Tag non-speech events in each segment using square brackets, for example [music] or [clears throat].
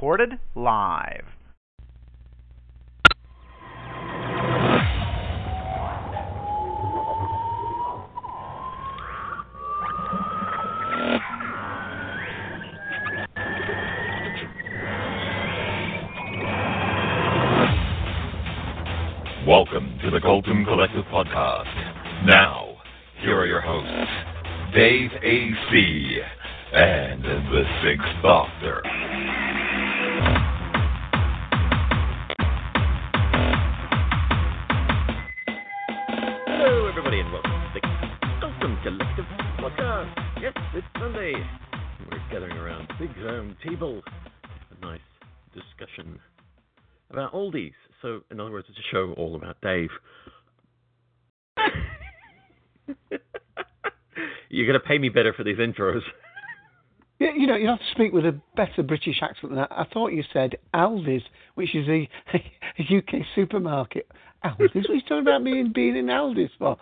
recorded live. Me better for these intros. [laughs] Yeah, you know, you have to speak with a better British accent than that. I thought you said Aldi's, which is a, [laughs] a UK supermarket. Aldi's? What are you talking about me and being in Aldi's for?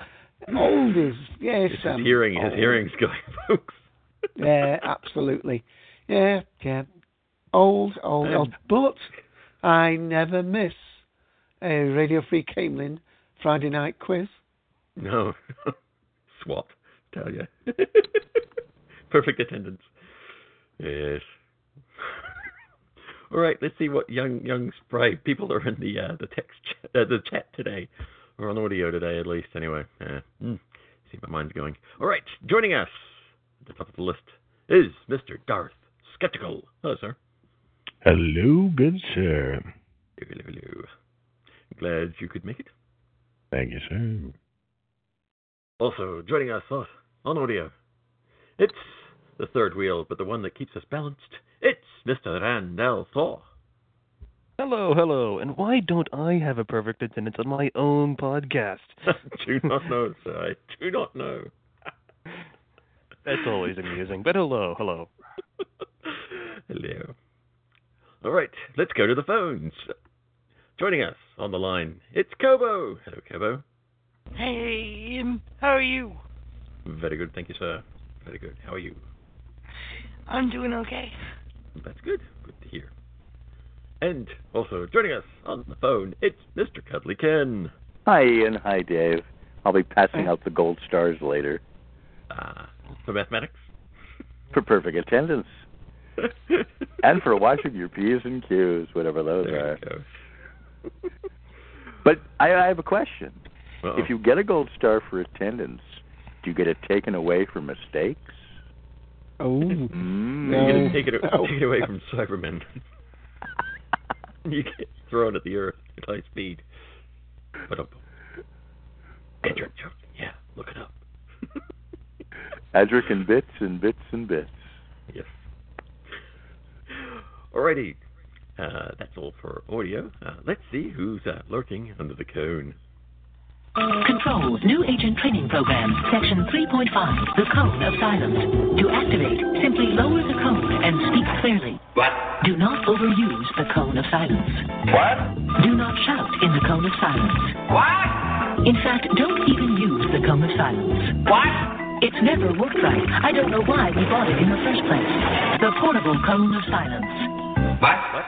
Aldi's, yes. It's um, his hearing, his hearing's going, [laughs] folks. Yeah, absolutely. Yeah, yeah. Old, old, Um, old. But I never miss a Radio Free Camelin Friday night quiz. No. SWAT, tell you. [laughs] Perfect attendance. Yes. [laughs] All right, let's see what young young spry people are in the uh, the text ch- uh, the chat today, or on audio today at least. Anyway, uh, mm, see my mind's going. All right, joining us at the top of the list is Mr. Darth Skeptical. Hello, sir. Hello, good sir. Hello, hello. Glad you could make it. Thank you, sir. Also joining us on on audio, it's the third wheel, but the one that keeps us balanced. It's Mr. Randall Thor. Hello, hello. And why don't I have a perfect attendance on my own podcast? [laughs] do not know, sir. I do not know. [laughs] That's always amusing. But hello, hello. [laughs] Hello. All right, let's go to the phones. Joining us on the line, it's Kobo. Hello, Kobo. Hey, um, how are you? Very good, thank you, sir. Very good. How are you? I'm doing okay. That's good. Good to hear. And also joining us on the phone, it's Mr. Cuddly Ken. Hi, Ian. Hi, Dave. I'll be passing out the gold stars later Ah, for mathematics. for perfect attendance [laughs] and for watching your P's and Q's, whatever those there are. you go. But I, I have a question. Uh-oh. If you get a gold star for attendance, do you get it taken away for mistakes? Oh, Mm. You're gonna No. take it, No. [laughs] take it away from Cybermen. [laughs] you get thrown at the earth at high speed. But up. Adric. Yeah, look it up. [laughs] Adric and bits and bits and bits. Yes. Alrighty. Uh, that's all for audio. Uh, let's see who's uh, lurking under the cone. Control, new agent training program, section 3.5, the cone of silence. To activate, simply lower the cone and speak clearly. What? Do not overuse the cone of silence. What? Do not shout in the cone of silence. What? In fact, don't even use the cone of silence. What? It's never worked right. I don't know why we bought it in the first place. The portable cone of silence. What? What?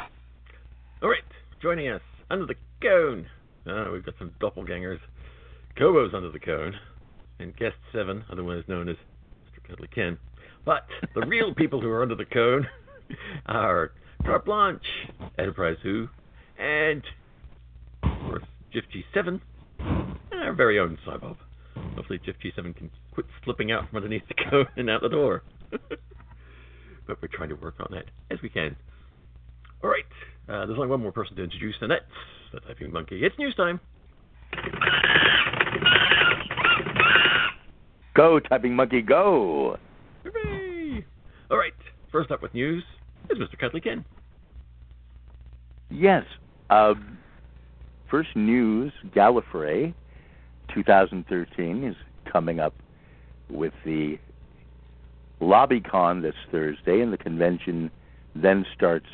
Alright, joining us under the cone. Uh, we've got some doppelgangers. Kobo's under the cone. And guest seven, otherwise known as Mr. Cuddly Ken. But the real people who are under the cone are Carte Blanche, Enterprise Who, and, of course, Jiff G7, and our very own Cybob. Hopefully, Jiff G7 can quit slipping out from underneath the cone and out the door. [laughs] but we're trying to work on that as we can. All right, uh, there's only one more person to introduce, and that's the Typing Monkey. It's news time. Go, typing monkey, go! Hooray! All right, first up with news is Mr. Cuddly Ken. Yes. Uh, first news Gallifrey 2013 is coming up with the LobbyCon this Thursday, and the convention then starts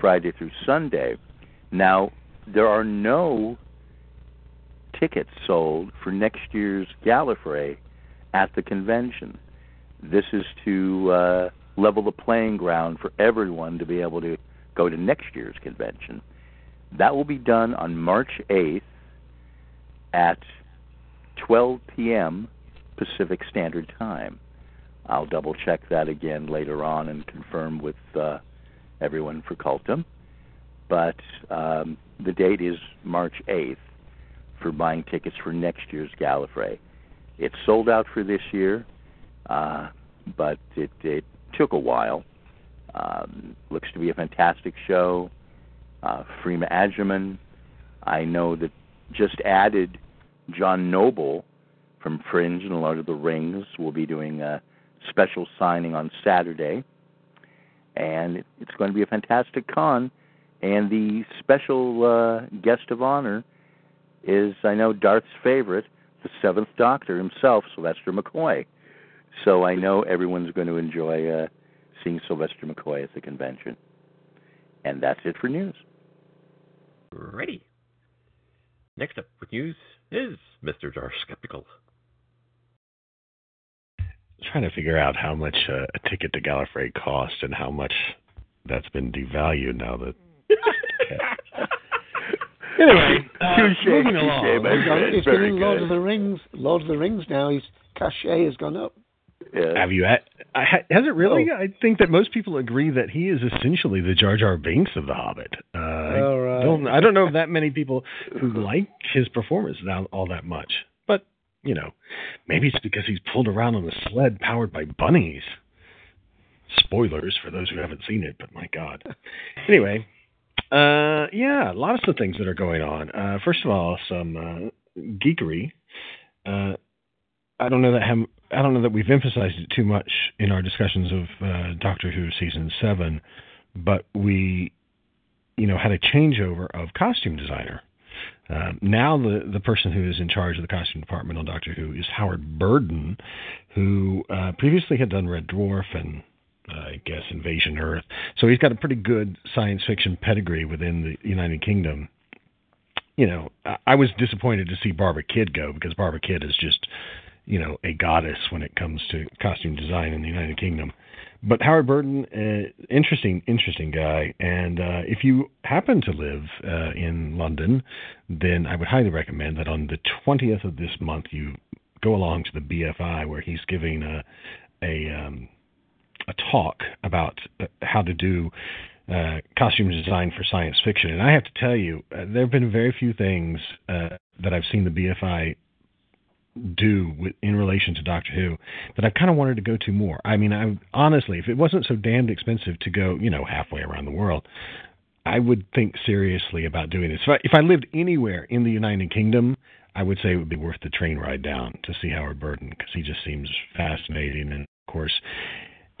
Friday through Sunday. Now, there are no tickets sold for next year's Gallifrey at the convention. This is to uh, level the playing ground for everyone to be able to go to next year's convention. That will be done on March 8th at 12 p.m. Pacific Standard Time. I'll double check that again later on and confirm with uh, everyone for Cultum. But um, the date is March 8th for buying tickets for next year's Gallifrey. It's sold out for this year, uh, but it, it took a while. Um, looks to be a fantastic show. Uh, Freema Agyeman, I know that just added John Noble from Fringe and Lord of the Rings will be doing a special signing on Saturday, and it's going to be a fantastic con. And the special uh, guest of honor is, I know, Darth's favorite, the Seventh Doctor himself, Sylvester McCoy. So I know everyone's going to enjoy uh, seeing Sylvester McCoy at the convention. And that's it for news. Ready. Next up with news is Mr. Darth Skeptical. Trying to figure out how much uh, a ticket to Gallifrey cost and how much that's been devalued now that. [laughs] Anyway, [laughs] uh, Touche, moving touche, along. my He's got- friend. Been in Lord good. of the Rings. Lord of the Rings now. His cachet has gone up. Yeah. Have you? Had, ha- has it really? Oh. I think that most people agree that he is essentially the Jar Jar Binks of The Hobbit. Uh, I All right. don't. I don't know that many people who like his performance now all that much. But you know, maybe it's because he's pulled around on a sled powered by bunnies. Spoilers for those who haven't seen it, but my God. Anyway, uh, yeah, lots of things that are going on. Uh, first of all, some uh, geekery. Uh, I don't know that ham- I don't know that we've emphasized it too much in our discussions of uh, Doctor Who season seven, but we, you know, had a changeover of costume designer. Um, now the the person who is in charge of the costume department on Doctor Who is Howard Burden, who uh, previously had done Red Dwarf and I guess Invasion Earth. So he's got a pretty good science fiction pedigree within the United Kingdom. You know, I, was disappointed to see Barbara Kidd go because Barbara Kidd is just, you know, a goddess when it comes to costume design in the United Kingdom. But Howard Burden, uh, interesting, interesting guy. And uh, if you happen to live uh, in London, then I would highly recommend that on the 20th of this month you go along to the BFI where he's giving a a um, a talk about uh, how to do uh, costume design for science fiction. And I have to tell you, uh, there have been very few things uh, that I've seen the BFI do with, in relation to Doctor Who that I kind of wanted to go to more. I mean, I honestly, if it wasn't so damned expensive to go, you know, halfway around the world, I would think seriously about doing this. If I, if I lived anywhere in the United Kingdom, I would say it would be worth the train ride down to see Howard Burden because he just seems fascinating. And of course,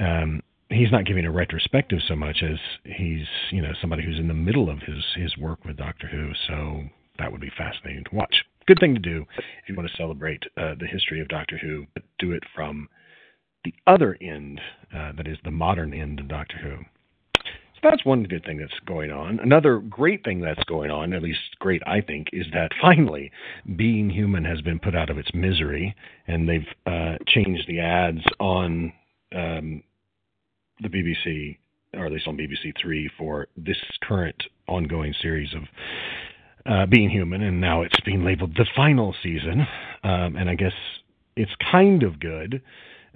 um, he's not giving a retrospective so much as he's, you know, somebody who's in the middle of his his work with Doctor Who. So that would be fascinating to watch. Good thing to do if you want to celebrate uh, the history of Doctor Who, but do it from the other end, uh, that is the modern end of Doctor Who. So that's one good thing that's going on. Another great thing that's going on, at least great I think, is that [laughs] finally Being Human has been put out of its misery, and they've uh, changed the ads on um, the BBC, or at least on BBC Three, for this current ongoing series of uh, Being Human, and now it's being labeled the final season. Um, and I guess it's kind of good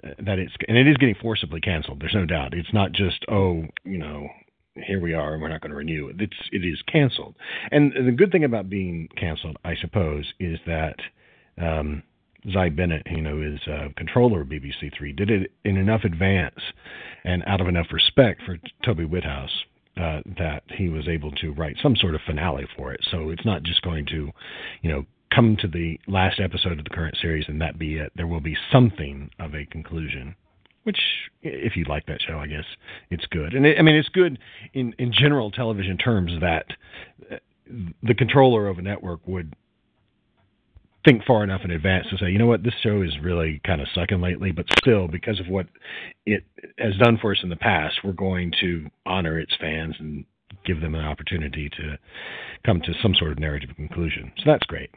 uh, that it's, and it is getting forcibly canceled. There's no doubt. It's not just oh, you know, here we are and we're not going to renew it. It's it is canceled. And the good thing about being canceled, I suppose, is that. Um, Zai Bennett, you know, is uh, controller of BBC Three, did it in enough advance and out of enough respect for Toby Whithouse uh, that he was able to write some sort of finale for it. So it's not just going to, you know, come to the last episode of the current series and that be it. There will be something of a conclusion. Which, if you like that show, I guess it's good. And it, I mean, it's good in in general television terms that uh, the controller of a network would think far enough in advance to say, you know what, this show is really kind of sucking lately, but still, because of what it has done for us in the past, we're going to honor its fans and give them an opportunity to come to some sort of narrative conclusion. So that's great.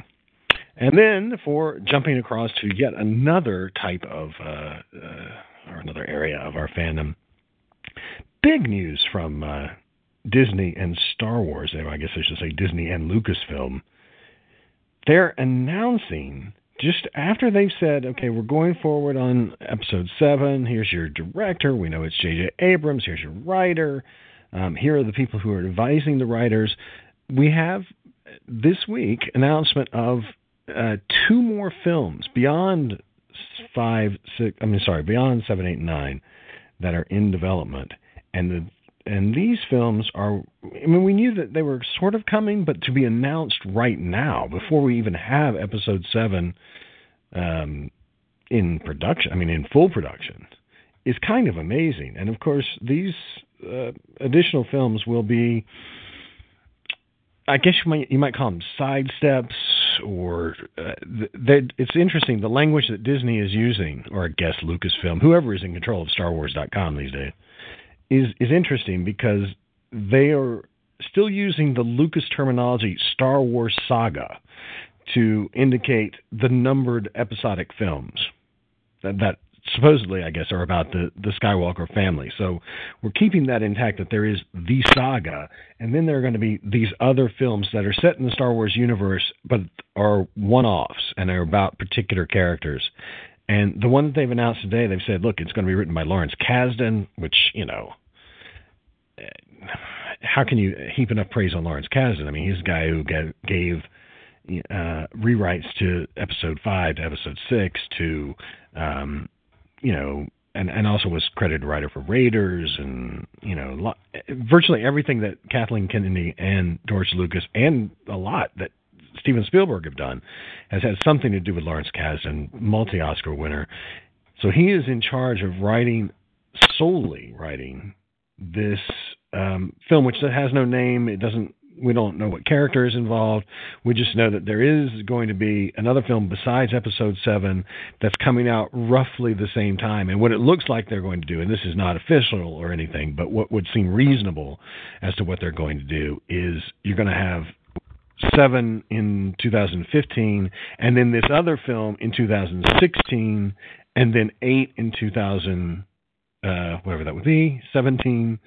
And then for jumping across to yet another type of, uh, uh, or another area of our fandom, big news from uh, Disney and Star Wars, I guess I should say Disney and Lucasfilm, they're announcing just after they've said, okay, we're going forward on episode seven. Here's your director. We know it's J.J. Abrams. Here's your writer. Um, here are the people who are advising the writers. We have this week announcement of uh, two more films beyond five, six. I mean, sorry, beyond seven, eight, nine that are in development, and the and these films are. I mean, we knew that they were sort of coming, but to be announced right now before we even have episode seven um, in production. I mean, in full production, is kind of amazing. And of course, these uh, additional films will be. I guess you might you might call them sidesteps, or uh, it's interesting the language that Disney is using, or I guess Lucasfilm, whoever is in control of star StarWars.com these days, is is interesting because they are still using the Lucas terminology Star Wars saga to indicate the numbered episodic films that, that supposedly, I guess, are about the, the Skywalker family. So we're keeping that intact that there is the saga, and then there are going to be these other films that are set in the Star Wars universe, but are one offs and are about particular characters. And the one that they've announced today, they've said, look, it's going to be written by Lawrence Kasdan, which, you know, how can you heap enough praise on Lawrence Kasdan? I mean, he's a guy who gave uh, rewrites to episode five to episode six to um, you know and and also was credited writer for Raiders and you know virtually everything that Kathleen Kennedy and George Lucas and a lot that Steven Spielberg have done has had something to do with Lawrence Kasdan, multi-Oscar winner. So he is in charge of writing solely writing this um, film, which has no name. It doesn't we don't know what character is involved. We just know that there is going to be another film besides Episode Seven that's coming out roughly the same time. And what it looks like they're going to do, and this is not official or anything, but what would seem reasonable as to what they're going to do is you're going to have seven in 2015, and then this other film in 2016, and then eight in 2000 uh, whatever that would be, 17,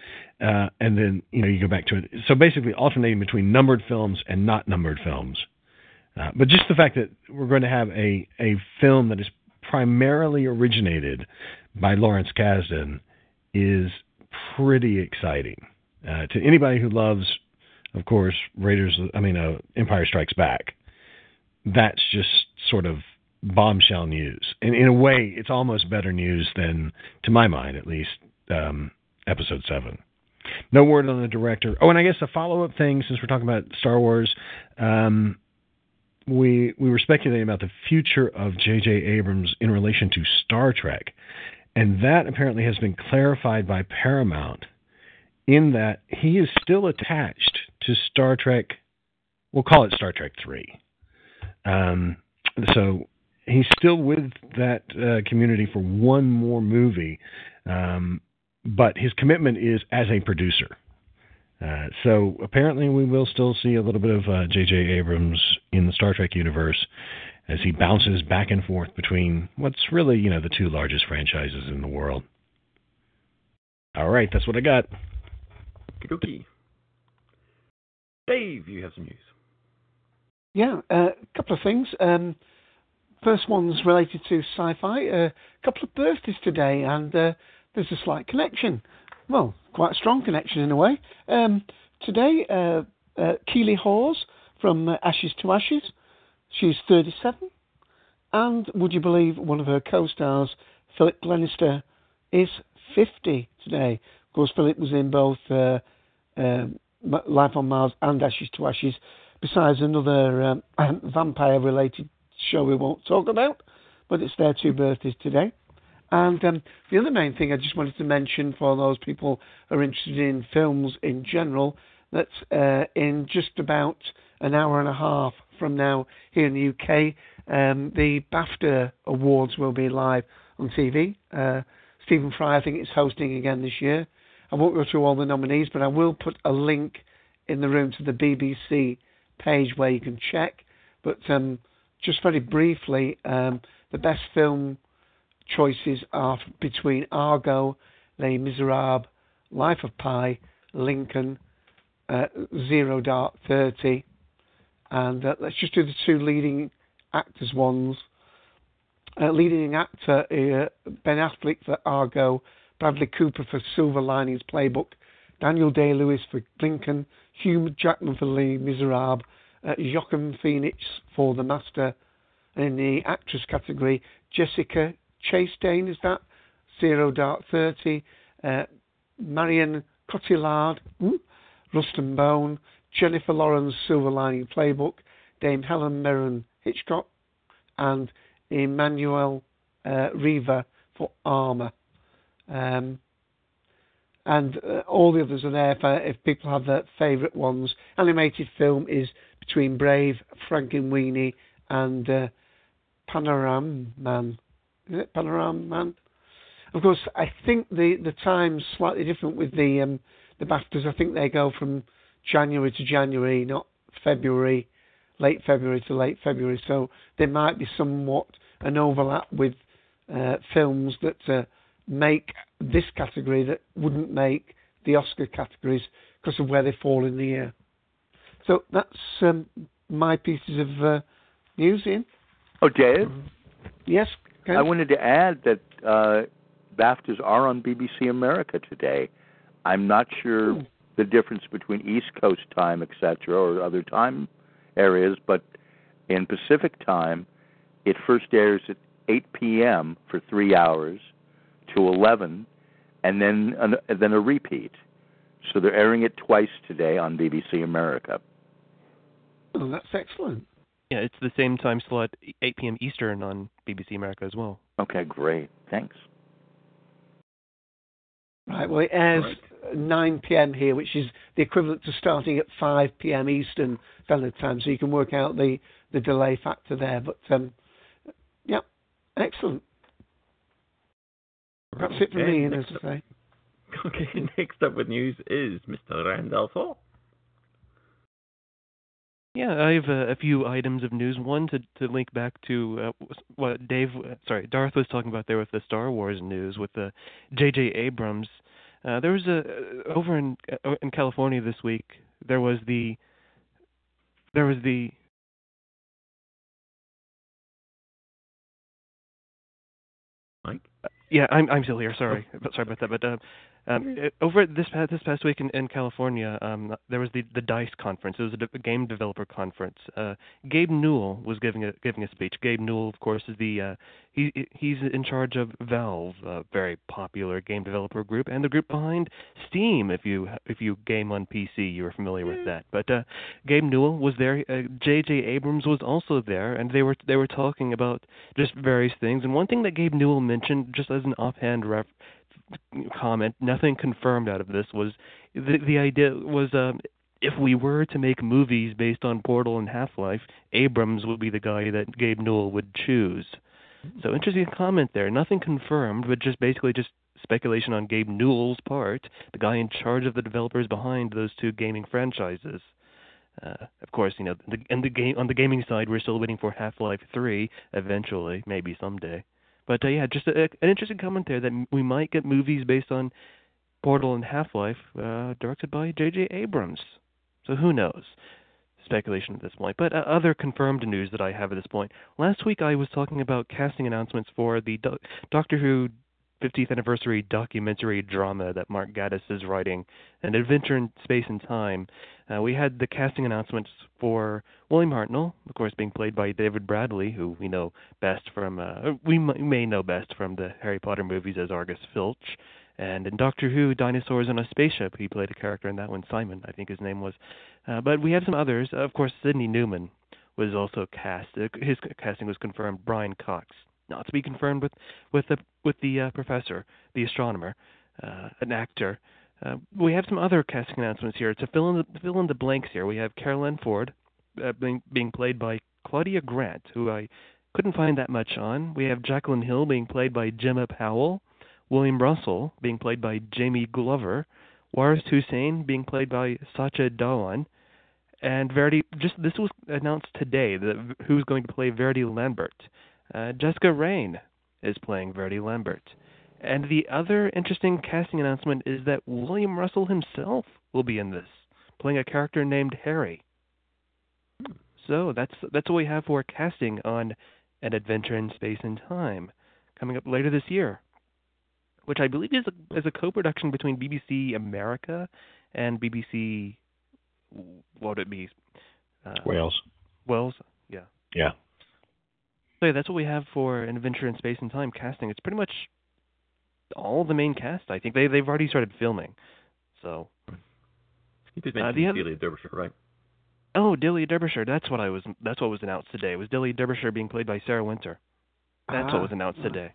uh, and then you know you go back to it. So basically, alternating between numbered films and not numbered films. Uh, but just the fact that we're going to have a a film that is primarily originated by Lawrence Kasdan is pretty exciting uh, to anybody who loves, of course, Raiders. I mean, uh, Empire Strikes Back. That's just sort of bombshell news. And in a way, it's almost better news than, to my mind at least, um, episode seven. No word on the director. Oh, and I guess a follow up thing, since we're talking about Star Wars, um, we we were speculating about the future of J.J. Abrams in relation to Star Trek, and that apparently has been clarified by Paramount, in that he is still attached to Star Trek. We'll call it Star Trek Three. Um, so he's still with that uh, community for one more movie, um, but his commitment is as a producer. Uh, so apparently, we will still see a little bit of J.J. Uh, Abrams in the Star Trek universe as he bounces back and forth between what's really, you know, the two largest franchises in the world. All right, that's what I got. Okie Dave, you have some news. Yeah, a uh, couple of things. Um, First one's related to sci-fi. A uh, couple of birthdays today, and uh, there's a slight connection. Well, quite a strong connection in a way. Um, today, uh, uh, Keeley Hawes from uh, Ashes to Ashes. She's 37. And would you believe one of her co-stars, Philip Glenister, is 50 today. Of course, Philip was in both uh, um, Life on Mars and Ashes to Ashes, besides another um, [clears throat] vampire-related show we won't talk about, but it's their two birthdays today. And um, the other main thing I just wanted to mention for those people who are interested in films in general, that uh, in just about an hour and a half from now here in the UK, um, the BAFTA Awards will be live on TV. Uh, Stephen Fry, I think, is hosting again this year. I won't go through all the nominees, but I will put a link in the room to the BBC page where you can check. But um, just very briefly, um, the best film choices are between Argo, Les Miserables, Life of Pi, Lincoln, uh, Zero Dark Thirty, and uh, let's just do the two leading actors ones. Uh, leading actor uh, Ben Affleck for Argo, Bradley Cooper for Silver Linings Playbook, Daniel Day Lewis for Lincoln, Hugh Jackman for Les Miserables, uh, Joaquin Phoenix for The Master, in the actress category, Jessica Chastain, is that? Zero Dark Thirty, uh, Marion Cotillard, ooh, Rust and Bone, Jennifer Lawrence Silver Lining Playbook, Dame Helen Mirren Hitchcock, and Emmanuelle uh, Riva for Amour. Um, and uh, all the others are there for if people have their favourite ones. Animated film is between Brave, Frankenweenie, and uh, Panorama Man. Is it Panorama Man? Of course, I think the the time's slightly different with the um, the BAFTAs. I think they go from January to January, not February, late February to late February. So there might be somewhat an overlap with uh, films that uh, make this category that wouldn't make the Oscar categories because of where they fall in the year. So that's um, my pieces of uh, news, Ian. Oh, Dave? Yes? I wanted to add that uh, BAFTAs are on BBC America today. I'm not sure Ooh. the difference between East Coast time, etc., or other time areas, but in Pacific time, it first airs at 8 p.m. for three hours to 11, and then an, and then a repeat. So they're airing it twice today on BBC America. Oh, that's excellent. Yeah, it's the same time slot, 8 p.m. Eastern on BBC America as well. Okay, great. Thanks. Right, well, it airs 9 p.m. here, which is the equivalent to starting at 5 p.m. Eastern Standard Time, so you can work out the, the delay factor there. But, um, yeah, excellent. That's it for Okay, me, as next I say. [laughs] Okay, next up with news is Mr. Randolph Hall. Yeah, I have a, a few items of news. One to to link back to uh, what Dave, uh, sorry, Darth was talking about there with the Star Wars news with the J.J. Abrams. Uh, there was a over in uh, in California this week. There was the there was the Mike? Yeah, I'm I'm still here. Sorry, sorry about that. But uh, um, uh, over this past this past week in, in California, um, there was the the Dice conference. It was a, de- a game developer conference. Uh, Gabe Newell was giving a giving a speech. Gabe Newell, of course, is the uh, he he's in charge of Valve, a very popular game developer group, and the group behind Steam. If you if you game on PC, you're familiar with that. But uh, Gabe Newell was there. Uh, J.J. Abrams was also there, and they were they were talking about just various things. And one thing that Gabe Newell mentioned, just as an offhand ref, comment, nothing confirmed out of this, was the the idea was um, if we were to make movies based on Portal and Half Life, Abrams would be the guy that Gabe Newell would choose. So interesting comment there. Nothing confirmed, but just basically just speculation on Gabe Newell's part, the guy in charge of the developers behind those two gaming franchises. Uh, of course, you know, the, and the game on the gaming side, we're still waiting for Half-Life 3 eventually, maybe someday. But uh, yeah, just a, an interesting comment there that we might get movies based on Portal and Half-Life, uh, directed by J.J. Abrams. So who knows? Speculation at this point. But uh, other confirmed news that I have at this point. Last week I was talking about casting announcements for the Do- Doctor Who 50th anniversary documentary drama that Mark Gatiss is writing, An Adventure in Space and Time. Uh, we had the casting announcements for William Hartnell, of course, being played by David Bradley, who we know best from, uh, we m- may know best from the Harry Potter movies as Argus Filch. And in Doctor Who, Dinosaurs on a Spaceship, he played a character in that one, Simon, I think his name was. Uh, but we have some others. Of course, Sydney Newman was also cast. Uh, his casting was confirmed. Brian Cox, not to be confirmed with with the with the uh, professor, the astronomer, uh, an actor. Uh, we have some other casting announcements here to fill in the fill in the blanks here. We have Carole Ann Ford uh, being being played by Claudia Grant, who I couldn't find that much on. We have Jacqueline Hill being played by Gemma Powell. William Russell being played by Jamie Glover, Waris Hussein being played by Sacha Dhawan, and Verity. Just this was announced today that who's going to play Verity Lambert. Uh, Jessica Raine is playing Verity Lambert, and the other interesting casting announcement is that William Russell himself will be in this, playing a character named Harry. So that's that's what we have for casting on an adventure in space and time coming up later this year, which I believe is a, is a co-production between BBC America and BBC. What would it be? Uh, Wales. Wales. Yeah. Yeah. So yeah, that's what we have for an adventure in space and time casting. It's pretty much all the main cast. I think they they've already started filming. So. You did Uh, mention the oth- Delia Derbyshire, right? Oh, Delia Derbyshire. That's what I was. That's what was announced today. Was Delia Derbyshire being played by Sarah Winter? That's Ah. what was announced today.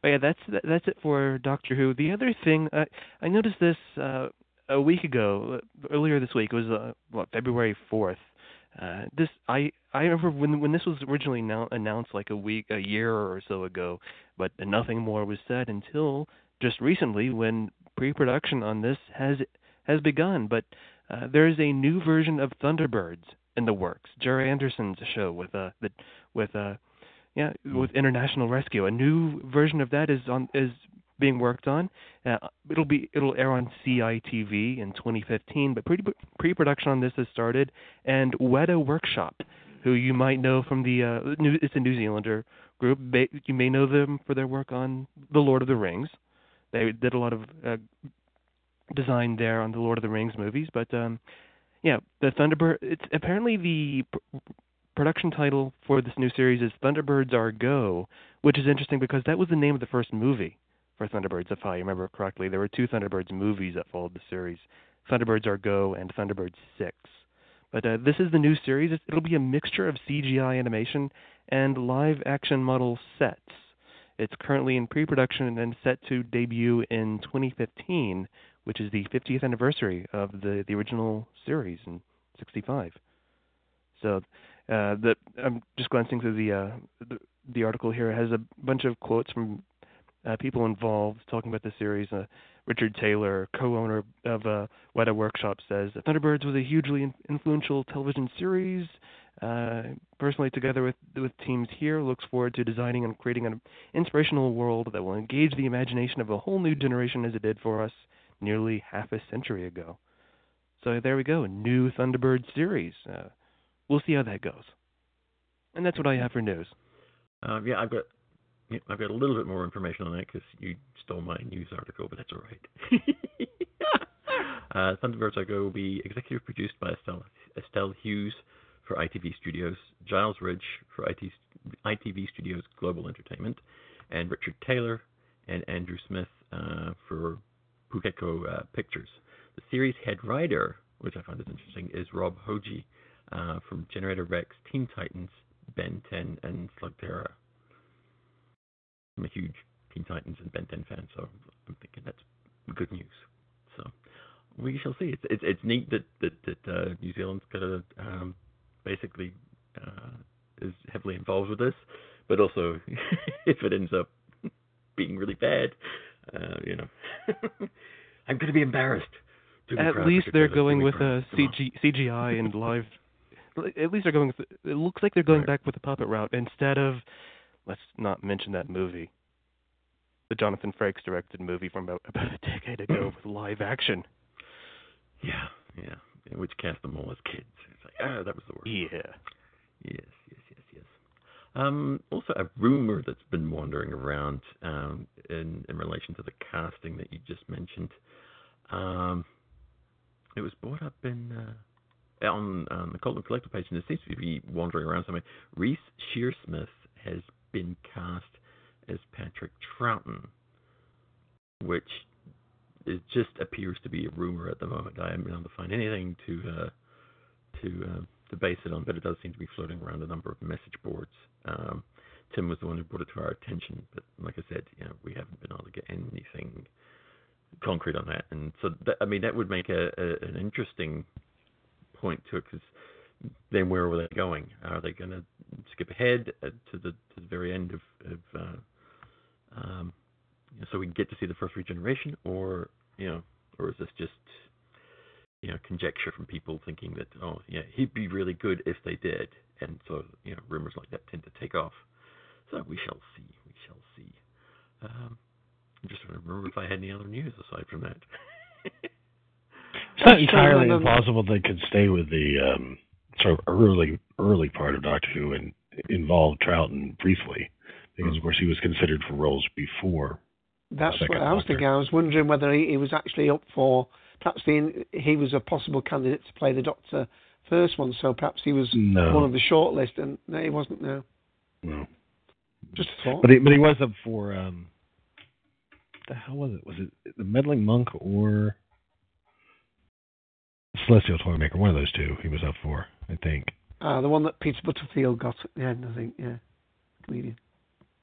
But yeah, that's that, that's it for Doctor Who. The other thing, uh, I noticed this uh, a week ago, uh, earlier this week. It was uh, what February fourth. Uh, this I I remember when when this was originally now announced like a week a year or so ago, but nothing more was said until just recently when pre-production on this has has begun. But uh, there is a new version of Thunderbirds in the works. Gerry Anderson's show with uh the with uh yeah with International Rescue. A new version of that is on is being worked on. Uh, it'll be it'll air on CITV in 2015, but pre pre-production on this has started. And Weta Workshop, who you might know from the uh, new, it's a New Zealander group. You may know them for their work on The Lord of the Rings. They did a lot of uh, design there on the Lord of the Rings movies, but um, yeah, the Thunderbird. It's apparently the pr- production title for this new series is Thunderbirds Are Go, which is interesting because that was the name of the first movie for Thunderbirds, if I remember correctly. There were two Thunderbirds movies that followed the series: Thunderbirds Are Go and Thunderbirds Six. But uh, this is the new series. It'll be a mixture of CGI animation and live-action model sets. It's currently in pre-production and set to debut in 2015, which is the 50th anniversary of the the original series in '65. So, uh, the I'm just glancing through the, uh, the the article here. It has a bunch of quotes from uh, people involved talking about the series. Uh, Richard Taylor, co-owner of uh, Weta Workshop, says that Thunderbirds was a hugely in- influential television series. Uh, personally, together with with teams here, looks forward to designing and creating an inspirational world that will engage the imagination of a whole new generation as it did for us nearly half a century ago. So there we go, A new Thunderbird series. Uh, we'll see how that goes. And that's what I have for news. Um, yeah, I've got yeah, I've got a little bit more information on that because you stole my news article, but that's all right. [laughs] uh, Go will be executive produced by Estelle, Estelle Hughes for ITV Studios, Giles Ridge for IT, ITV Studios Global Entertainment, and Richard Taylor and Andrew Smith uh, for Pukeko uh, Pictures. The series head writer, which I find is interesting, is Rob Hoegee uh, from Generator Rex, Teen Titans, Ben 10, and Slugterra. I'm a huge Teen Titans and Ben 10 fan, so I'm thinking that's good news. So we shall see. It's it's, it's neat that that, that uh, New Zealand's got a um, basically uh, is heavily involved with this, but also [laughs] if it ends up being really bad, uh, you know, [laughs] I'm going to be embarrassed. Be At least they're going with proud. uh, CG, CGI and live. At least they're going. With, it looks like they're going Right. back with the puppet route instead of. Let's not mention that movie. The Jonathan Frakes directed movie from about, about a decade ago [clears throat] with live action. Yeah, yeah. Which cast them all as kids. It's like, ah, that was the worst. Yeah. Yes, yes, yes, yes. Um, also, a rumor that's been wandering around um, in in relation to the casting that you just mentioned. Um, it was brought up in uh, on, on the Colton Collector page, and it seems to be wandering around somewhere. Reece Shearsmith has been cast as Patrick Troughton, which it just appears to be a rumor at the moment. I haven't been able to find anything to uh, to uh, to base it on, but it does seem to be floating around a number of message boards. Um, Tim was the one who brought it to our attention, but like I said, you know, we haven't been able to get anything concrete on that. And so, that, I mean, that would make a, a an interesting point to it because then where are they going? Are they going to skip ahead uh, to the to the very end of, of uh, um, you know, so we get to see the first regeneration, or you know, or is this just you know conjecture from people thinking that oh yeah he'd be really good if they did, and so you know rumors like that tend to take off. So we shall see. We shall see. Um, I'm just trying to remember if I had any other news aside from that. It's not entirely true, and, impossible they could stay with the um, sort of early early part of Doctor Who and involved Troughton briefly, because of course he was considered for roles before. That's what I was Doctor. thinking. I was wondering whether he, he was actually up for perhaps the, he was a possible candidate to play the Doctor first one. So perhaps he was No. one of the shortlist, and no, he wasn't. No, No. just a thought. But he, but he was up for um, the hell was it? Was it the meddling monk or Celestial Toymaker? One of those two. He was up for, I think. Ah, the one that Peter Butterfield got at the end, I think. Yeah, comedian.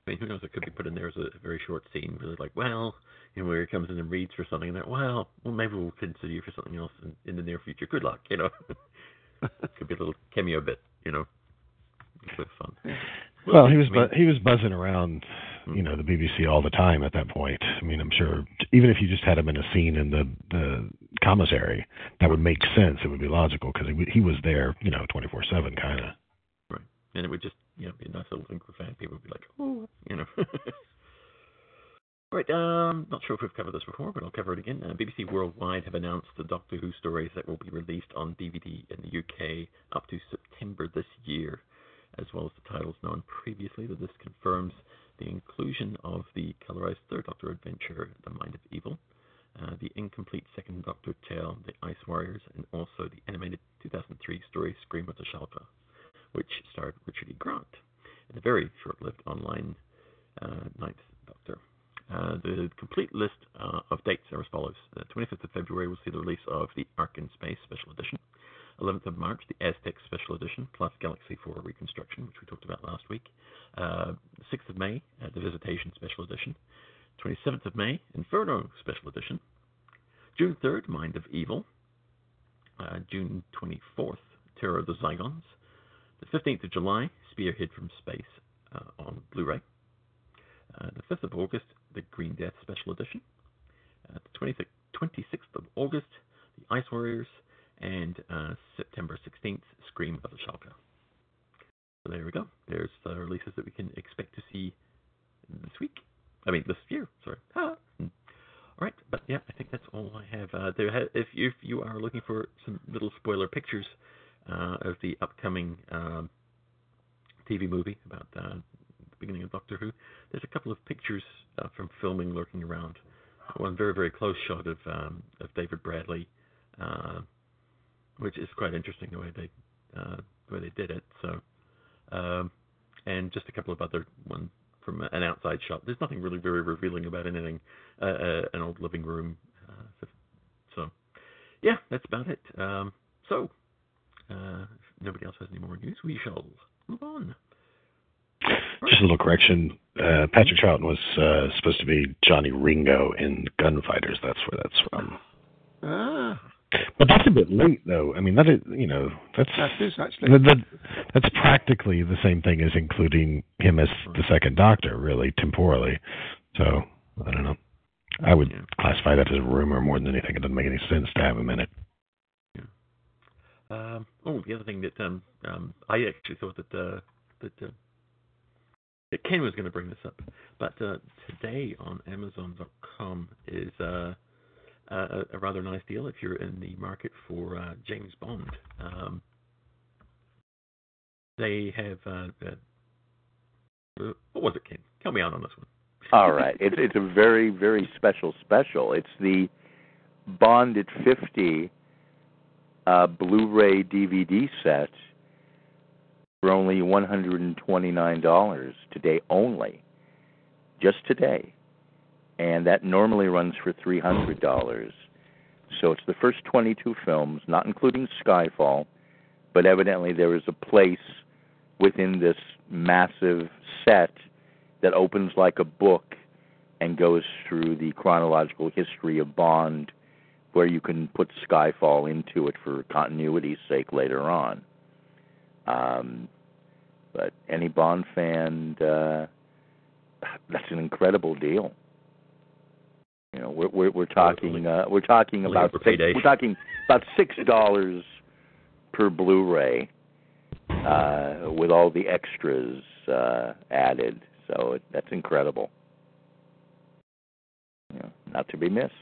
I mean, who knows? It could be put in there as a, a very short scene, really like, well, you know, where he comes in and reads for something, and that, well, well, maybe we'll consider you for something else in, in the near future. Good luck, you know. [laughs] could be a little cameo bit, you know. A bit of fun. Well, he was I mean- bu- he was buzzing around, you know, the BBC all the time at that point. I mean, I'm sure even if you just had him in a scene in the the commissary, that would make sense. It would be logical because he he was there, you know, 24/7 kind of. Right. And it would just, you know, be a nice little thing for fan people would be like, oh, you know. [laughs] right, um, not sure if we've covered this before, but I'll cover it again. Uh, BBC Worldwide have announced the Doctor Who stories that will be released on DVD in the UK up to September this year, as well as the titles known previously. That this confirms the inclusion of the colorized Third Doctor adventure, The Mind of Evil, uh, the incomplete Second Doctor tale, The Ice Warriors, and also the animated 2003 story Scream of the Shalka which starred Richard E. Grant, and a very short-lived online uh, Ninth Doctor. Uh, the complete list uh, of dates are as follows. The 25th of February will see the release of the Ark in Space Special Edition. 11th of March, the Aztec Special Edition, plus Galaxy 4 Reconstruction, which we talked about last week. Uh, 6th of May, uh, the Visitation Special Edition. 27th of May, Inferno Special Edition. June 3rd, Mind of Evil. Uh, June 24th, Terror of the Zygons. The 15th of July, Spearhead from Space uh, on Blu-ray. Uh, the 5th of August, the Green Death Special Edition. Uh, the 20th, 26th of August, the Ice Warriors, and uh, September 16th, Scream of the Shalka. So there we go. There's the releases that we can expect to see this week. I mean, this year. Sorry. Ah. All right, but yeah, I think that's all I have. Uh, there, ha- if you if you are looking for some little spoiler pictures uh, of the upcoming um, TV movie about uh, the beginning of Doctor Who. There's a couple of pictures uh, from filming lurking around. One very very close shot of um, of David Bradley, uh, which is quite interesting the way they uh, the way they did it. So, um, and just a couple of other one from an outside shot. There's nothing really very revealing about anything. Uh, uh, an old living room. Uh, so, yeah, that's about it. Um, so, uh, if nobody else has any more news, we shall move on. Just a little correction. Uh, Patrick Troughton was uh, supposed to be Johnny Ringo in Gunfighters. That's where that's from. Ah, But that's a bit late, though. I mean, that is, you know, that's that is actually. that, that, that's practically the same thing as including him as the second Doctor, really temporally. So I don't know. I would Yeah. classify that as a rumor more than anything. It doesn't make any sense to have him in it. Um, oh, the other thing that um, um, I actually thought that uh, that, uh, that Ken was going to bring this up, but uh, today on Amazon.com is uh, a, rather nice deal if you're in the market for uh, James Bond. Um, they have uh, uh, what was it, Ken? Tell me out on this one. All right. It's it's a very very special special. It's the Bond at 50 uh, Blu-ray DVD set for only $129 today only. Just today. And that normally runs for $300. So it's the first 22 films, not including Skyfall, but evidently there is a place within this massive set that opens like a book and goes through the chronological history of Bond, where you can put Skyfall into it for continuity's sake later on. Um, but any Bond fan, uh, [sighs] that's an incredible deal. We're we're, we're talking uh, we're talking about six, we're talking about six dollars per Blu-ray uh, with all the extras uh, added. So it, that's incredible. Know, not to be missed.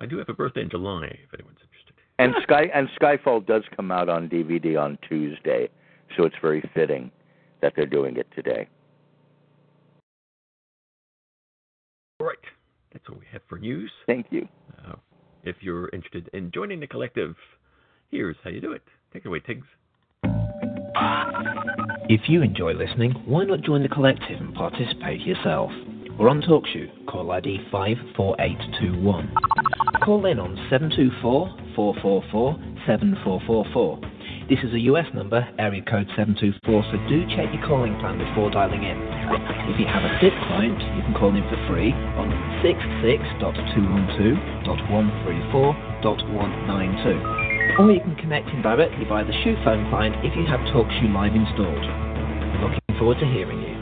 I do have a birthday in July, if anyone's interested. And Sky and Skyfall does come out on DVD on Tuesday, so it's very fitting that they're doing it today. That's all we have for news. Thank you. Uh, if you're interested in joining the collective, here's how you do it. Take it away, Tiggs. If you enjoy listening, why not join the collective and participate yourself? We're on TalkShoe, call ID 54821. Call in on 724-444-7444. This is a US number, area code 724, so do check your calling plan before dialing in. If you have a SIP client, you can call in for free on 66.212.134.192. Or you can connect in directly via the Shoe phone client if you have TalkShoe Live installed. Looking forward to hearing you.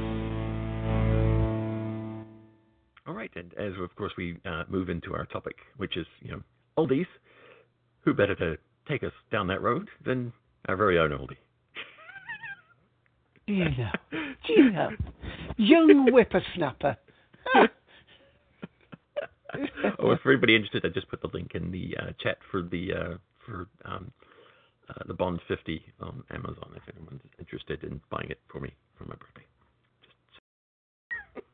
All right, and as of course we uh, move into our topic, which is you know oldies, who better to take us down that road than our very own oldie? Do you know? Do you know? Young whippersnapper. [laughs] oh, if everybody interested, I just put the link in the uh, chat for the uh, for um, uh, the Bond 50 on Amazon. If anyone's interested in buying it for me for my birthday.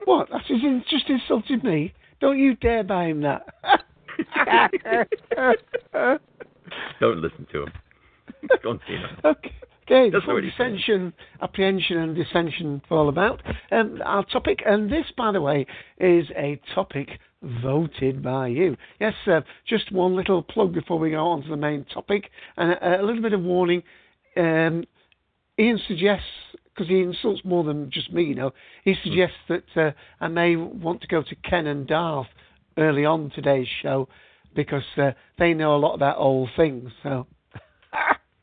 What? That's just, just insulted me. Don't you dare buy him that. [laughs] Don't listen to him. Go and see him. [laughs] Okay. Okay, That's what dissension, apprehension, and dissension all about. Um, our topic, and this, by the way, is a topic voted by you. Yes, uh, just one little plug before we go on to the main topic, and a, a little bit of warning. Um, Ian suggests, because he insults more than just me, you know, he suggests that uh, I may want to go to Ken and Darth early on today's show because uh, they know a lot about old things. So.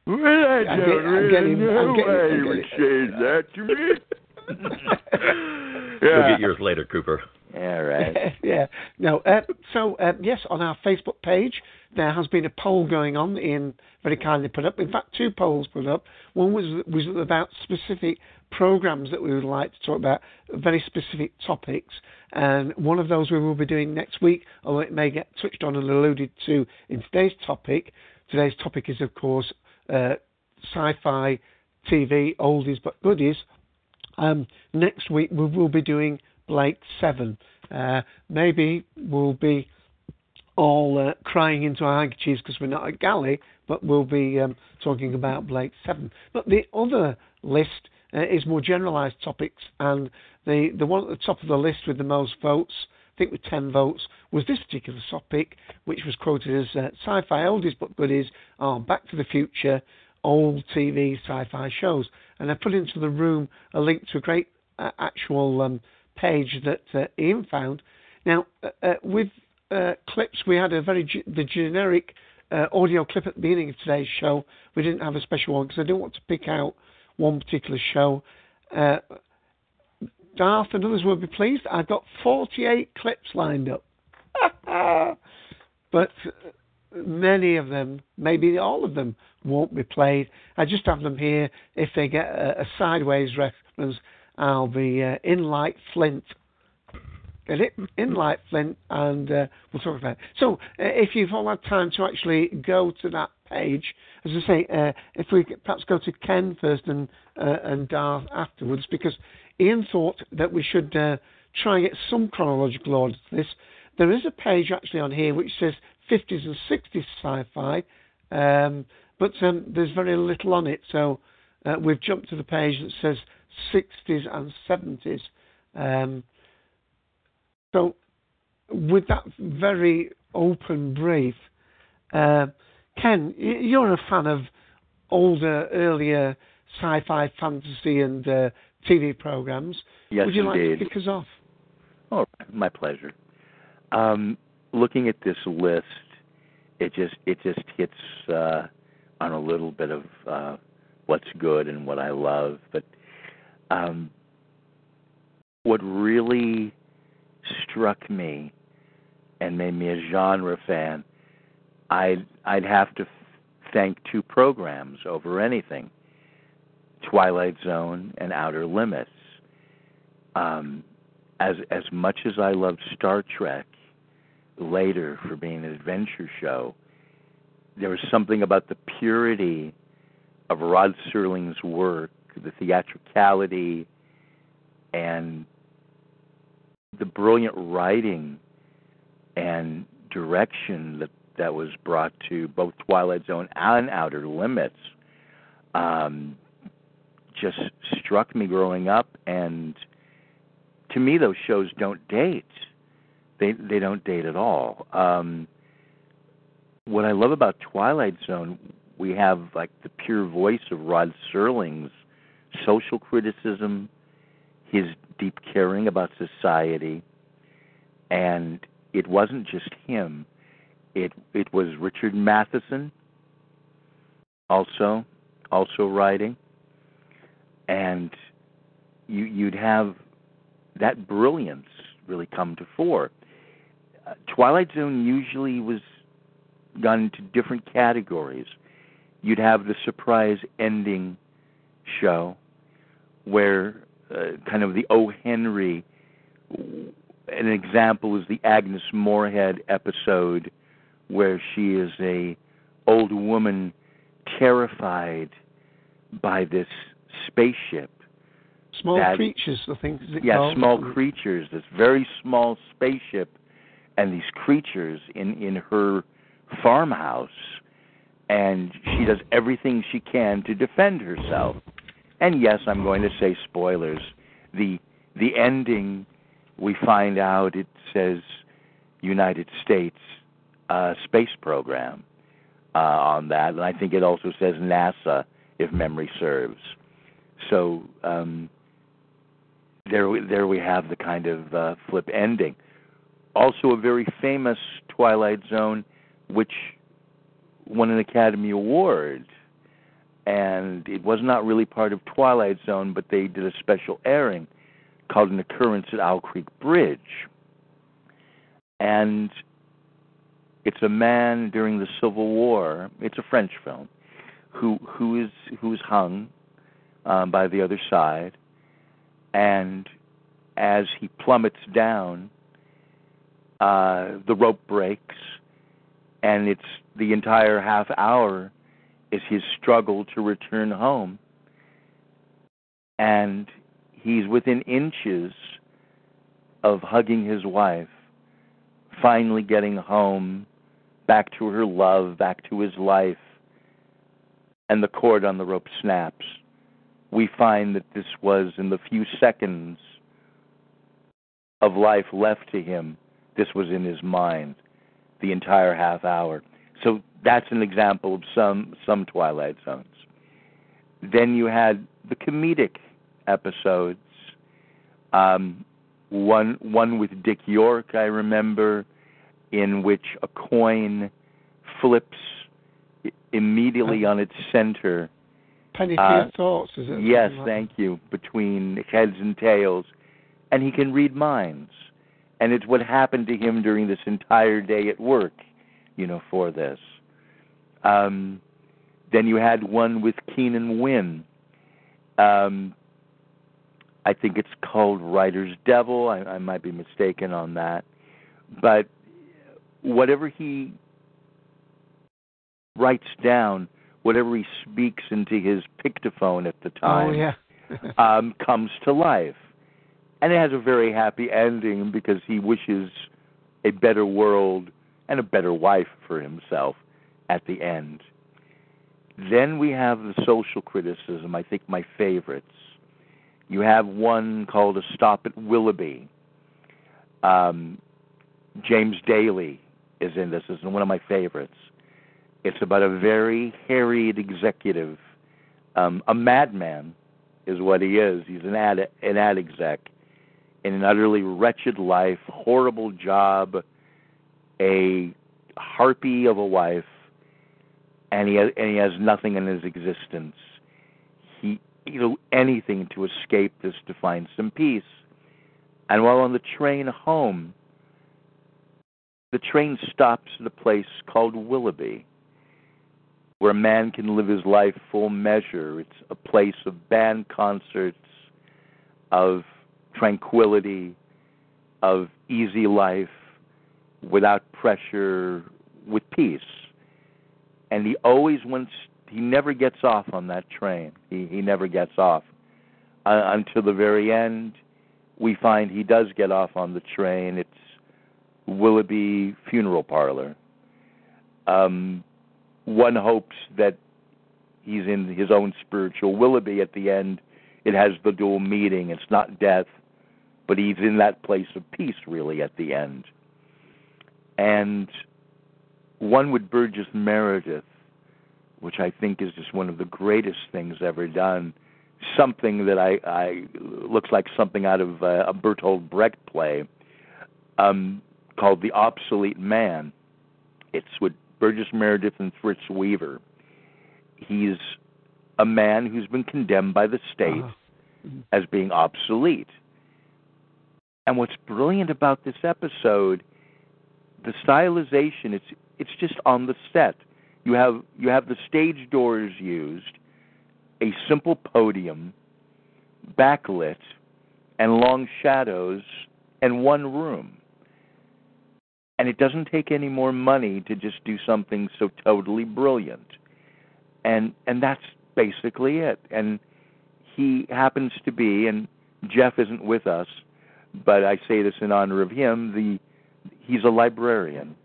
Well, I I'm don't getting- I'm really getting- know I'm getting- why I'm you would getting- say that to me. [laughs] You'll get yours later, Cooper. All right. [laughs] [laughs] yeah. No. Uh, so uh, yes, on our Facebook page there has been a poll going on. Ian very kindly put up. In fact, two polls put up. One was was about specific programs that we would like to talk about, very specific topics, and one of those we will be doing next week. Although it may get touched on and alluded to in today's topic. Today's topic is of course uh, sci-fi TV oldies but goodies. Um, next week we will be doing Blake Seven. Uh, maybe we'll be all uh, crying into our handkerchiefs because we're not at Galley, but we'll be um, talking about Blake Seven. But the other list uh, is more generalised topics, and the the one at the top of the list with the most votes, think with ten votes, was this particular topic, which was quoted as uh, sci-fi oldies but goodies are Back to the Future, old TV sci-fi shows, and I put into the room a link to a great uh, actual um, page that uh, Ian found. Now, uh, uh, with uh, clips, we had a very ge- the generic audio clip at the beginning of today's show. We didn't have a special one because I didn't want to pick out one particular show. Darth and others will be pleased. I've got 48 clips lined up, [laughs] but many of them, maybe all of them, won't be played. I just have them here. If they get a, a sideways reference, I'll be uh, in like Flint. Get it? In like Flint, and uh, we'll talk about it. So, uh, if you've all had time to actually go to that page, as I say, uh, if we could perhaps go to Ken first and uh, and Darth afterwards, because Ian thought that we should uh, try and get some chronological order to this. There is a page actually on here which says 50s and 60s sci-fi, um, but um, there's very little on it. So uh, we've jumped to the page that says 60s and 70s. Um, so with that very open brief, uh, Ken, you're a fan of older, earlier sci-fi, fantasy, and uh, TV programs. Yes, Would you like to kick us off? Oh, my pleasure. Um, looking at this list, it just it just hits uh, on a little bit of uh, what's good and what I love. But um, what really struck me and made me a genre fan, I'd I'd have to f- thank two programs over anything: Twilight Zone and Outer Limits. Um, as as much as I loved Star Trek later for being an adventure show, there was something about the purity of Rod Serling's work, the theatricality, and the brilliant writing and direction that that was brought to both Twilight Zone and Outer Limits um, just struck me growing up. And to me, those shows don't date. They they don't date at all. Um, what I love about Twilight Zone, we have like the pure voice of Rod Serling's social criticism, his deep caring about society, and it wasn't just him. It it was Richard Matheson also also writing, and you you'd have that brilliance really come to fore. Uh, Twilight Zone usually was gone into different categories. You'd have the surprise ending show, where uh, kind of the O. Henry. An example is the Agnes Moorehead episode, where she is a old woman terrified by this spaceship. Small that, creatures, I think. Is it yeah, called? small creatures. This very small spaceship, and these creatures in in her farmhouse, and she does everything she can to defend herself. And yes, I'm going to say spoilers. The the ending, we find out it says United States uh, space program uh, on that, and I think it also says NASA, if memory serves. So um, there, there we have the kind of uh, flip ending. Also, a very famous Twilight Zone, which won an Academy Award, and it was not really part of Twilight Zone, but they did a special airing called "An Occurrence at Owl Creek Bridge," and it's a man during the Civil War. It's a French film who who is who is hung um, by the other side, and as he plummets down, uh, the rope breaks, and it's the entire half hour is his struggle to return home, and he's within inches of hugging his wife, finally getting home back to her love, back to his life, and the cord on the rope snaps. We find that this was in the few seconds of life left to him, this was in his mind the entire half hour. So that's an example of some some Twilight Zones. Then you had the comedic episodes. Um, one one with Dick York, I remember, in which a coin flips immediately on its center. Uh, thoughts, is it? Yes, like thank you. Between heads and tails, and he can read minds, and it's what happened to him during this entire day at work, you know, for this. Um, then you had one with Keenan Wynn. Um, I think it's called Writer's Devil. I, I might be mistaken on that, but whatever he writes down, whatever he speaks into his dictaphone at the time, Oh yeah. [laughs] um, comes to life. And it has a very happy ending because he wishes a better world and a better wife for himself at the end. Then we have the social criticism, I think my favorites. You have one called A Stop at Willoughby. Um, James Daly is in this. This is one of my favorites. It's about a very harried executive, um, a madman is what he is. He's an ad an ad exec in an utterly wretched life, horrible job, a harpy of a wife, and he has, and he has nothing in his existence. He know anything to escape this to find some peace. And while on the train home, the train stops at a place called Willoughby, where a man can live his life full measure. It's a place of band concerts, of tranquility, of easy life, without pressure, with peace. and he always wants. He never gets off on that train. He he never gets off uh, until the very end. We find he does get off on the train. It's Willoughby Funeral Parlor. Um, one hopes that he's in his own spiritual Willoughby at the end. It has the dual meaning. It's not death, but he's in that place of peace, really, at the end. And one with Burgess Meredith, which I think is just one of the greatest things ever done. Something that I, I looks like something out of a Bertolt Brecht play um, called The Obsolete Man. It's with Burgess Meredith and Fritz Weaver. He's a man who's been condemned by the state Uh-huh. as being obsolete. And what's brilliant about this episode, the stylization, it's it's just on the set. You have you have the stage doors used, a simple podium, backlit, and long shadows, and one room. And it doesn't take any more money to just do something so totally brilliant. And and that's basically it. And he happens to be, and Jeff isn't with us, but I say this in honor of him, the he's a librarian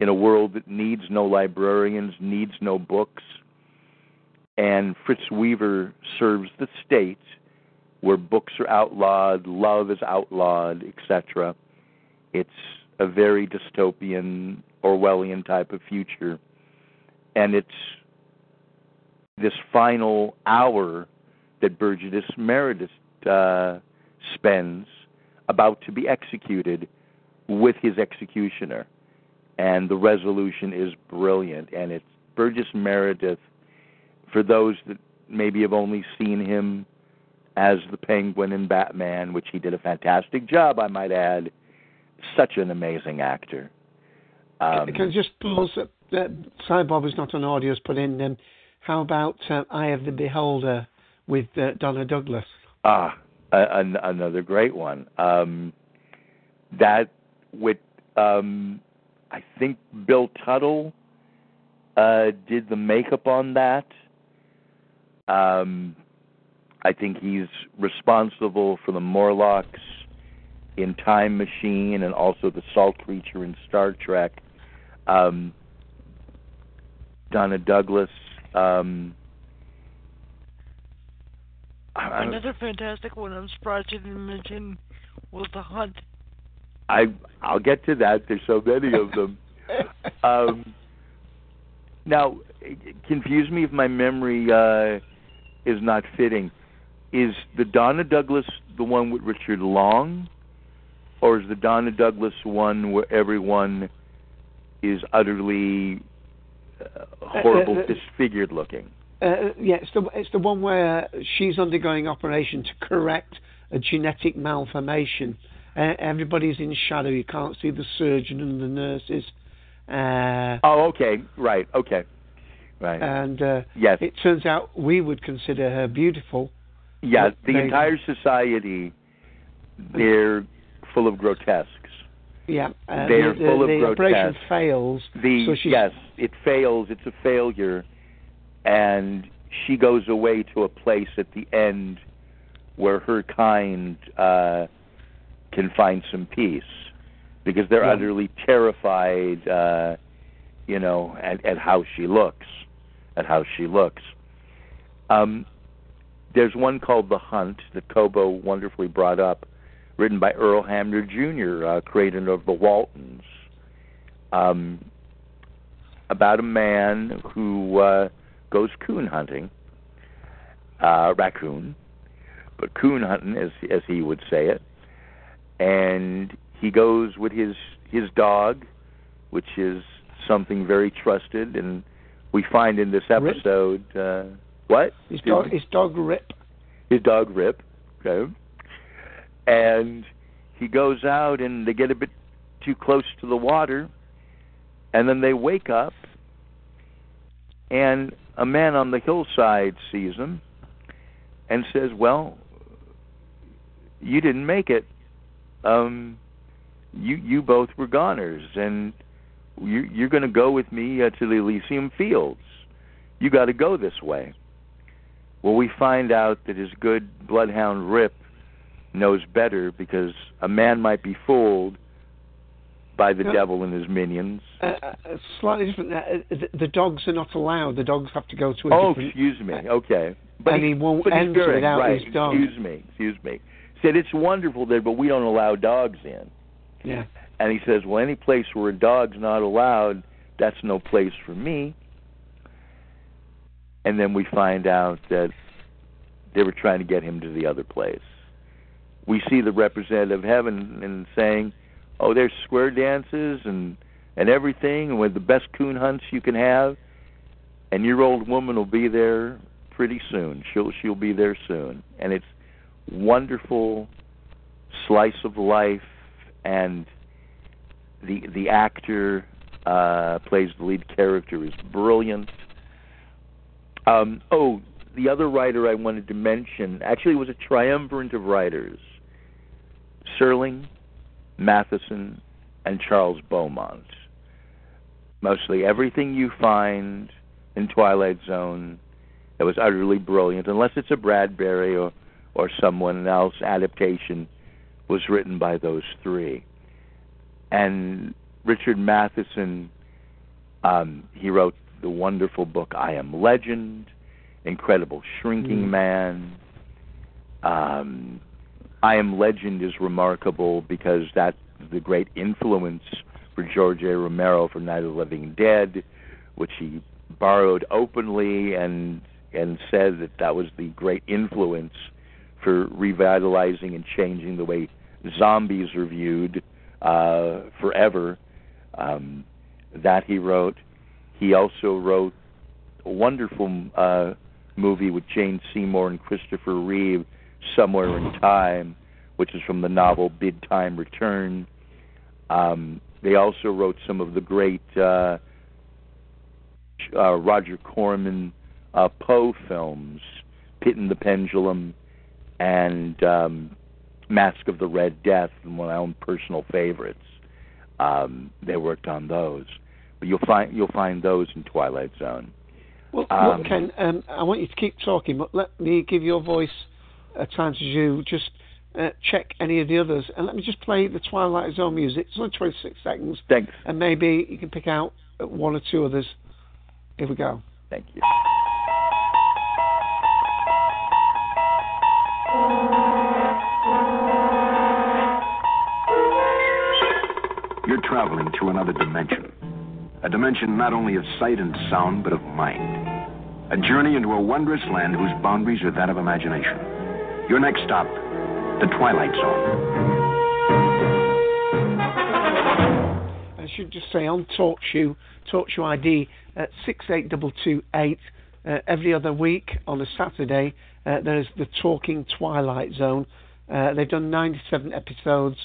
in a world that needs no librarians, needs no books. And Fritz Weaver serves the state where books are outlawed, love is outlawed, etc. It's a very dystopian, Orwellian type of future. And it's this final hour that Burgess Meredith uh, spends about to be executed with his executioner. And the resolution is brilliant. And it's Burgess Meredith, for those that maybe have only seen him as the Penguin in Batman, which he did a fantastic job, I might add. Such an amazing actor. Um, Can I just pause? Uh, sorry, Bob is not on audio. Put in. Um, how about uh, Eye of the Beholder with uh, Donna Douglas? Ah, an, another great one. Um, that with um, I think Bill Tuttle uh, did the makeup on that. Um, I think he's responsible for the Morlocks in Time Machine and also the Salt Creature in Star Trek. Um, Donna Douglas. Um, Another fantastic one I'm surprised you didn't mention was The Hunt. I I'll get to that. There's so many of them. [laughs] um, now, confuse me if my memory uh, is not fitting. Is the Donna Douglas the one with Richard Long, or is the Donna Douglas one where everyone is utterly uh, horrible, Uh, uh, disfigured looking? Uh, yeah, it's the it's the one where she's undergoing operation to correct a genetic malformation. Uh, everybody's in shadow. You can't see the surgeon and the nurses. Uh, Oh, okay, right, okay, right. and uh, yes, it turns out we would consider her beautiful. yeah. The entire society, they're full of grotesques. Yeah, uh, They are the, full of the operation fails. The so yes, it fails. It's a failure, and she goes away to a place at the end where her kind uh, can find some peace because they're Yeah. utterly terrified, uh, you know, at, at how she looks, at how she looks. Um, there's one called The Hunt that Kobo wonderfully brought up, written by Earl Hamner Jr., uh, creator of The Waltons. Um, about a man who uh, goes coon hunting, uh, raccoon, but coon hunting, as as he would say it, and he goes with his his dog, which is something very trusted, and we find in this episode uh, what his dog, his dog Rip. his dog Rip, okay, and he goes out and they get a bit too close to the water, and then they wake up, and a man on the hillside sees them, and says, "Well, you didn't make it. Um, you you both were goners, and you, you're going to go with me uh, to the Elysium Fields. You got to go this way. Well, we find out that his good bloodhound Rip knows better because a man might be fooled by the Yeah. devil and his minions. Uh, uh, slightly different. Uh, the, the dogs are not allowed. The dogs have to go to a Oh, different. excuse me. Okay. and he won't but he's enter without right. his dog. Excuse me. Excuse me. Said it's wonderful there, but we don't allow dogs in. Yeah. And he says, well, any place where a dog's not allowed, that's no place for me. And then we find out that they were trying to get him to the other place. We see the representative of heaven and saying, "Oh, there's square dances and and everything, and with the best coon hunts you can have, and your old woman will be there pretty soon. She'll she'll be there soon, and it's wonderful slice of life and the the actor uh plays the lead character is brilliant. Um oh the other writer i wanted to mention actually was a triumvirate of writers serling matheson and charles beaumont mostly everything you find in twilight zone that was utterly brilliant unless it's a bradbury or or someone else adaptation was written by those three and Richard Matheson, um, he wrote the wonderful book I Am Legend, Incredible Shrinking Mm. Man. Um, I Am Legend is remarkable because that's the great influence for George A. Romero for Night of the Living Dead, which he borrowed openly and and said that that was the great influence for revitalizing and changing the way zombies are viewed uh, forever. Um, that he wrote. He also wrote a wonderful uh, movie with Jane Seymour and Christopher Reeve, Somewhere in Time, which is from the novel Bid Time Return. Um, they also wrote some of the great uh, uh, Roger Corman uh, Poe films, Pit and the Pendulum, and um, Mask of the Red Death, and one of my own personal favorites. Um, they worked on those, but you'll find you'll find those in Twilight Zone. Well, Um, Ken, um, I want you to keep talking, but let me give your voice at times as you just uh, check any of the others, and let me just play the Twilight Zone music. It's only 26 seconds, Thanks. and maybe you can pick out one or two others. Here we go. Thank you. You're traveling to another dimension. A dimension not only of sight and sound, but of mind. A journey into a wondrous land whose boundaries are that of imagination. Your next stop, the Twilight Zone. I should just say on TalkShoe, TalkShoe ID at 68228. Uh, every other week on a Saturday, uh, there's the Talking Twilight Zone. Uh, they've done 97 episodes,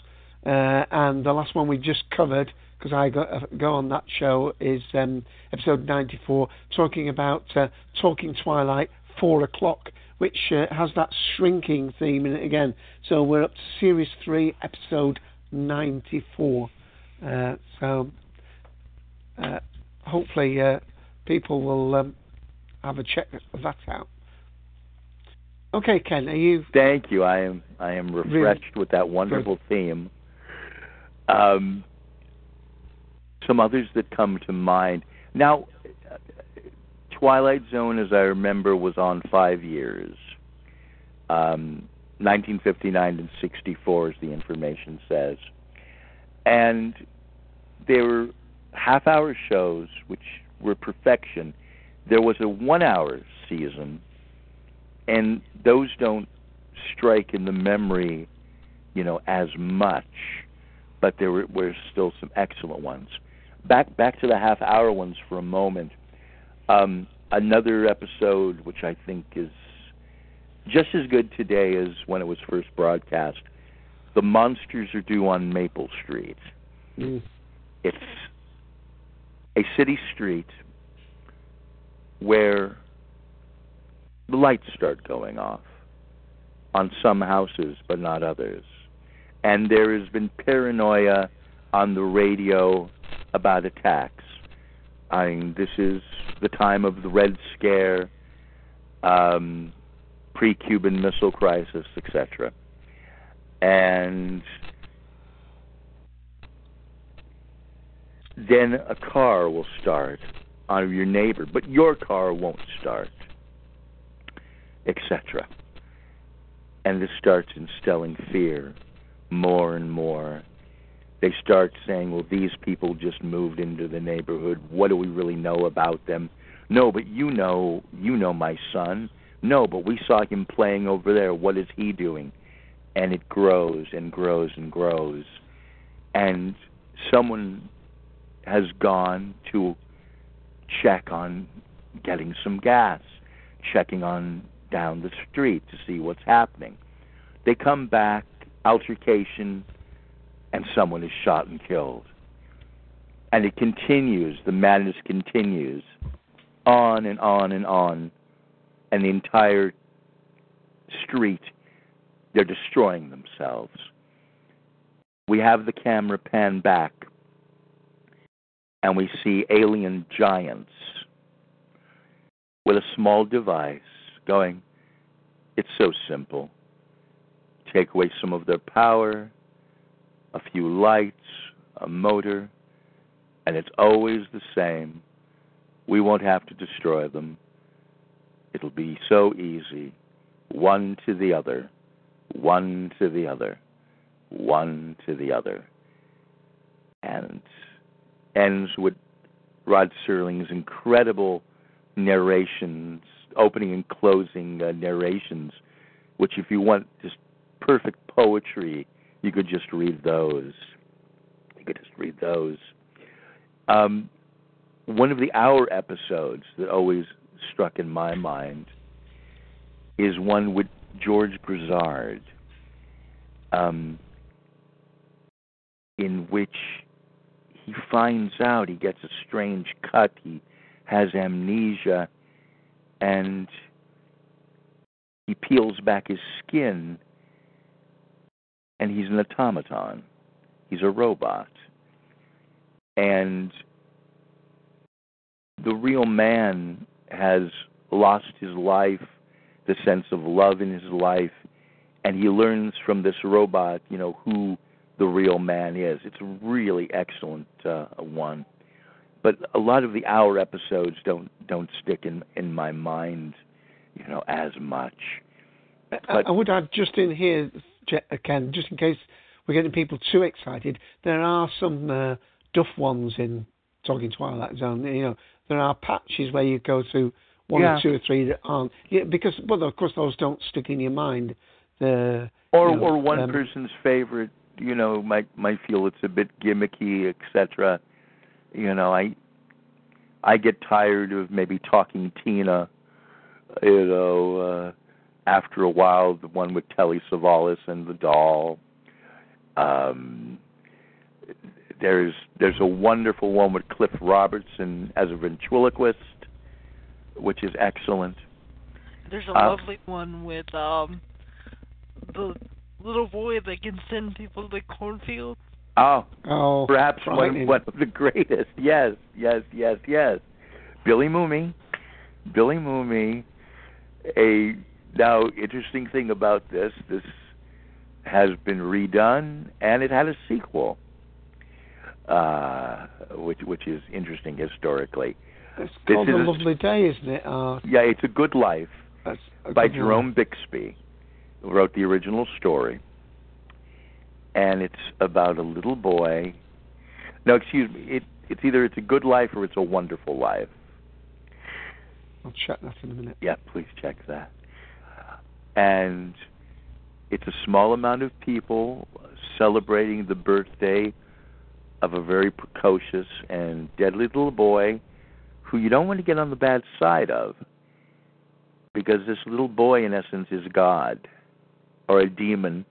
uh, and the last one we just covered, because I go, uh, go on that show, is um, episode 94, talking about uh, Talking Twilight 4 o'clock, which uh, has that shrinking theme in it again. So we're up to Series 3, episode 94. Uh, so uh, hopefully uh, people will um, have a check of that out. Okay, Ken, are you? Thank you. I am I am refreshed with that wonderful theme. Um, some others that come to mind now. Twilight Zone, as I remember, was on five years. Um, 1959 and 64, as the information says, and they were half-hour shows, which were perfection. There was a one-hour season and those don't strike in the memory, you know, as much, but there were, were still some excellent ones. Back back to the half hour ones for a moment. Um, another episode which I think is just as good today as when it was first broadcast. The monsters are due on Maple Street. Mm. It's a city street where the lights start going off on some houses but not others. And there has been paranoia on the radio about attacks. I mean, this is the time of the Red Scare, um, pre-Cuban Missile Crisis, etc. And then a car will start on your neighbor, but your car won't start, etc. And this starts instilling fear more and more. They start saying, well, these people just moved into the neighborhood. What do we really know about them? No, but you know, you know my son. No, but we saw him playing over there. What is he doing? And it grows and grows and grows. And someone has gone to check on getting some gas, checking on down the street to see what's happening. They come back, altercation, and someone is shot and killed. And it continues, the madness continues on and on and on, and the entire street, they're destroying themselves. We have the camera pan back, and we see alien giants with a small device going, it's so simple. Take away some of their power, a few lights, a motor, and it's always the same. We won't have to destroy them. It'll be so easy. One to the other, one to the other, one to the other. And ends with Rod Serling's incredible narrations, opening and closing uh, narrations, which, if you want just perfect poetry, you could just read those. You could just read those. Um, one of the hour episodes that always struck in my mind is one with George Grizzard, um, in which he finds out he gets a strange cut, he has amnesia, and he peels back his skin and he's an automaton. He's a robot. And the real man has lost his life, the sense of love in his life, and he learns from this robot, you know, who the real man is. It's a really excellent uh, one. But a lot of the hour episodes don't don't stick in in my mind, you know, as much. But, I would add just in here Ken, just in case we're getting people too excited, there are some uh, duff ones in Talking Twilight Zone. You know, there are patches where you go through one yeah. or two or three that aren't. Yeah, because well, of course, those don't stick in your mind. The or you know, or one um, person's favorite, you know, might might feel it's a bit gimmicky, etc. You know, I I get tired of maybe talking Tina, you know. After a while, the one with Telly Savalas and the doll. Um, there's there's a wonderful one with Cliff Robertson as a ventriloquist, which is excellent. There's a Uh, lovely one with um the little boy that can send people to the cornfield. Oh, oh, perhaps one, one of the greatest. Yes, yes, yes, yes. Billy Mumy, Billy Mumy. A now interesting thing about this: this has been redone, and it had a sequel, uh, which which is interesting historically. It's This called is a lovely day, isn't it? Uh, Yeah, it's a Good Life a by good one. Jerome Bixby, who wrote the original story, and it's about a little boy. No, excuse me. It, it's either it's a good life or it's a wonderful life. I'll check that in a minute. Yeah, please check that. And it's a small amount of people celebrating the birthday of a very precocious and deadly little boy who you don't want to get on the bad side of because this little boy in essence is god or a demon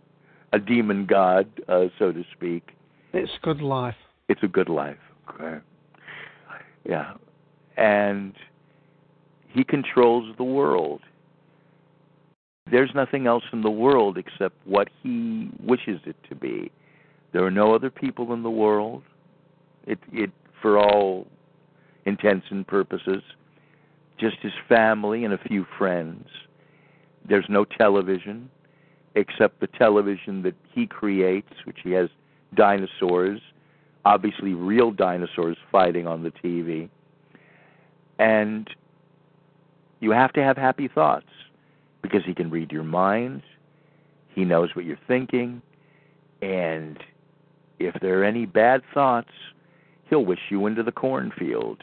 a demon god uh, so to speak It's a good life. it's a good life. Okay. Yeah. And he controls the world. There's nothing else in the world except what he wishes it to be. There are no other people in the world. It it for all intents and purposes. Just his family and a few friends. There's no television except the television that he creates, which he has dinosaurs, obviously real dinosaurs fighting on the TV. And you have to have happy thoughts because he can read your mind. He knows what you're thinking. And if there are any bad thoughts, he'll wish you into the cornfield.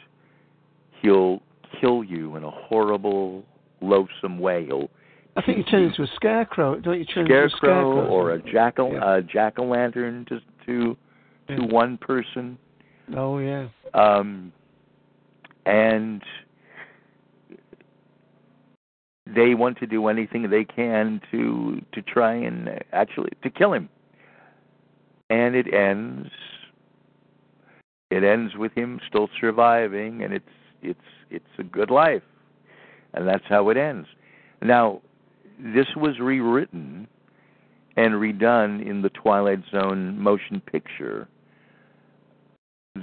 He'll kill you in a horrible, loathsome way. He'll I think you turn into a scarecrow, don't you? Turn scarecrow, into a scarecrow or a jackal Yeah. a jack o' lantern to to to Yeah. one person. Oh yeah. Um, and they want to do anything they can to to try and actually to kill him. And it ends. It ends with him still surviving, and it's it's it's a good life, and that's how it ends. Now, this was rewritten and redone in the Twilight Zone motion picture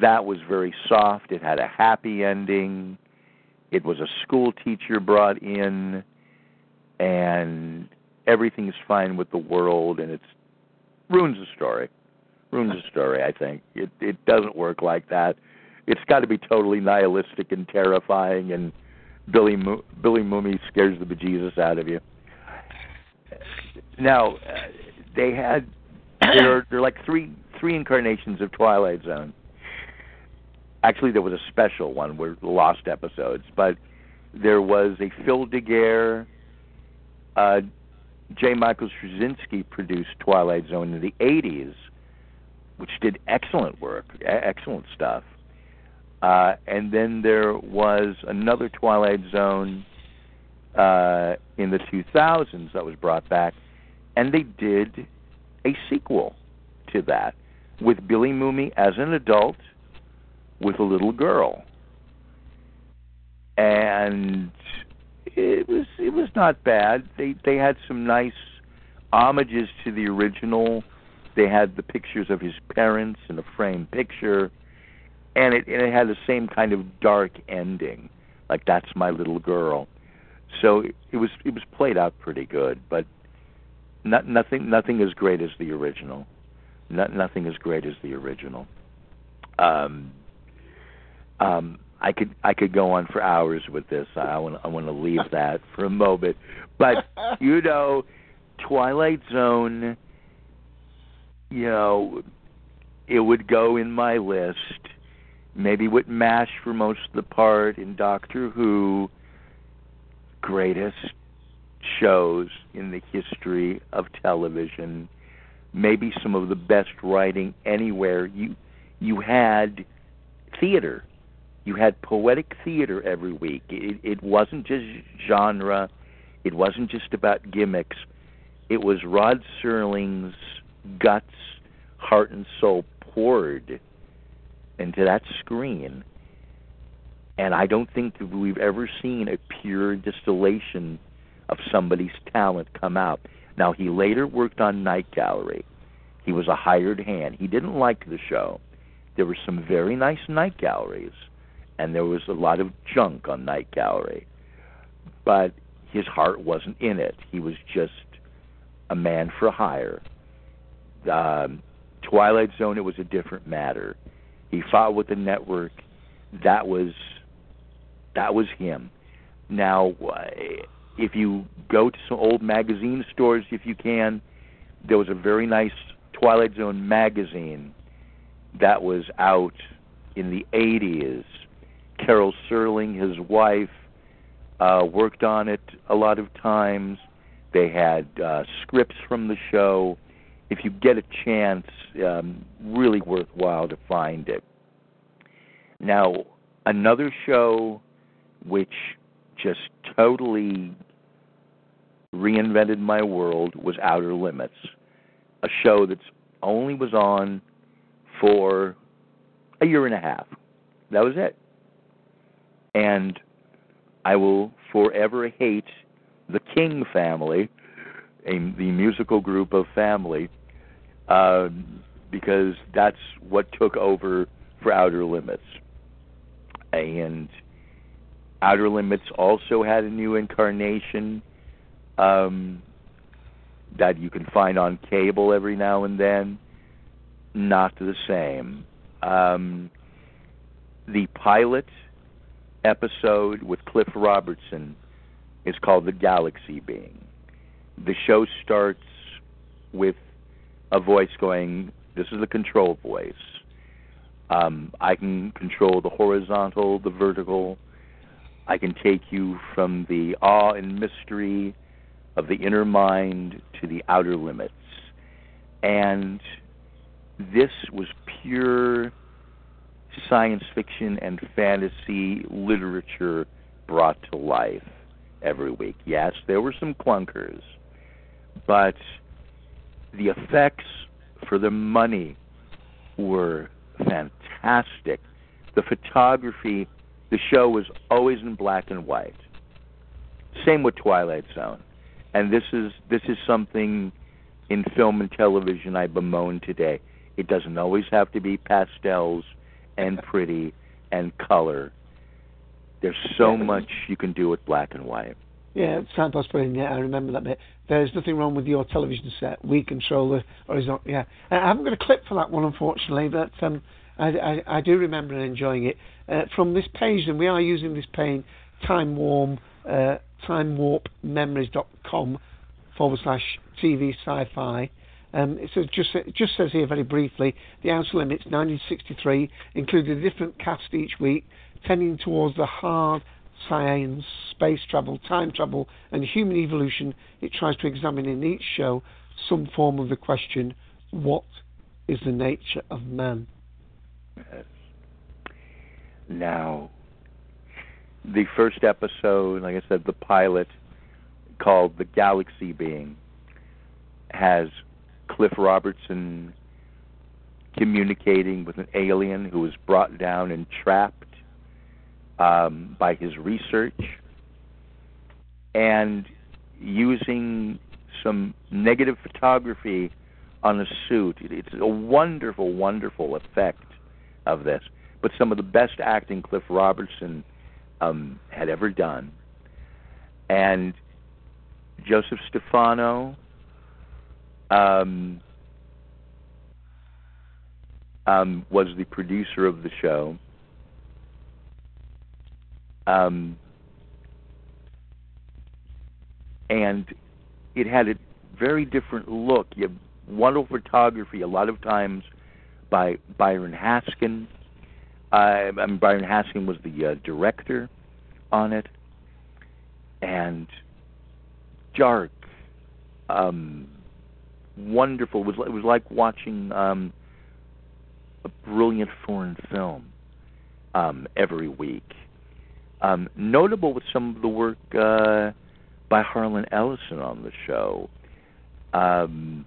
that was very soft. It had a happy ending. It was a school teacher brought in, and everything's fine with the world, and it's ruins the story. Ruins the story. I think it it doesn't work like that. It's got to be totally nihilistic and terrifying, and Billy Mo- Billy Mumy scares the bejesus out of you. Now, uh, they had there there are like three three incarnations of Twilight Zone actually there was a special one with lost episodes, but there was a Phil DeGuere, uh, J. Michael Straczynski produced Twilight Zone in the '80s, which did excellent work, excellent stuff. Uh, and then there was another Twilight Zone uh, in the 2000s that was brought back, and they did a sequel to that with Billy Mumy as an adult with a little girl. And it was it was not bad. They they had some nice homages to the original. They had the pictures of his parents in a framed picture, and it and it had the same kind of dark ending, like that's my little girl. So it was it was played out pretty good, but not, nothing nothing as great as the original. Not, nothing as great as the original. Um, um, I could I could go on for hours with this. I want I want to leave that for a moment, but [laughs] you know, Twilight Zone. You know, it would go in my list. Maybe with Mash for most of the part, in Doctor Who, greatest shows in the history of television. Maybe some of the best writing anywhere. You you had theater. You had poetic theater every week. It, it wasn't just genre. It wasn't just about gimmicks. It was Rod Serling's guts, heart, and soul poured into that screen. And I don't think that we've ever seen a pure distillation of somebody's talent come out. Now, he later worked on Night Gallery. He was a hired hand. He didn't like the show. There were some very nice night galleries, and there was a lot of junk on Night Gallery. But his heart wasn't in it. He was just a man for hire. Um, Twilight Zone, it was a different matter. He fought with the network. That was that was him. Now, uh, if you go to some old magazine stores, if you can, there was a very nice Twilight Zone magazine that was out in the 80s. Carol Serling, his wife, uh, worked on it a lot of times. They had uh, scripts from the show. If you get a chance, um, really worthwhile to find it. Now, another show which just totally reinvented my world was Outer Limits, a show that's only was on for a year and a half. That was it. And I will forever hate the King family, a, the musical group of family, uh, because that's what took over for Outer Limits. and Outer Limits also had a new incarnation um, that you can find on cable every now and then. Not the same. Um, the pilot episode with Cliff Robertson is called The Galaxy Being. The show starts with a voice going, This is the control voice. Um, I can control the horizontal, the vertical. I can take you from the awe and mystery of the inner mind to the outer limits. And this was pure science fiction and fantasy literature brought to life every week. Yes, there were some clunkers, but the effects for the money were fantastic. The photography, the show was always in black and white. Same with Twilight Zone. And this is this is something in film and television I bemoan today. It doesn't always have to be pastels and pretty and color. There's so much you can do with black and white. Yeah, Santos put in, yeah, I remember that bit. There's nothing wrong with your television set. We control the horizontal. Yeah. I haven't got a clip for that one, unfortunately, but um, I, I, I do remember enjoying it. Uh, from this page, and we are using this page, Time Warm, uh, timewarpmemories.com forward slash TV sci fi. Um, it says, just, it just says here very briefly the Outer Limits 1963 included a different cast each week, tending towards the hard science, space travel, time travel, and human evolution. It tries to examine in each show some form of the question what is the nature of man? Yes. Now, the first episode, like I said, the pilot called The Galaxy Being, has Cliff Robertson communicating with an alien who was brought down and trapped um, by his research and using some negative photography on a suit. It's a wonderful, wonderful effect of this. But some of the best acting Cliff Robertson um, had ever done. And Joseph Stefano um, um, was the producer of the show. Um, and it had a very different look. You have wonderful photography, a lot of times by Byron Haskin. I mean, Byron Haskin was the uh, director on it, and dark, um, wonderful. It was it was like watching um, a brilliant foreign film um, every week. Um, notable with some of the work uh, by Harlan Ellison on the show. Um,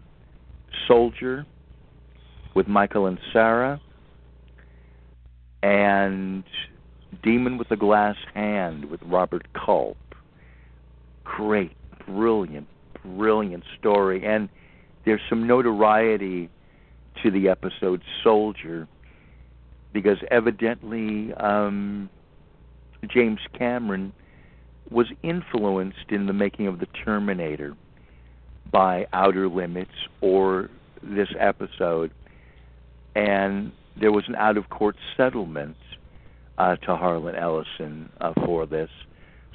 Soldier with Michael and Sarah, and Demon with a Glass Hand with Robert Culp. Great, brilliant, brilliant story. And there's some notoriety to the episode Soldier because evidently um, James Cameron was influenced in the making of the Terminator by Outer Limits or this episode, and there was an out of court settlement uh, to Harlan Ellison uh, for this.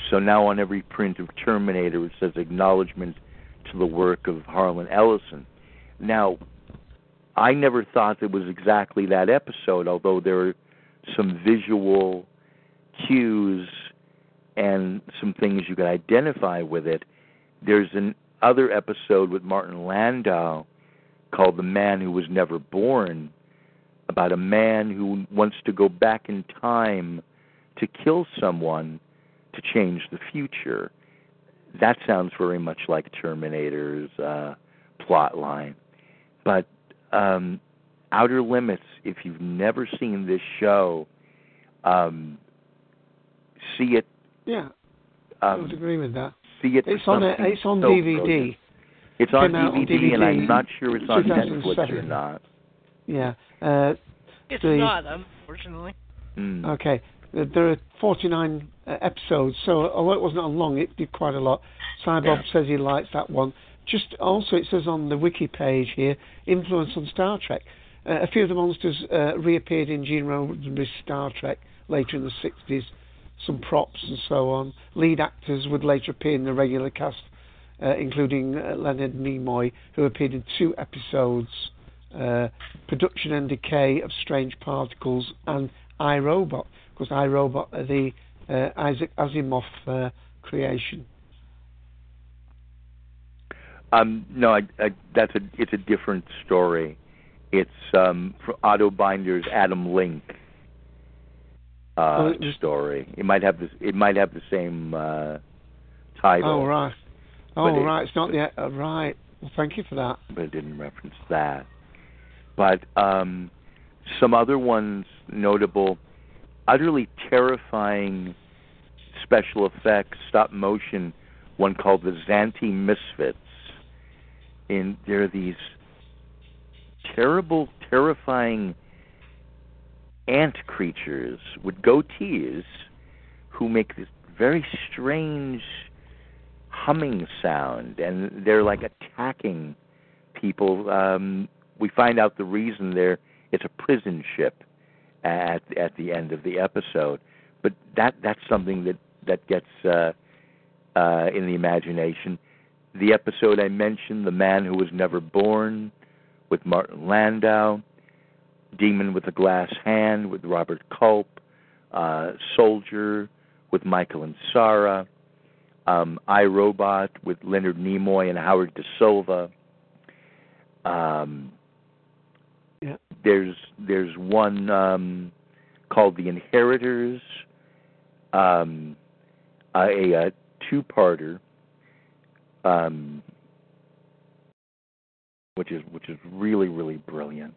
So now on every print of Terminator, it says acknowledgement to the work of Harlan Ellison. Now, I never thought it was exactly that episode, although there are some visual cues and some things you can identify with it. There's an other episode with Martin Landau called The Man Who Was Never Born about a man who wants to go back in time to kill someone to change the future. That sounds very much like Terminator's uh, plot line. But um, Outer Limits, if you've never seen this show, um, see it. Yeah, um, I would agree with that. See it. It's on. A, it's on so DVD. brilliant. It's on Came out on DVD, and I'm not sure it's on Netflix or not. Yeah. Uh, It's the- not, unfortunately. Mm. Okay. There are 49 uh, episodes, so although it wasn't long, it did quite a lot. Cybob Yeah. says he likes that one. Just also, it says on the wiki page here, influence on Star Trek. Uh, a few of the monsters uh, reappeared in Gene Roddenberry's Star Trek later in the 60s. Some props and so on. Lead actors would later appear in the regular cast, uh, including uh, Leonard Nimoy, who appeared in two episodes. Uh, Production and Decay of Strange Particles and I iRobot. Because I, Robot are the uh, Isaac Asimov uh, creation. Um, no, I, I, that's a it's a different story. It's um, for Otto Binder's Adam Link uh, Oh, it was- story. It might have this. It might have the same uh, title. Oh right. Oh it- right. It's not the uh, right. Well, thank you for that. but it didn't reference that. But um, some other ones notable, utterly terrifying special effects, stop motion, one called the Zanti Misfits. And there are these terrible, terrifying ant creatures with goatees who make this very strange humming sound, and they're like attacking people. Um, we find out the reason there. It's a prison ship at at the end of the episode, but that that's something that that gets uh, uh, in the imagination. The episode I mentioned, "The Man Who Was Never Born," with Martin Landau, "Demon with a Glass Hand" with Robert Culp, uh, "Soldier" with Michael and Sarah um, I, Robot with Leonard Nimoy and Howard De Silva. Um. There's there's one um, called The Inheritors, um, a, a two-parter, um, which is which is really really brilliant.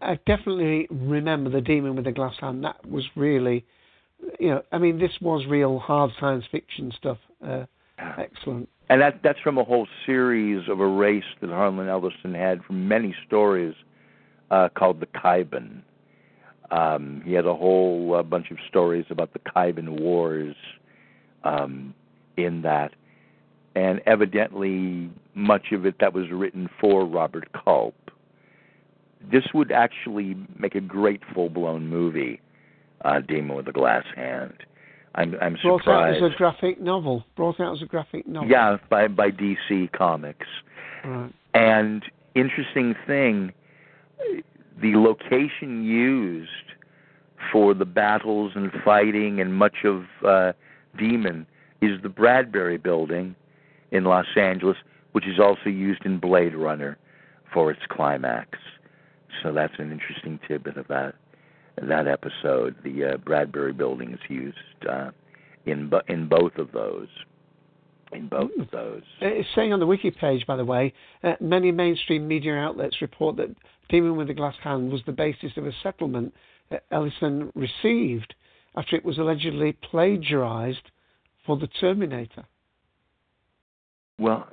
I definitely remember the demon with the glass hand. That was really, you know, I mean, this was real hard science fiction stuff. Uh, excellent. And that that's from a whole series of a race that Harlan Ellison had from many stories uh, called the Kyben. Um, he had a whole uh, bunch of stories about the Kyben Wars um, in that, and evidently much of it that was written for Robert Culp. This would actually make a great full-blown movie, uh, Demon with a Glass Hand. I'm I'm Brought out as a graphic novel. Brought out as a graphic novel. Yeah, by by DC Comics. Right. And interesting thing, the location used for the battles and fighting and much of uh, Demon is the Bradbury Building in Los Angeles, which is also used in Blade Runner for its climax. So that's an interesting tidbit of that that episode. The uh, Bradbury Building is used uh, in bo- in both of those. In both of those. It's saying on the wiki page, by the way, uh, many mainstream media outlets report that Demon with the Glass Hand was the basis of a settlement that Ellison received after it was allegedly plagiarized for the Terminator. Well,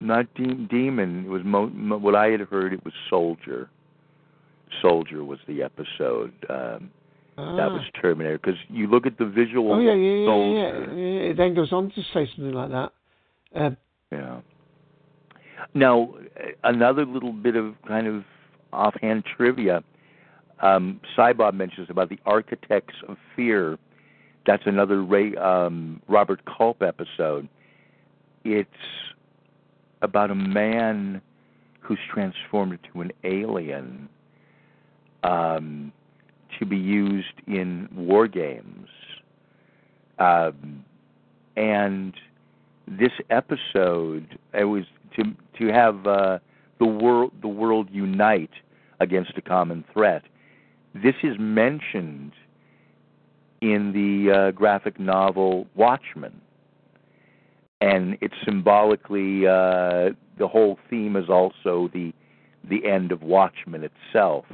not de- demon. It was mo- mo- what I had heard. It was soldier. Soldier was the episode um, that was Terminator. Because you look at the visual. Ah. Oh yeah, yeah, yeah, yeah, yeah. It then goes on to say something like that. Uh, Yeah. Now, another little bit of kind of offhand trivia. Um, mentions about the Architects of Fear. That's another Ray, um, Robert Culp episode. It's about a man who's transformed into an alien um, to be used in war games. Um, and this episode it was to to have uh, the world the world unite against a common threat. This is mentioned in the uh, graphic novel Watchmen, and it's symbolically uh, the whole theme is also the the end of Watchmen itself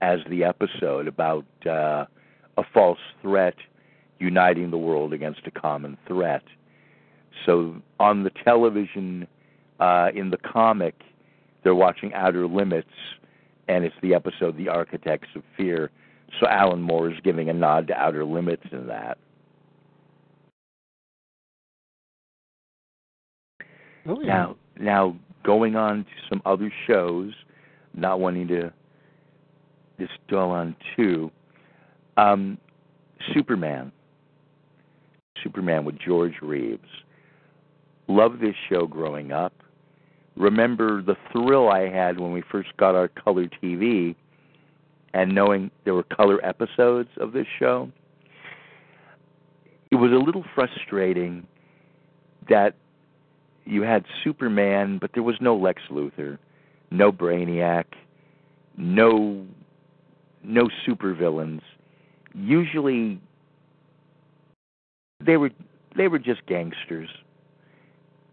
as the episode about uh, a false threat uniting the world against a common threat. So on the television, uh, in the comic, they're watching Outer Limits, and it's the episode "The Architects of Fear." so Alan Moore is giving a nod to Outer Limits in that. Oh, yeah. Now, now going on to some other shows, not wanting to just dwell on two. Um, Superman. Superman with George Reeves. Loved this show growing up. Remember the thrill I had when we first got our color TV and knowing there were color episodes of this show. It was a little frustrating that you had Superman, but there was no Lex Luthor, no Brainiac, no no supervillains. Usually they were they were just gangsters.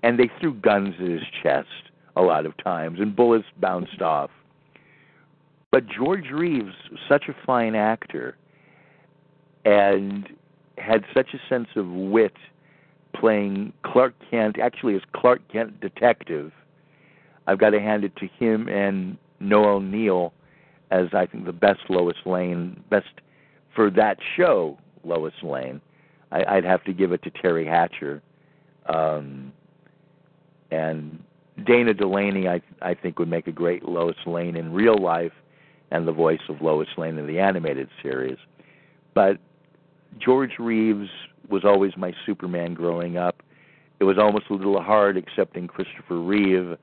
And they threw guns at his chest a lot of times and bullets bounced off. But George Reeves, such a fine actor and had such a sense of wit playing Clark Kent, actually as Clark Kent detective. I've got to hand it to him and Noel Neill as I think the best Lois Lane, best for that show, Lois Lane. I, I'd have to give it to Teri Hatcher, um, and Dana Delany. I I think would make a great Lois Lane in real life, and the voice of Lois Lane in the animated series. But George Reeves was always my Superman growing up. It was almost a little hard accepting Christopher Reeve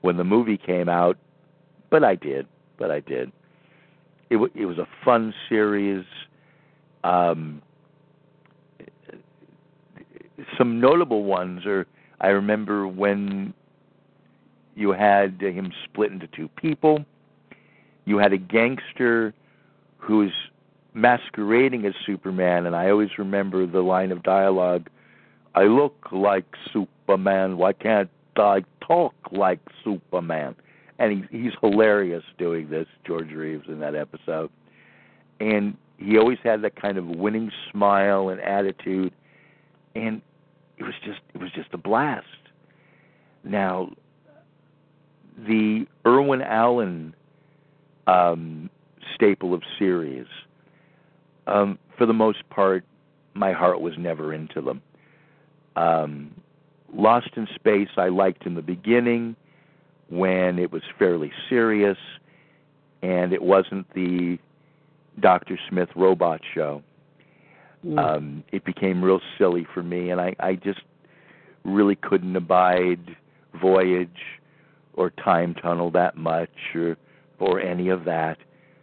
when the movie came out, but I did. But I did. It, w- it was a fun series. Um, some notable ones are I remember when you had him split into two people. You had a gangster who's masquerading as Superman, and I always remember the line of dialogue I look like Superman, why can't I talk like Superman? And he, he's hilarious doing this, George Reeves, in that episode. And he always had that kind of winning smile and attitude, and it was just it was just a blast. Now, the Irwin Allen um, staple of series, um, for the most part, my heart was never into them. Um, Lost in Space, I liked in the beginning when it was fairly serious and it wasn't the Dr. Smith robot show. Mm. Um, it became real silly for me, and I, I just really couldn't abide Voyage or Time Tunnel that much, or or any of that.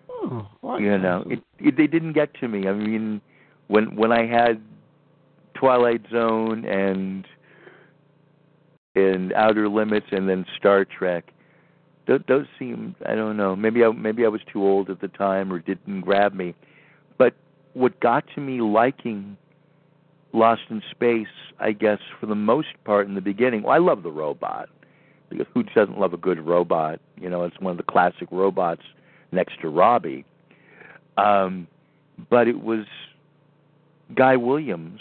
Oh, what? You know, it, it they didn't get to me. I mean, when when I had Twilight Zone and and Outer Limits and then Star Trek, those, those seemed I don't know. Maybe I maybe I was too old at the time or didn't grab me. But what got to me liking Lost in Space, I guess, for the most part in the beginning. Well, I love the robot because who doesn't love a good robot? You know, it's one of the classic robots next to Robbie. Um, but it was Guy Williams,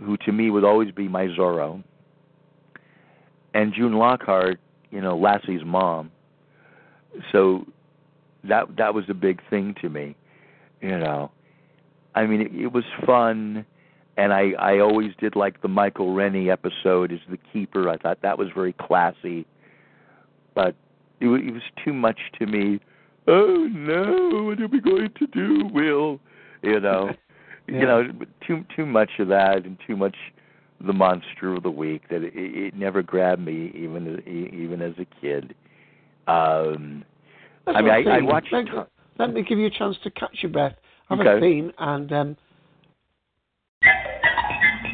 who to me would always be my Zorro, and June Lockhart, you know, Lassie's mom. So that that was a big thing to me, you know. I mean, it, it was fun, and I I always did like the Michael Rennie episode as the keeper. I thought that was very classy, but it, it was too much to me. Oh no, what are we going to do, Will? You know, Yeah. [laughs] you know, too too much of that and too much the monster of the week that it, it never grabbed me even even as a kid. Um, That's I mean, I, I watched. Let, let me give you a chance to catch your breath, I have a Okay. theme, and um,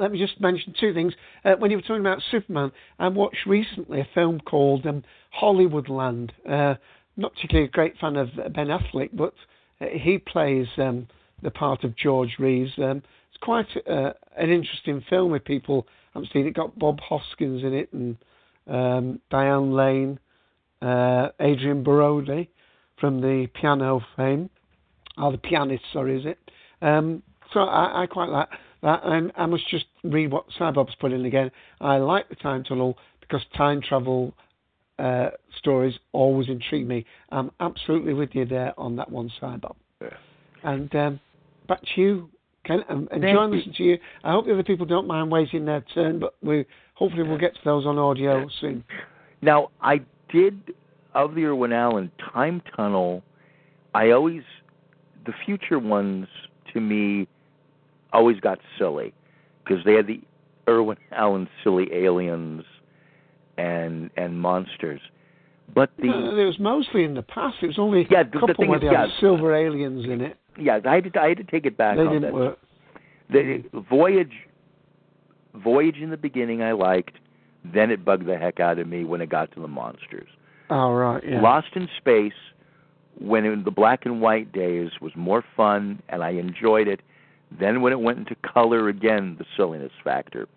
let me just mention two things. Uh, when you were talking about Superman, I watched recently a film called um, Hollywoodland. Uh, not particularly a great fan of Ben Affleck, but uh, he plays um, the part of George Reeves. Um, it's quite uh, an interesting film if people haven't seen it. It got Bob Hoskins in it and um, Diane Lane, uh, Adrien Brody from the piano fame, or the pianist, sorry, is it? Um, so I, I quite like that. And I must just read what Cybob's put in again. I like the time tunnel because time travel uh, stories always intrigue me. I'm absolutely with you there on that one, Cybob. Yeah. And um, back to you, Ken. I'm enjoying you. listening to you. I hope the other people don't mind waiting their turn, but we hopefully we'll get to those on audio soon. Now, I did of the Irwin Allen Time Tunnel. I always the future ones to me always got silly because they had the Irwin Allen silly aliens and and monsters. But the No, it was mostly in the past. It was only Yeah, a the- the couple thing where they had silver aliens in it. yeah, I had to, I had to take it back they on didn't that. work. The Voyage Voyage in the beginning I liked, then it bugged the heck out of me when it got to the monsters. Oh right, yeah. Lost in Space, when in the black and white days, was more fun and I enjoyed it. Then when it went into color again, the silliness factor.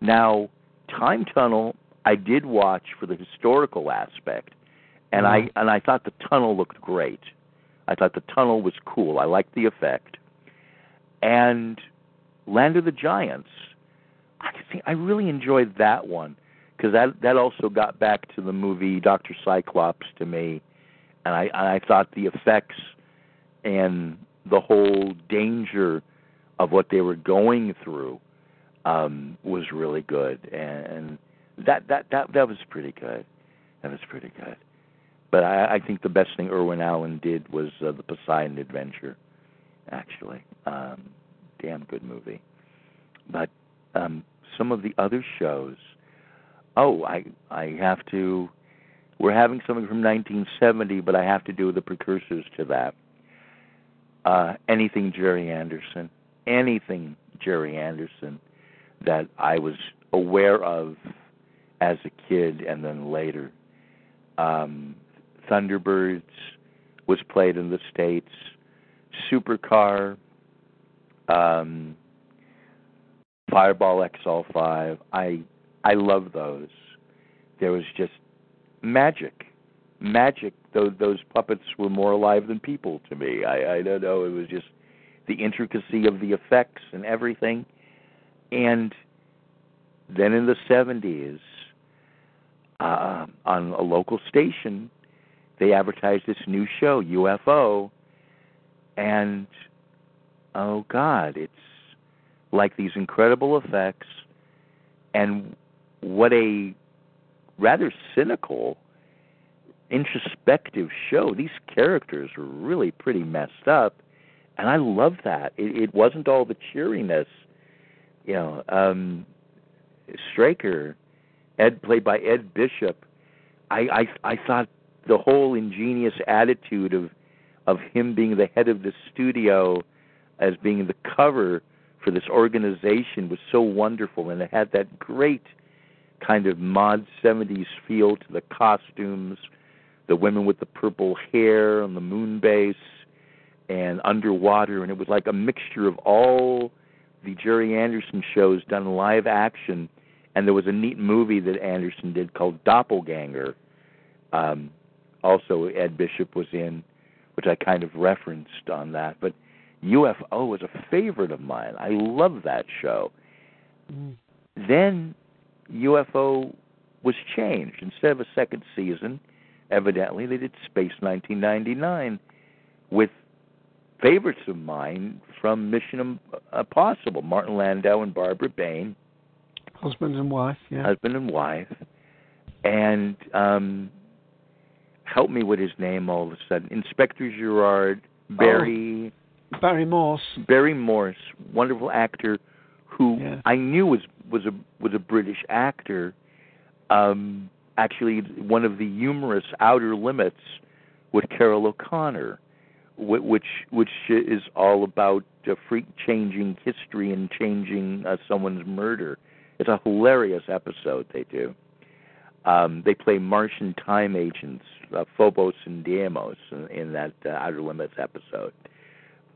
Now, Time Tunnel, I did watch for the historical aspect, and I mm-hmm. and I thought the tunnel looked great. I thought the tunnel was cool. I liked the effect. And Land of the Giants, I think I really enjoyed that one because that that also got back to the movie Doctor Cyclops to me, and I and I thought the effects and the whole danger of what they were going through um, was really good, and, that that that that was pretty good. That was pretty good. But I, I think the best thing Irwin Allen did was uh, the Poseidon Adventure. Actually, um, damn good movie. But um, some of the other shows. Oh, I I have to. We're having something from 1970, but I have to do the precursors to that. Uh, anything Gerry Anderson, anything Gerry Anderson that I was aware of as a kid and then later. Um, Thunderbirds was played in the states. Supercar, um, Fireball XL5. I I love those. There was just magic, magic. Those those puppets were more alive than people to me. I I don't know. It was just the intricacy of the effects and everything. And then in the seventies, uh, on a local station, they advertised this new show, UFO, and oh God, it's like these incredible effects, and what a rather cynical, introspective show. These characters were really pretty messed up, and I love that. It, it wasn't all the cheeriness, you know. Um, Straker, Ed played by Ed Bishop. I I I thought the whole ingenious attitude of of him being the head of the studio as being the cover for this organization was so wonderful and it had that great kind of mod 70s feel to the costumes the women with the purple hair on the moon base and underwater and it was like a mixture of all the Gerry Anderson shows done live action and there was a neat movie that Anderson did called Doppelganger um also Ed Bishop was in which I kind of referenced on that but UFO was a favorite of mine. I love that show. Then UFO was changed. Instead of a second season, evidently they did Space 1999 with favorites of mine from Mission Impossible, Martin Landau and Barbara Bain, Husband and wife, yeah. husband and wife, and um, help me with his name all of a sudden, Inspector Gerard, Barry. Barry Morse. Barry Morse, wonderful actor, who Yeah. I knew was was a was a British actor. Um, actually, one of the humorous Outer Limits with Carroll O'Connor, which which is all about uh, freak changing history and changing uh, someone's murder. It's a hilarious episode they do. Um, they play Martian time agents, uh, Phobos and Deimos, in, in that uh, Outer Limits episode.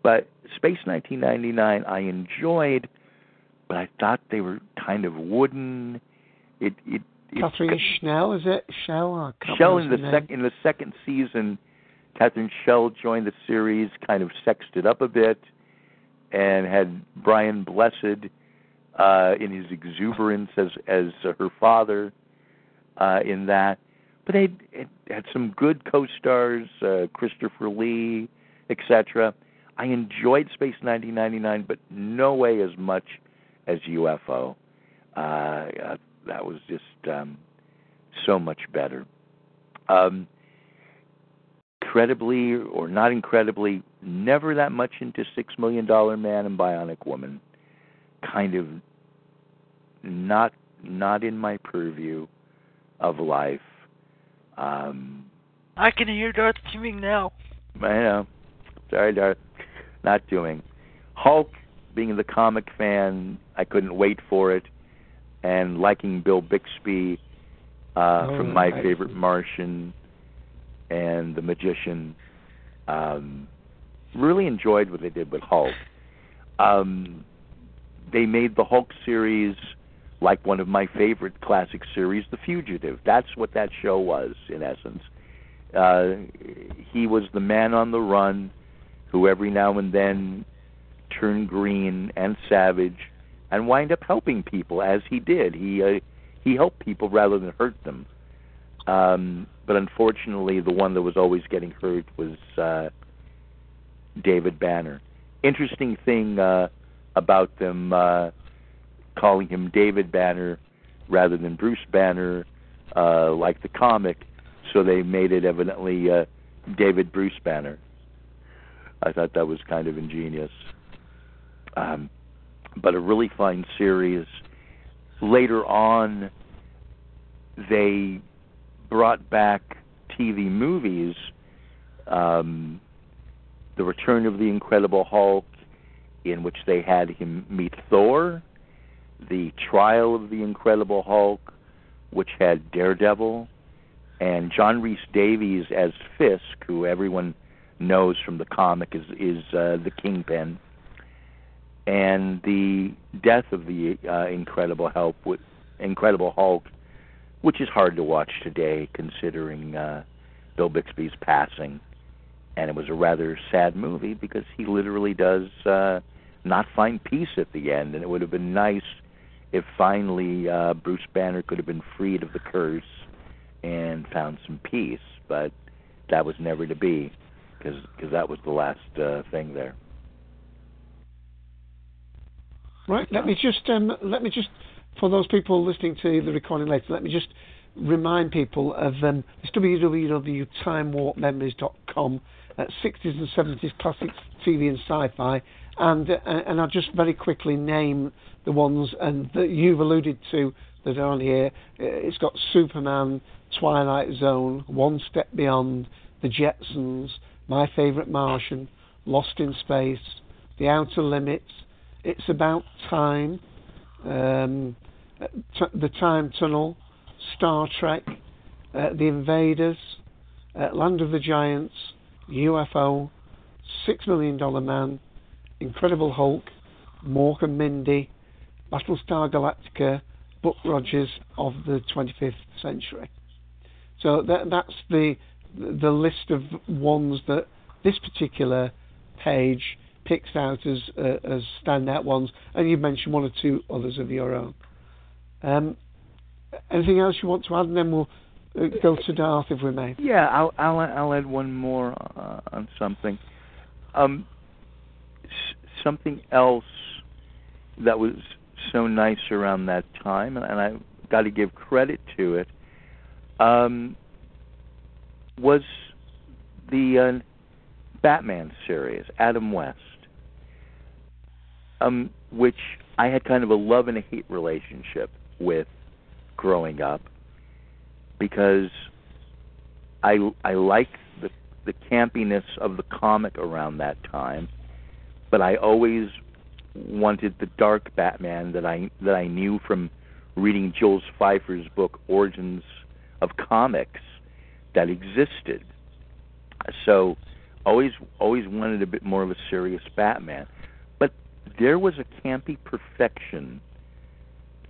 But Space 1999, I enjoyed, but I thought they were kind of wooden. It it, it Catherine Schnell, is it? Shell? Can't Shell in the her sec in the second season, Catherine Schell joined the series, kind of sexed it up a bit, and had Brian Blessed uh, in his exuberance as as her father uh, in that. But they it had some good co-stars, uh, Christopher Lee, etc. I enjoyed Space 1999, but no way as much as UFO. Uh, uh, that was just um, so much better. Um, incredibly or not incredibly, never that much into Six Million Dollar Man and Bionic Woman. Kind of not not in my purview of life. Um, I can hear Darth fuming now. I know. Sorry, Darth. Not doing. Hulk, being the comic fan, I couldn't wait for it. And liking Bill Bixby uh, Oh, from My right. Favorite Martian and The Magician. Um, really enjoyed what they did with Hulk. Um, they made the Hulk series like one of my favorite classic series, The Fugitive. That's what that show was, in essence. Uh, he was the man on the run who every now and then turned green and savage and wind up helping people as he did. He uh, he helped people rather than hurt them. Um, but unfortunately, the one that was always getting hurt was uh, David Banner. Interesting thing uh, about them uh, calling him David Banner rather than Bruce Banner, uh, like the comic, so they made it evidently uh, David Bruce Banner. I thought that was kind of ingenious. Um, but a really fine series. Later on, they brought back TV movies. Um, the Return of the Incredible Hulk, in which they had him meet Thor. The Trial of the Incredible Hulk, which had Daredevil, and John Reese Davies as Fisk, who everyone knows from the comic is is uh, the Kingpin, and the death of the uh, Incredible Hulk, Incredible Hulk, which is hard to watch today considering uh, Bill Bixby's passing, and it was a rather sad movie because he literally does uh, not find peace at the end, and it would have been nice if finally uh, Bruce Banner could have been freed of the curse and found some peace, but that was never to be because that was the last uh, thing there. Right. Let me just um, let me just for those people listening to the recording later, let me just remind people of um, it's www.timewarpmemories.com, uh, 60s and 70s classics TV and sci-fi, and uh, and I'll just very quickly name the ones and that you've alluded to that are on here. Uh, It's got Superman, Twilight Zone, One Step Beyond, The Jetsons, My Favorite Martian, Lost in Space, The Outer Limits. It's about time, um, t- the Time Tunnel, Star Trek, uh, The Invaders, uh, Land of the Giants, UFO, Six Million Dollar Man, Incredible Hulk, Mork and Mindy, Battlestar Galactica, Buck Rogers of the 25th century. So that, that's the the list of ones that this particular page picks out as uh, as standout ones, and you've mentioned one or two others of your own. Um, anything else you want to add, and then we'll uh, go to Darth if we may. Yeah, I'll I'll, I'll add one more uh, on something. Um, s- something else that was so nice around that time, and, I got to give credit to it, um, was the uh, Batman series, Adam West, um, which I had kind of a love and a hate relationship with growing up because I I liked the the campiness of the comic around that time, but I always wanted the dark Batman that I that I knew from reading Jules Feiffer's book Origins of Comics that existed. So always always wanted a bit more of a serious Batman. There was a campy perfection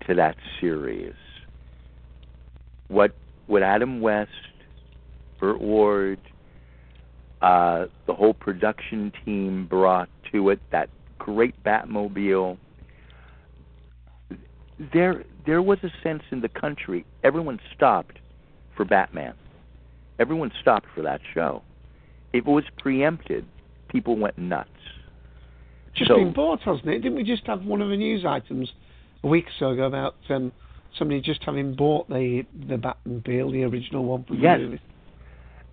to that series. What what Adam West, Burt Ward, uh, the whole production team brought to it, that great Batmobile. There there was a sense in the country everyone stopped for Batman. Everyone stopped for that show. If it was preempted, people went nuts. Just so, been bought, hasn't it? Didn't we just have one of the news items a week or so ago about um, somebody just having bought the the Batmobile, the original one from yes. the movie?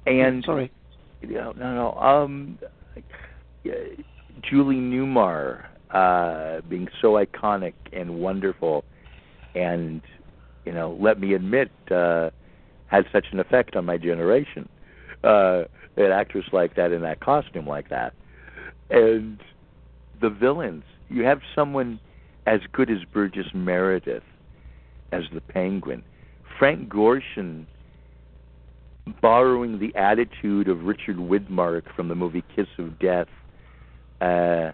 And sorry, no, no, no. Um, Julie Newmar uh, being so iconic and wonderful, and you know, let me admit, uh, had such an effect on my generation. Uh, an actress like that in that costume like that, and the villains. You have someone as good as Burgess Meredith as the Penguin. Frank Gorshin borrowing the attitude of Richard Widmark from the movie Kiss of Death uh,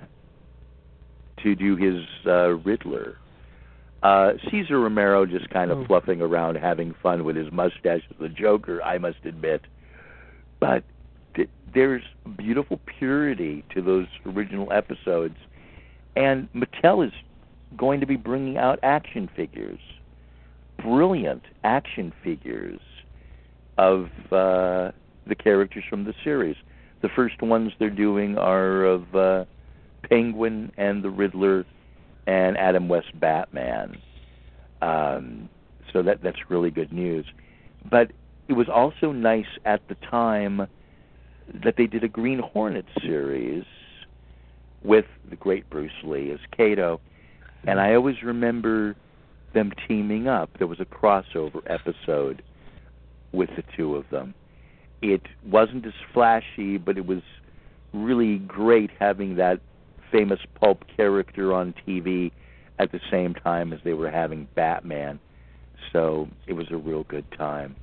to do his uh, Riddler. Uh, Cesar Romero just kind of Oh. fluffing around, having fun with his mustache as the Joker, I must admit. But there's beautiful purity to those original episodes, and Mattel is going to be bringing out action figures, brilliant action figures of uh, the characters from the series. The first ones they're doing are of uh, Penguin and the Riddler and Adam West Batman. Um, so that that's really good news. But it was also nice at the time that they did a Green Hornet series with the great Bruce Lee as Kato, and I always remember them teaming up. There was a crossover episode with the two of them. It wasn't as flashy, but it was really great having that famous pulp character on TV at the same time as they were having Batman. So it was a real good time.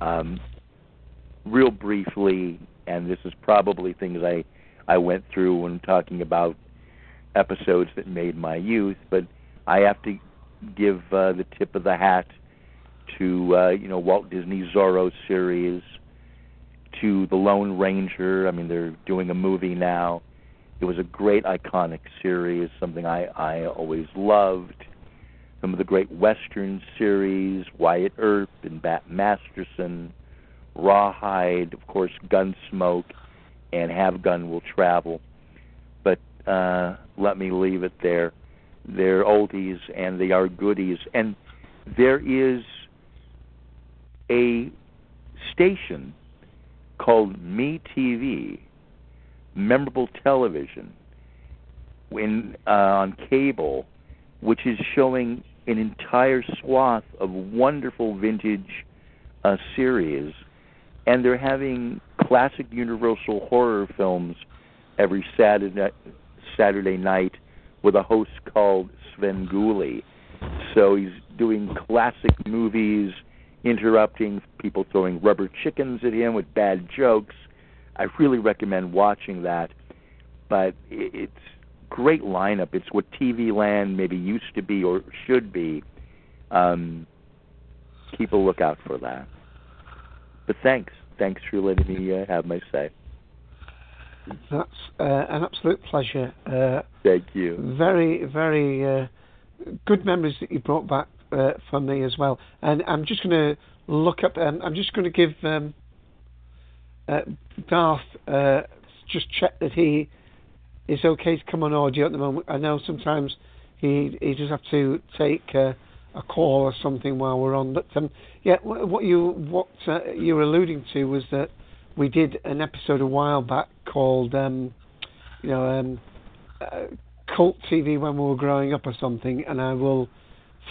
Um, real briefly, and this is probably things I I went through when talking about episodes that made my youth, but I have to give uh, the tip of the hat to uh, you know Walt Disney Zorro series, to the Lone Ranger. I mean, they're doing a movie now. It was a great iconic series, something I I always loved. Some of the great Western series, Wyatt Earp and Bat Masterson, Rawhide, of course, Gunsmoke, and Have Gun Will Travel. But uh, let me leave it there. They're oldies and they are goodies. And there is a station called Me TV, Memorable Television, in uh, on cable, which is showing an entire swath of wonderful vintage uh, series, and they're having classic Universal horror films every Saturday Saturday night with a host called Svengoolie. So he's doing classic movies, interrupting people throwing rubber chickens at him with bad jokes. I really recommend watching that. But it's great lineup. It's what TV Land maybe used to be or should be. Um, keep a lookout for that. But thanks, thanks for letting me uh, have my say. that's uh, an absolute pleasure. Uh, Thank you. very, very uh, good memories that you brought back uh, for me as well. And I'm just going to look up. Um, I'm just going to give um, uh, Darth uh, just check that he is okay to come on audio at the moment. I know sometimes he he does have to take uh, a call or something while we're on. But um, yeah, what you what uh, you were alluding to was that we did an episode a while back called um, you know um, uh, cult TV when we were growing up or something, and I will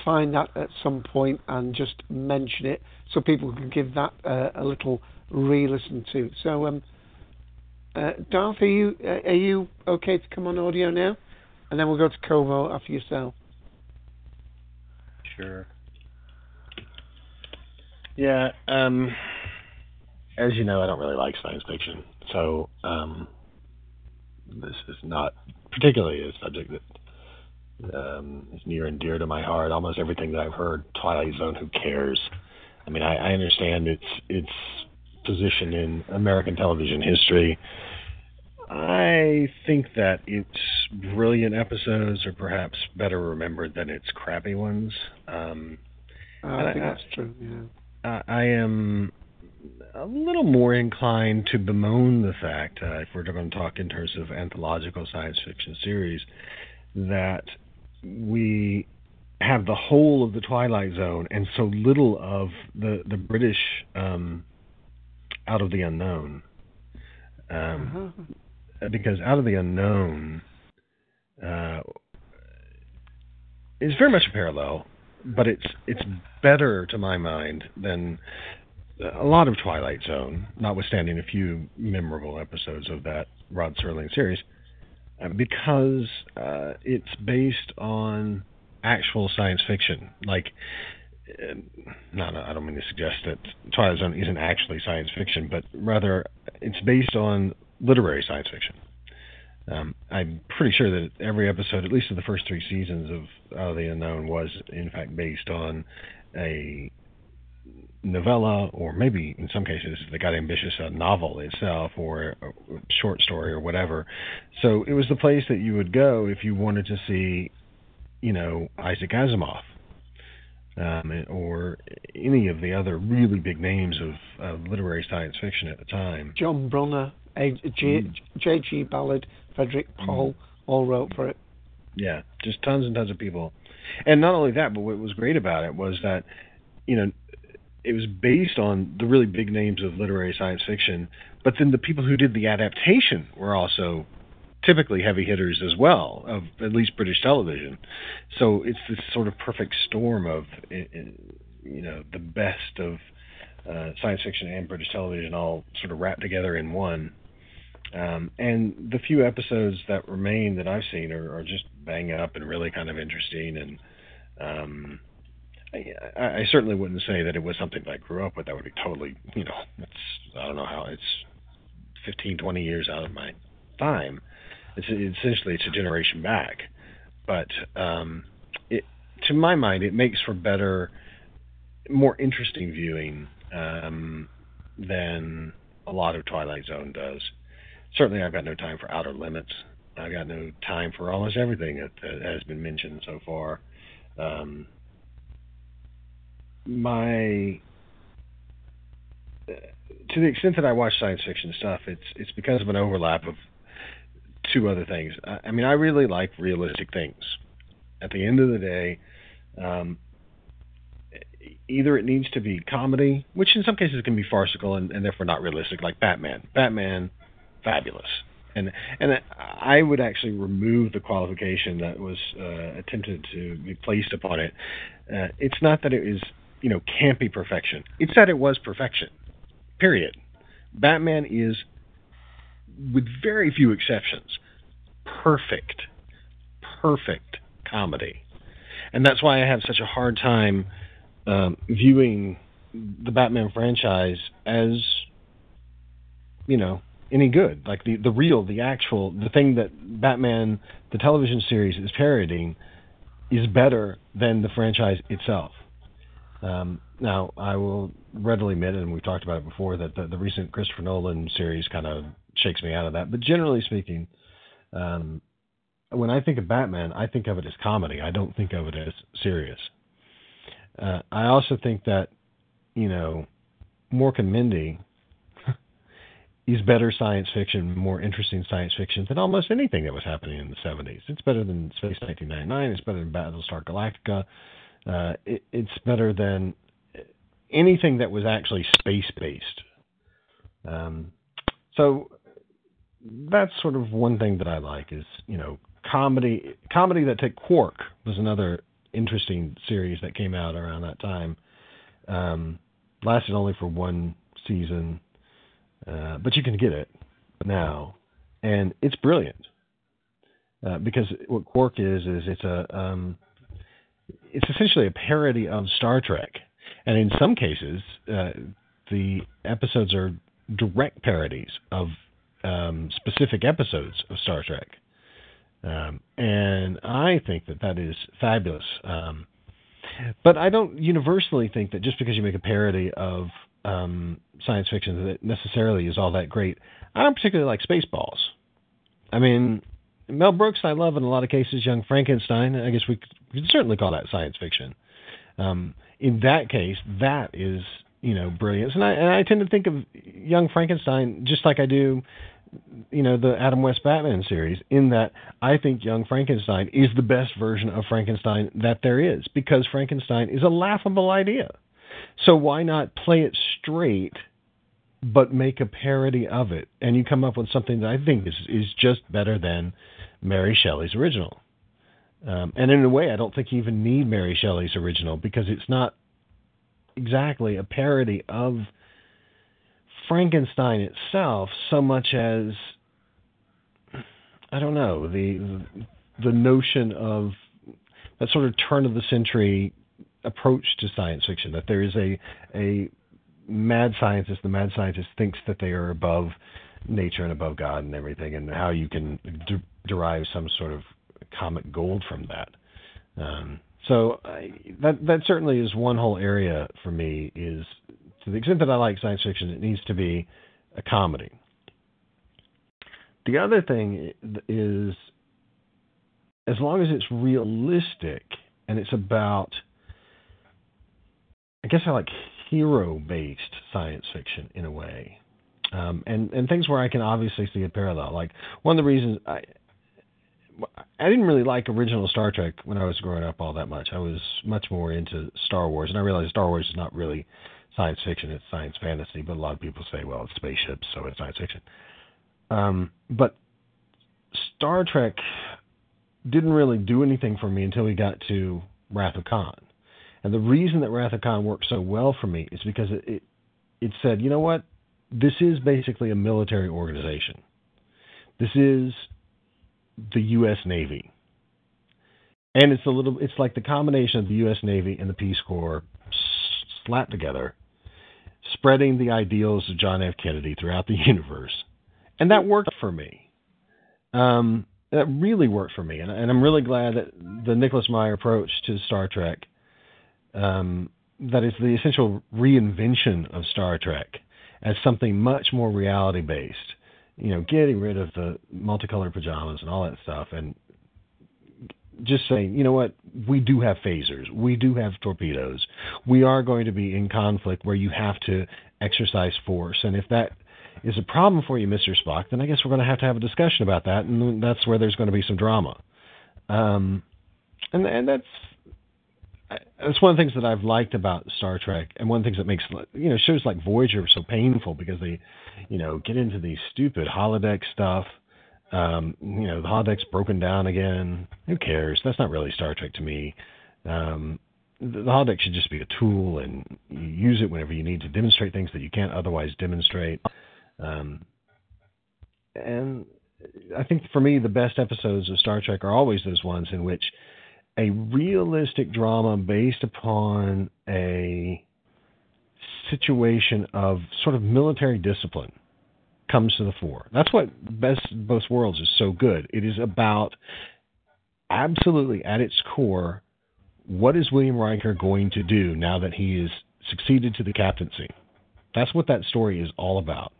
find that at some point and just mention it so people can give that uh, a little re-listen to. So um, Uh, Darth, are you uh, are you okay to come on audio now? And then we'll go to Kovo after yourself. Sure. Yeah, um, as you know, I don't really like science fiction, so um, this is not particularly a subject that um, is near and dear to my heart. Almost everything that I've heard, Twilight Zone, who cares? I mean, I, I understand its its position in American television history. I think that its brilliant episodes are perhaps better remembered than its crappy ones. Um, Uh, I think that's true. Yeah. I I am a little more inclined to bemoan the fact, uh, if we're going to talk in terms of anthological science fiction series, that we have the whole of the Twilight Zone and so little of the the British um, Out of the Unknown. Um, Uh-huh. Because Out of the Unknown uh, is very much a parallel, but it's it's better to my mind than a lot of Twilight Zone, notwithstanding a few memorable episodes of that Rod Serling series, uh, because uh, it's based on actual science fiction. Like, uh, no, no, I don't mean to suggest that Twilight Zone isn't actually science fiction, but rather it's based on literary science fiction. Um, I'm pretty sure that every episode, at least of the first three seasons of Out of the Unknown, was in fact based on a novella, or maybe in some cases, they got ambitious, a novel itself, or a short story, or whatever. So it was the place that you would go if you wanted to see, you know, Isaac Asimov. Um, or any of the other really big names of literary science fiction at the time. John Brunner, A- J- J.G. Ballard, Frederik Pohl all wrote for it. Yeah, just tons and tons of people. And not only that, but what was great about it was that, you know, it was based on the really big names of literary science fiction, but then the people who did the adaptation were also typically heavy hitters as well of at least British television. So it's this sort of perfect storm of, you know, the best of uh, science fiction and British television all sort of wrapped together in one. Um, and the few episodes that remain that I've seen are, are just bang up and really kind of interesting. And um, I, I certainly wouldn't say that it was something that I grew up with. That would be totally, you know, it's I don't know how it's 15, 20 years out of my time. It's essentially it's a generation back, but um, it, to my mind, it makes for better, more interesting viewing um, than a lot of Twilight Zone does. Certainly, I've got no time for Outer Limits. I've got no time for almost everything that, that has been mentioned so far. Um, my to the extent that I watch science fiction stuff, it's it's because of an overlap of two other things. I, I mean, I really like realistic things. At the end of the day, um, either it needs to be comedy, which in some cases can be farcical and, and therefore not realistic, like Batman. Batman, fabulous. And and I would actually remove the qualification that was uh, attempted to be placed upon it. Uh, it's not that it is you know campy perfection. It's that it was perfection. Period. Batman is, with very few exceptions, perfect, perfect comedy, and that's why I have such a hard time um, viewing the Batman franchise as you know any good. Like the the real, the actual, the thing that Batman the television series is parodying is better than the franchise itself. Um, now, I will readily admit, and we've talked about it before, that the, the recent Christopher Nolan series kind of shakes me out of that. But generally speaking, um, when I think of Batman, I think of it as comedy. I don't think of it as serious. Uh, I also think that, you know, Mork and Mindy is better science fiction, more interesting science fiction than almost anything that was happening in the 70s. It's better than Space 1999. It's better than Battlestar Galactica. Uh, it, it's better than anything that was actually space based. Um, so that's sort of one thing that I like is you know comedy comedy that took Quark was another interesting series that came out around that time. Um, lasted only for one season, uh, but you can get it. now, and it's brilliant. Uh, because what Quark is is it's a um, it's essentially a parody of Star Trek, and in some cases, uh, the episodes are direct parodies of um, specific episodes of Star Trek. Um, and I think that that is fabulous. Um, but I don't universally think that just because you make a parody of um, science fiction that necessarily is all that great. I don't particularly like Spaceballs. I mean, Mel Brooks, I love in a lot of cases. Young Frankenstein, I guess we could certainly call that science fiction. Um, in that case, that is you know brilliance, and I and I tend to think of Young Frankenstein just like I do, you know, the Adam West Batman series. In that, I think Young Frankenstein is the best version of Frankenstein that there is because Frankenstein is a laughable idea. So why not play it straight? but make a parody of it, and you come up with something that I think is is just better than Mary Shelley's original. Um, and in a way, I don't think you even need Mary Shelley's original because it's not exactly a parody of Frankenstein itself, so much as I don't know the the notion of that sort of turn of the century approach to science fiction. That there is a a mad scientist. The mad scientist thinks that they are above nature and above God and everything, and how you can de- derive some sort of comic gold from that. Um, so I, that that certainly is one whole area for me. Is to the extent that I like science fiction, it needs to be a comedy. The other thing is, as long as it's realistic and it's about, I guess I like hero-based science fiction in a way, um, and and things where I can obviously see a parallel. Like one of the reasons I I didn't really like original Star Trek when I was growing up all that much. I was much more into Star Wars, and I realized Star Wars is not really science fiction; it's science fantasy. But a lot of people say, well, it's spaceships, so it's science fiction. Um, but Star Trek didn't really do anything for me until we got to Wrath of Khan. And the reason that Wrath of Khan worked so well for me is because it, it, it said, you know what, this is basically a military organization. This is the U.S. Navy, and it's a little, it's like the combination of the U.S. Navy and the Peace Corps slapped together, spreading the ideals of John F. Kennedy throughout the [laughs] universe, and that worked for me. Um, that really worked for me, and, and I'm really glad that the Nicholas Meyer approach to Star Trek um, that is the essential reinvention of Star Trek as something much more reality based. You know, getting rid of the multicolored pajamas and all that stuff, and just saying, you know what, we do have phasers, we do have torpedoes, we are going to be in conflict where you have to exercise force, and if that is a problem for you, Mr. Spock, then I guess we're going to have to have a discussion about that, and that's where there's going to be some drama. Um, and and that's that's one of the things that I've liked about Star Trek, and one of the things that makes you know shows like Voyager so painful because they, you know, get into these stupid holodeck stuff. Um, you know, the holodeck's broken down again. Who cares? That's not really Star Trek to me. Um, the, the holodeck should just be a tool, and you use it whenever you need to demonstrate things that you can't otherwise demonstrate. Um, and I think for me, the best episodes of Star Trek are always those ones in which a realistic drama based upon a situation of sort of military discipline comes to the fore. That's what Best Both Worlds is so good. It is about absolutely at its core what is William Riker going to do now that he is succeeded to the captaincy. That's what that story is all about,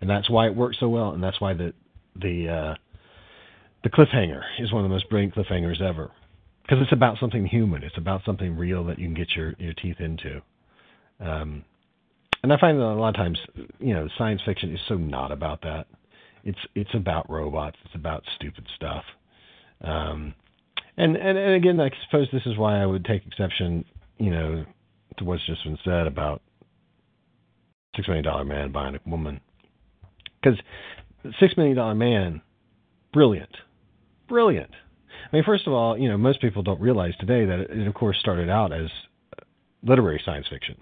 and that's why it works so well, and that's why the the uh, the cliffhanger is one of the most brilliant cliffhangers ever because it's about something human. It's about something real that you can get your your teeth into. Um, and I find that a lot of times, you know, science fiction is so not about that. It's it's about robots. It's about stupid stuff. Um, and, and and again, I suppose this is why I would take exception, you know, to what's just been said about Six Million Dollar Man buying a woman, because Six Million Dollar Man, brilliant, brilliant. I mean, first of all, you know, most people don't realize today that it, of course, started out as literary science fiction,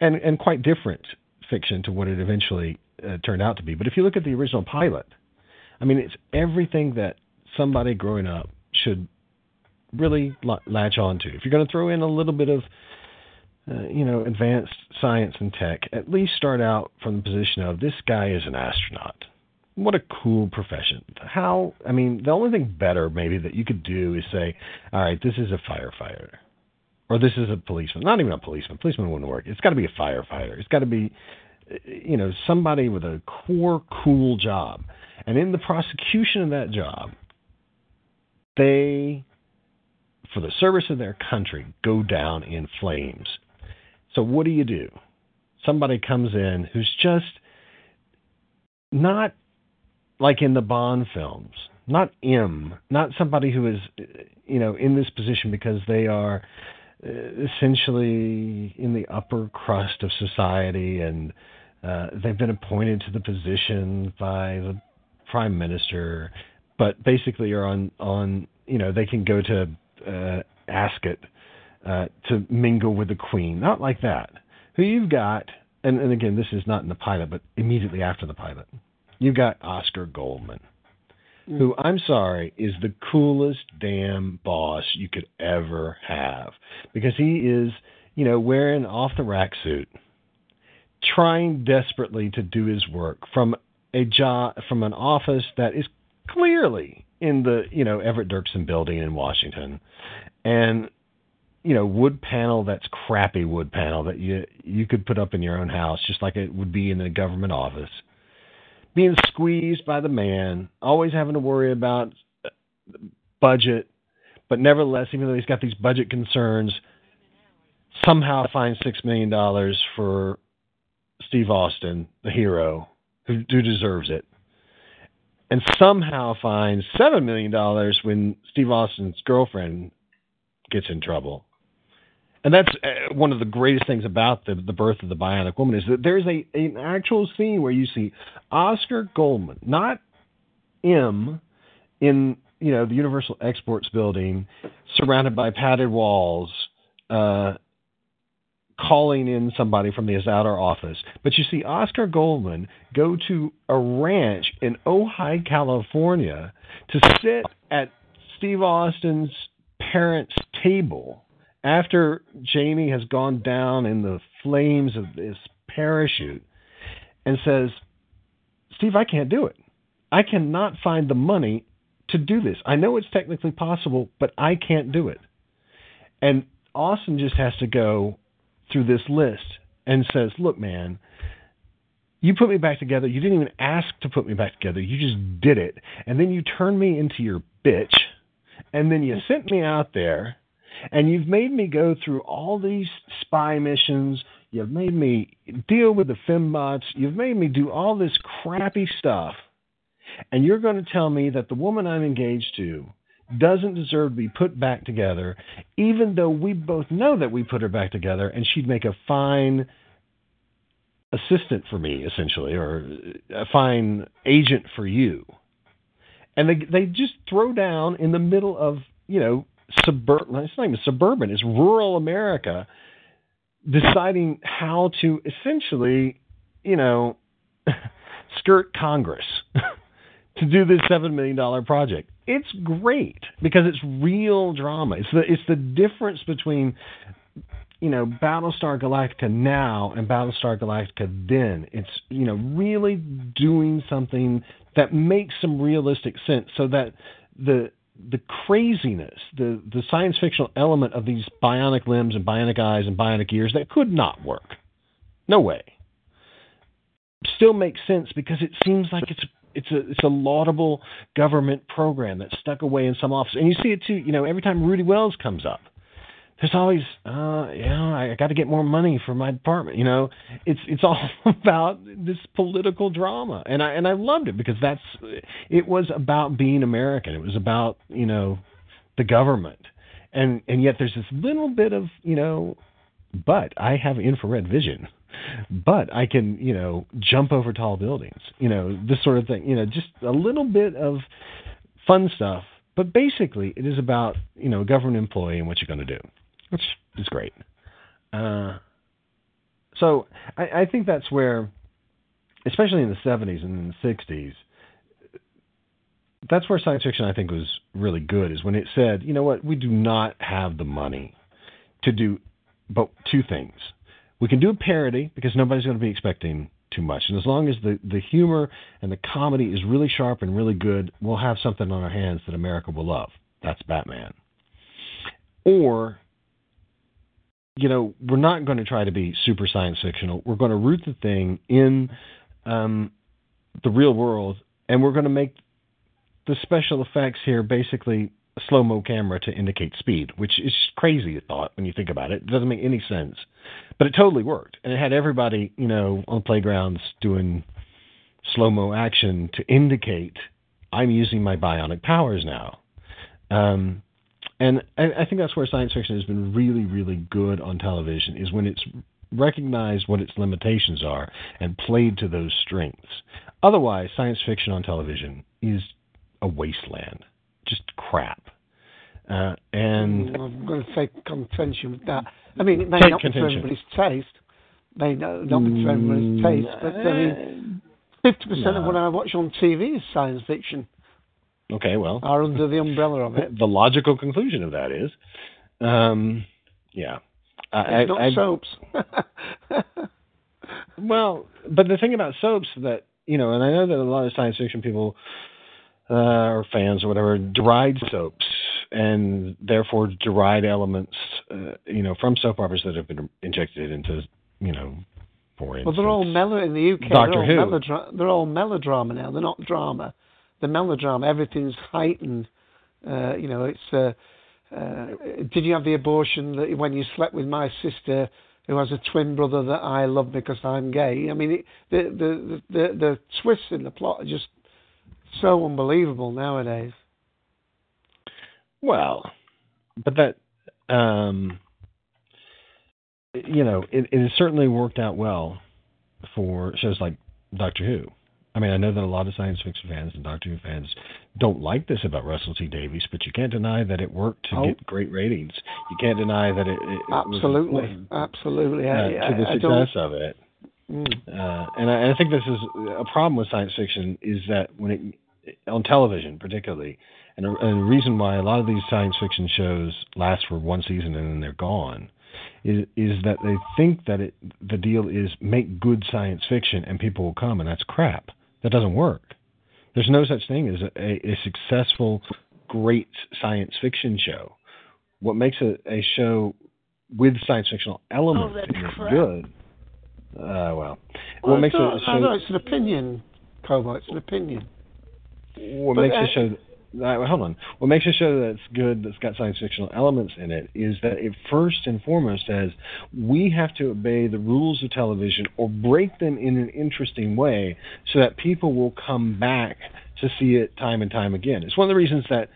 and and quite different fiction to what it eventually uh, turned out to be. But if you look at the original pilot, I mean, it's everything that somebody growing up should really latch on to. If you're going to throw in a little bit of, uh, you know, advanced science and tech, at least start out from the position of this guy is an astronaut. What a cool profession. How, I mean, the only thing better maybe that you could do is say, all right, this is a firefighter. Or this is a policeman. Not even a policeman. Policeman wouldn't work. It's got to be a firefighter. It's got to be, eh, you know, somebody with a core cool job. And in the prosecution of that job, they, for the service of their country, go down in flames. So what do you do? Somebody comes in who's just not like in the Bond films, not M, not somebody who is, you know, in this position because they are uh, essentially in the upper crust of society and uh, they've been appointed to the position by the prime minister, but basically are on on you know they can go to uh, Ascot uh, to mingle with the Queen. Not like that. Who you've got, and, and again, this is not in the pilot, but immediately after the pilot, you've got Oscar Goldman, mm. who I'm sorry is the coolest damn boss you could ever have because he is, you know, wearing off the rack suit, trying desperately to do his work from a job from an office that is clearly in the you know Everett Dirksen building in Washington, and you know wood panel that's crappy wood panel that you you could put up in your own house just like it would be in a government office. Being squeezed by the man, always having to worry about budget, but nevertheless, even though he's got these budget concerns, somehow finds six million dollars for Steve Austin, the hero, who, who deserves it, and somehow finds seven million dollars when Steve Austin's girlfriend gets in trouble. And that's uh, one of the greatest things about the the birth of the Bionic Woman is that there's a an actual scene where you see Oscar Goldman, not M, in you know the Universal Exports building, surrounded by padded walls, uh, calling in somebody from his outer office. But you see Oscar Goldman go to a ranch in Ojai, California to sit at Steve Austin's parents' table after Jamie has gone down in the flames of this parachute and says, Steve, I can't do it. I cannot find the money to do this. I know it's technically possible, but I can't do it. And Austin just has to go, through this list and says, "Look, man, you put me back together. You didn't even ask to put me back together. You just did it, and then you turned me into your bitch, and then you sent me out there." And you've made me go through all these spy missions. You've made me deal with the fembots. You've made me do all this crappy stuff. And you're going to tell me that the woman I'm engaged to doesn't deserve to be put back together, even though we both know that we put her back together and she'd make a fine assistant for me, essentially, or a fine agent for you. And they they just throw down in the middle of you know suburban. It's not even suburban. It's rural America, deciding how to essentially, you know, [laughs] skirt Congress [laughs] to do this seven million dollar project it's great because it's real drama. It's the it's the difference between you know Battlestar Galactica now and Battlestar Galactica then. It's you know really doing something that makes some realistic sense, so that the the craziness, the the science fictional element of these bionic limbs and bionic eyes and bionic ears that could not work, no way, still makes sense because it seems like it's it's a it's a laudable government program that's stuck away in some office, and you see it too. You know, every time Rudy Wells comes up, there's always, uh, you know, I, I got to get more money for my department. You know, it's it's all [laughs] about this political drama, and I and I loved it because that's it was about being American. It was about you know the government, and and yet there's this little bit of you know, but I have infrared vision but I can, you know, jump over tall buildings, you know, this sort of thing, you know, just a little bit of fun stuff. But basically, it is about, you know, a government employee and what you're going to do, which is great. Uh, so I, I think that's where especially in the 70s and the 60s, that's where science fiction I think was really good is when it said, you know what, we do not have the money to do but two things. We can do a parody because nobody's going to be expecting too much. And as long as the, the humor and the comedy is really sharp and really good, we'll have something on our hands that America will love. That's Batman. Or, you know, we're not going to try to be super science fictional. We're going to root the thing in um, the real world, and we're going to make the special effects here basically a slow mo camera to indicate speed, which is crazy thought when you think about it. It doesn't make any sense, but it totally worked, and it had everybody, you know, on playgrounds doing slow mo action to indicate I'm using my bionic powers now. Um, and I, I think that's where science fiction has been really, really good on television is when it's recognized what its limitations are and played to those strengths. Otherwise, science fiction on television is a wasteland, just crap. Uh, and mm, I'm going to take contention with that. I mean, it may not be for everybody's taste. May no, not be for everybody's mm, taste, but I mean, uh, fifty percent of what I watch on TV is science fiction, okay, well, or under the umbrella of [laughs] it. the logical conclusion of that is, um, yeah, I, It's not I- soaps. [laughs] Well, but the thing about soaps that you know, and I know that a lot of science fiction people uh, or fans or whatever deride soaps and therefore deride elements, uh, you know, from soap operas that have been injected into, you know, for instance. well, they're all melo in the UK. Doctor they're, all Who. melodra- they're all melodrama now. They're not drama. The melodrama, everything's heightened. Uh, you know, it's. Uh, uh, did you have the abortion that when you slept with my sister, who has a twin brother that I love because I'm gay? I mean, it, the, the the the twists in the plot are just so unbelievable nowadays. Well, but that, um, you know, it, it has certainly worked out well for shows like Doctor Who. I mean, I know that a lot of science fiction fans and Doctor Who fans don't like this about Russell T Davies, but you can't deny that it worked to Oh. get great ratings. You can't deny that it, it, it was Absolutely, absolutely. uh, I, to the I success of it. Mm. Uh, and I, I think this is a problem with science fiction is that when it on television particularly, and a, and the reason why a lot of these science fiction shows last for one season and then they're gone, is is that they think that it the deal is make good science fiction and people will come and that's crap. That doesn't work. There's no such thing as a, a successful, great science fiction show. What makes a, a show with science fictional elements that's in it crap. good? Uh, well, Well, what makes a no, show? no, it's an opinion, Kobo. It's an opinion. what But, makes uh, a show uh, hold on. What makes a show that's good that's got science fictional elements in it is that it first and foremost says we have to obey the rules of television or break them in an interesting way so that people will come back to see it time and time again. It's one of the reasons that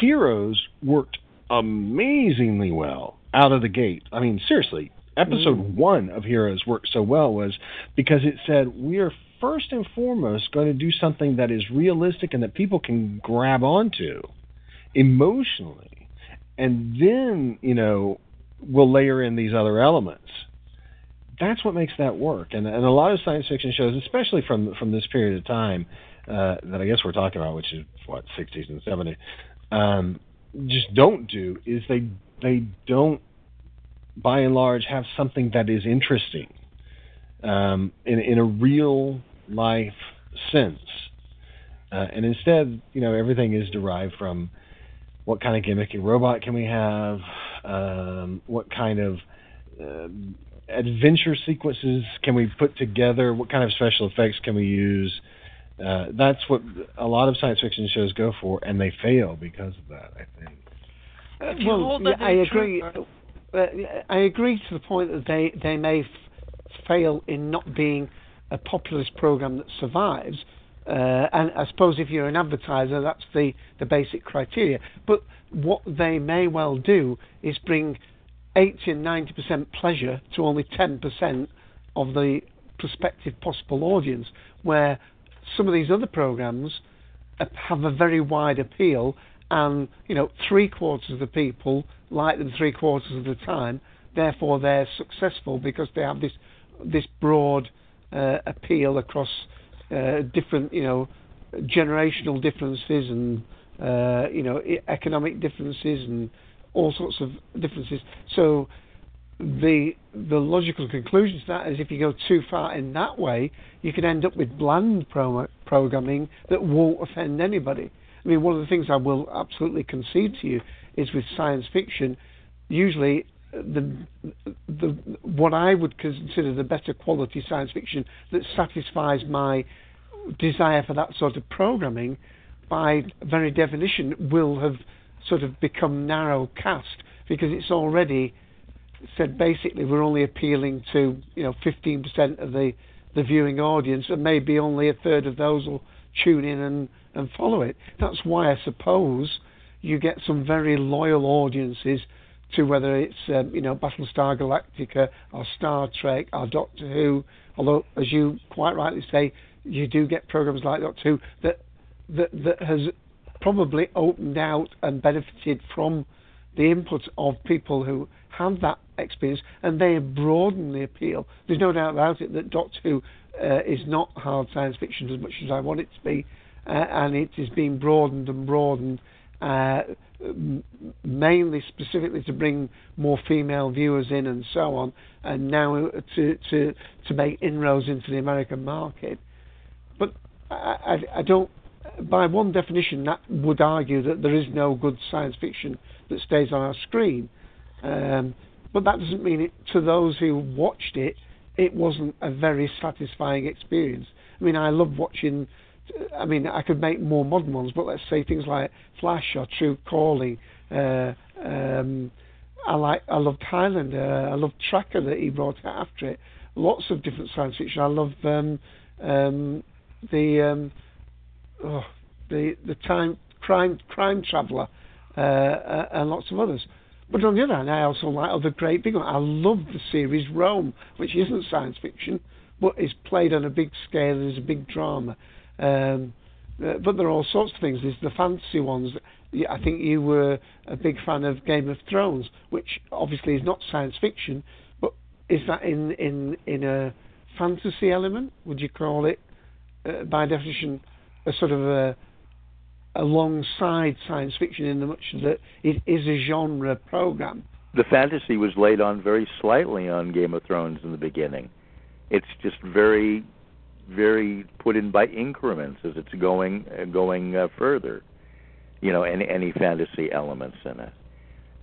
heroes worked amazingly well out of the gate. I mean seriously episode one of heroes worked so well was because it said we are first and foremost going to do something that is realistic and that people can grab onto emotionally. And then you know we'll layer in these other elements. That's what makes that work. And, and a lot of science fiction shows especially from from this period of time uh, that i guess we're talking about which is what 60s and 70s um, just don't do is they they don't by and large have something that is interesting um, in in a real life sense, uh, and instead, you know, everything is derived from what kind of gimmicky robot can we have, um, what kind of uh, adventure sequences can we put together, what kind of special effects can we use. Uh, that's what a lot of science fiction shows go for, and they fail because of that. I think. If well, yeah, I agree. truth- Uh, I agree to the point that they they may f- fail in not being a populist program that survives. Uh, and I suppose if you're an advertiser, that's the, the basic criteria. But what they may well do is bring 80 and 90% pleasure to only 10% of the prospective possible audience, where some of these other programs have a very wide appeal, and you know three quarters of the people like them three quarters of the time. Therefore, they're successful because they have this this broad uh, appeal across uh, different, you know, generational differences and uh, you know economic differences and all sorts of differences. So the the logical conclusion to that is if you go too far in that way, you can end up with bland pro- programming that won't offend anybody. I mean, one of the things I will absolutely concede to you is with science fiction, usually the the what I would consider the better quality science fiction that satisfies my desire for that sort of programming, by very definition, will have sort of become narrow cast because it's already said basically we're only appealing to you know 15% of the the viewing audience and maybe only a third of those will tune in and and follow it. That's why I suppose you get some very loyal audiences to whether it's um, you know Battlestar Galactica or Star Trek or Doctor Who. Although, as you quite rightly say, you do get programs like Doctor Who that that that has probably opened out and benefited from the input of people who have that experience, and they broaden the appeal. There's no doubt about it that Doctor Who uh, is not hard science fiction as much as I want it to be, uh, and it is being broadened and broadened uh, mainly specifically to bring more female viewers in and so on, and now to to to make inroads into the American market. But I, I, I don't. By one definition, that would argue that there is no good science fiction that stays on our screen. Um, but that doesn't mean it to those who watched it, it wasn't a very satisfying experience. I mean, I love watching I mean, I could make more modern ones, but let's say things like Flash or True Calling. Uh, um, I like, I loved Highlander. I loved Tracker that he brought out after it. Lots of different science fiction. I love um, um, the um, oh, the the time crime crime traveller uh, uh, and lots of others. But on the other hand, I also like other great big ones. I love the series Rome, which isn't science fiction, but is played on a big scale. There's a big drama. Um, uh, but there are all sorts of things. There's the fantasy ones. I think you were a big fan of Game of Thrones, which obviously is not science fiction, but is that in in in a fantasy element? Would you call it, uh, by definition, a sort of a alongside science fiction in the much that it is a genre program? The fantasy was laid on very slightly on Game of Thrones in the beginning. It's just very very put in by increments as it's going uh, going uh, further. You know, any any fantasy elements in it,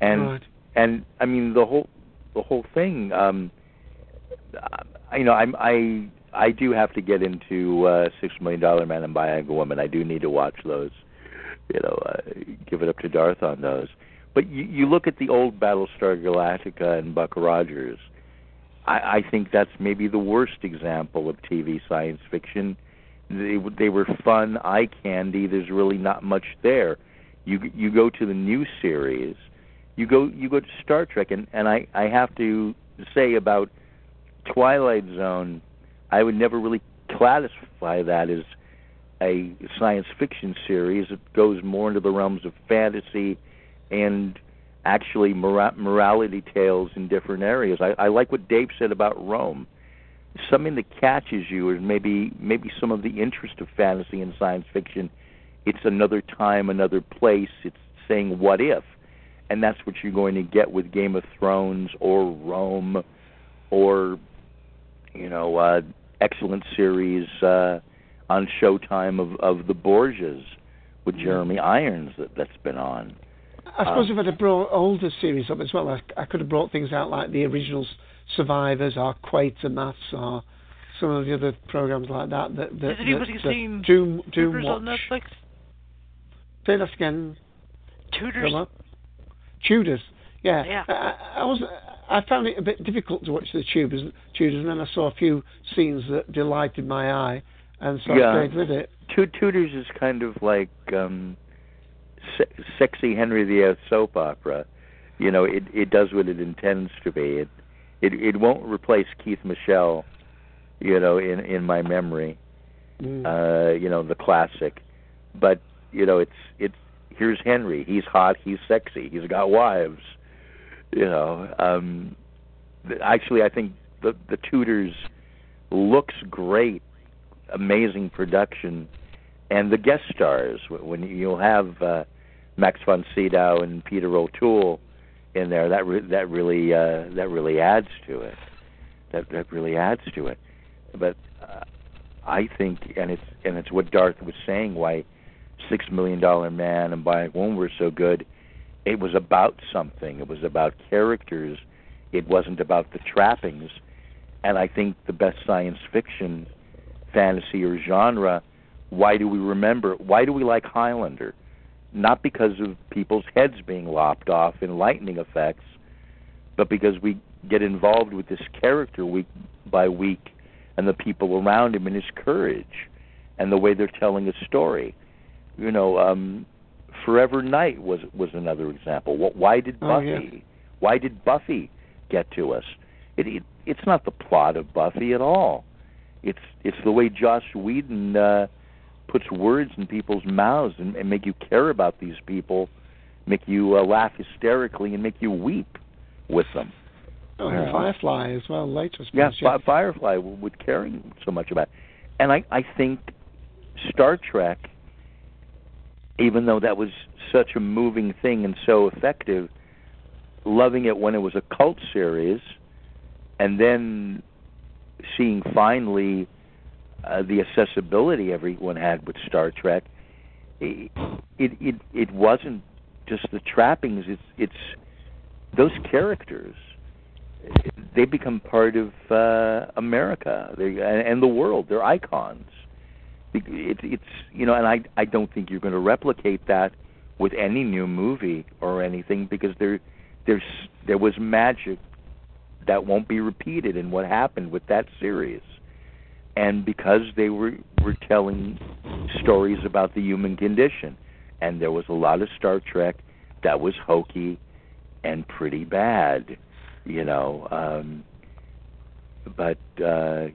and right. and I mean the whole the whole thing. Um, you know, I'm I I do have to get into uh, Six Million Dollar Man and Bionic Woman. I do need to watch those. You know, uh, give it up to Darth on those. But you, you look at the old Battlestar Galactica and Buck Rogers I, I think that's maybe the worst example of TV science fiction. They they were fun, eye candy. There's really not much there. You you go to the new series, you go you go to Star Trek, and and I I have to say about Twilight Zone, I would never really classify that as a science fiction series. It goes more into the realms of fantasy and actually mora- morality tales in different areas. I, I like what Dave said about Rome. Something that catches you is maybe maybe some of the interest of fantasy and science fiction. It's another time, another place. It's saying what if, and that's what you're going to get with Game of Thrones or Rome, or you know, uh, excellent series uh, on Showtime of of the Borgias with Mm-hmm. Jeremy Irons that that's been on. I suppose Um, if I'd have brought older series up as well, I, I could have brought things out like the original Survivors or Quatermass or some of the other programs like that. that, that Has anybody that, seen Doom, Doom Tudors Watch. on Netflix? Say that again. On. Tudors. Yeah. Yeah. I, I was. I found it a bit difficult to watch the Tudors, Tudors, and then I saw a few scenes that delighted my eye, and so Yeah. I stayed with it. Tu- Tudors is kind of like um se- sexy Henry VIII soap opera. You know, it it does what it intends to be. It it it won't replace Keith Michell, you know, in in my memory. Mm. Uh, you know, the classic. But, you know, it's it's here's Henry. He's hot, he's sexy, he's got wives. You know, um actually I think the the Tudors looks great, amazing production, and the guest stars when you'll have uh, Max von Sydow and Peter O'Toole in there. That re- that really uh, that really adds to it. That that really adds to it. But uh, I think, and it's and it's what Darth was saying. Why Six Million Dollar Man and Bionic Woman were so good. It was about something. It was about characters. It wasn't about the trappings. And I think the best science fiction, fantasy or genre. Why do we remember? Why do we like Highlander? Not because of people's heads being lopped off in lightning effects, but because we get involved with this character week by week and the people around him and his courage and the way they're telling a story. You know, um Forever Knight was was another example. What why did Oh, Buffy yeah. why did Buffy get to us? It, it it's not the plot of Buffy at all. It's it's the way Joss Whedon uh puts words in people's mouths and, and make you care about these people, make you uh, laugh hysterically, and make you weep with them. Oh, and Yeah. Firefly as well, latest. Yeah, yeah. Fi- Firefly with caring so much about, and I I think Star Trek, even though that was such a moving thing and so effective, loving it when it was a cult series, and then seeing finally uh, the accessibility everyone had with Star Trek, it, it it wasn't just the trappings. It's it's those characters. They become part of uh, America they, and, the world. They're icons. It, it's you know, and I I don't think you're going to replicate that with any new movie or anything because there there's there was magic that won't be repeated in what happened with that series and because they were were telling stories about the human condition and there was a lot of Star Trek that was hokey and pretty bad you know um but uh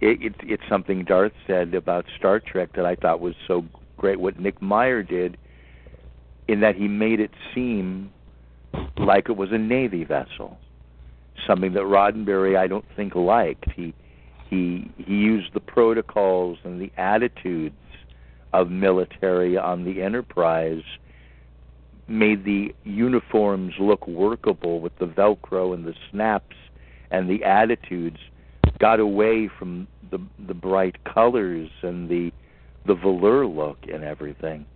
it, it it's something Darth said about Star Trek that I thought was so great. What Nick Meyer did in that he made it seem like it was a navy vessel something that Roddenberry I don't think liked. He he he used the protocols and the attitudes of military on the Enterprise, made the uniforms look workable with the Velcro and the snaps and the attitudes, got away from the the bright colors and the the velour look and everything.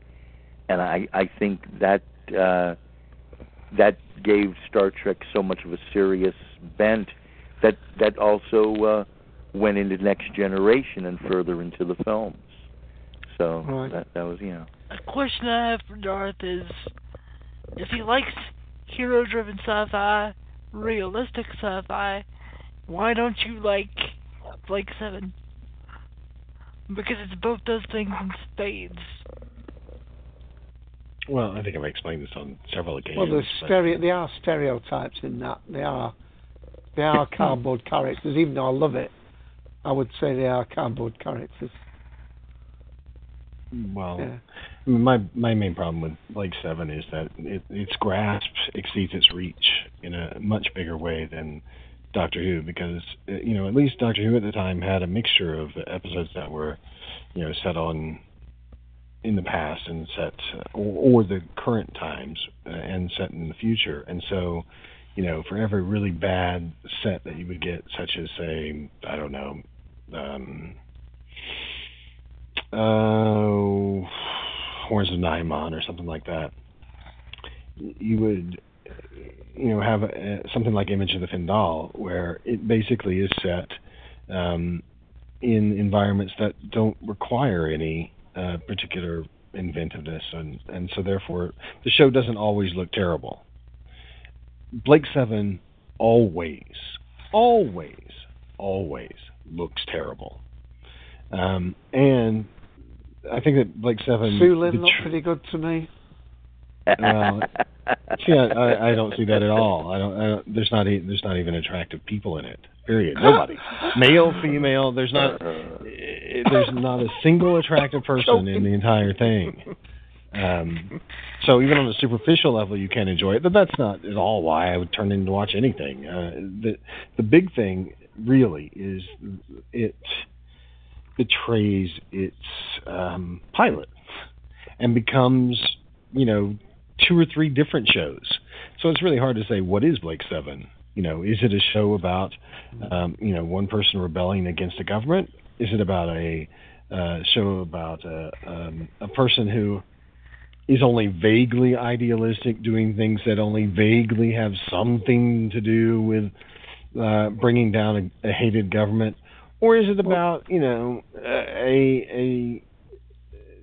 And I I think that uh that gave Star Trek so much of a serious bent that that also uh went into next generation and further into the films. So Right. that that was you know. A question I have for Darth is if he likes hero driven sci fi, realistic sci fi, why don't you like Blake Seven? Because it's both those things in spades. Well, I think I've explained this on several occasions. Well, the stereo, there are stereotypes in that. They are, they are [coughs] cardboard characters. Even though I love it, I would say they are cardboard characters. Well, Yeah. My my main problem with Blake Seven is that it, its grasp exceeds its reach in a much bigger way than Doctor Who, because you know at least Doctor Who at the time had a mixture of episodes that were, you know, set on in the past and set or, or the current times uh, and set in the future, and so. You know, for every really bad set that you would get, such as say, I don't know, um, uh, Horns of Nimon or something like that, you would, you know, have a, something like Image of the Fendahl, where it basically is set um, in environments that don't require any uh, particular inventiveness, and and so therefore the show doesn't always look terrible. Blake Seven always, always, always looks terrible. Um, and I think that Blake Seven. Soolin the looked pretty good to me. Well, see, I, I, I don't see that at all. I don't. I don't there's not. E- there's not even attractive people in it. Period. Nobody, [gasps] male, female. There's not. eh, There's not a single attractive person in the entire thing. Um, so even on a superficial level, you can enjoy it, but that's not at all why I would turn in to watch anything. Uh, the the big thing really is it betrays its um, pilot and becomes, you know, two or three different shows. So it's really hard to say what is Blake Seven. You know, is it a show about, um, you know, one person rebelling against the government? Is it about a uh, show about a, um, a person who is only vaguely idealistic, doing things that only vaguely have something to do with uh, bringing down a, a hated government, or is it about you know a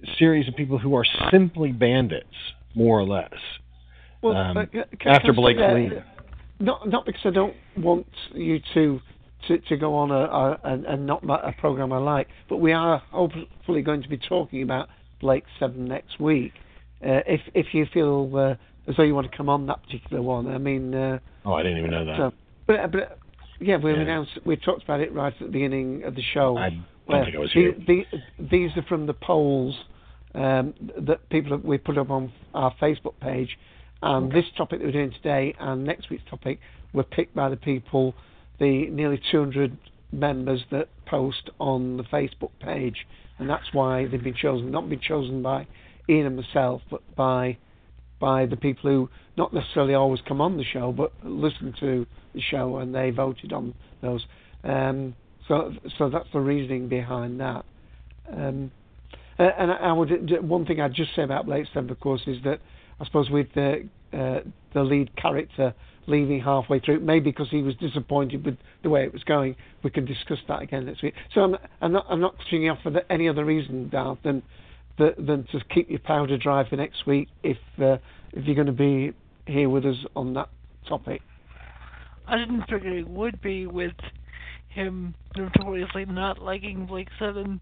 a series of people who are simply bandits, more or less? Well, um, uh, after Blake's that? leave. Not not because I don't want you to to, to go on a, a and, and not a program I like, but we are hopefully going to be talking about Blake Seven next week. Uh, if if you feel uh, as though you want to come on that particular one, I mean. Uh, Oh, I didn't even know that. so, but but yeah, we Yeah. announced we talked about it right at the beginning of the show. I don't think I was here. the- these are from the polls um, that people have, we put up on our Facebook page, and this topic that we're doing today and next week's topic were picked by the people, the nearly 200 members that post on the Facebook page, and that's why they've been chosen. Not been chosen by Ian and myself, but by by the people who not necessarily always come on the show, but listen to the show and they voted on those. Um, so, so that's the reasoning behind that. Um, and I, would one thing I'd just say about Blake Seven, of course, is that I suppose with the uh, the lead character leaving halfway through, maybe because he was disappointed with the way it was going, we can discuss that again next week. So I'm, I'm not I'm not cutting you off for the, any other reason, Darth, than than than to keep your powder dry for next week if uh, if you're going to be here with us on that topic. I didn't figure it would be with him notoriously not liking Blake Seven.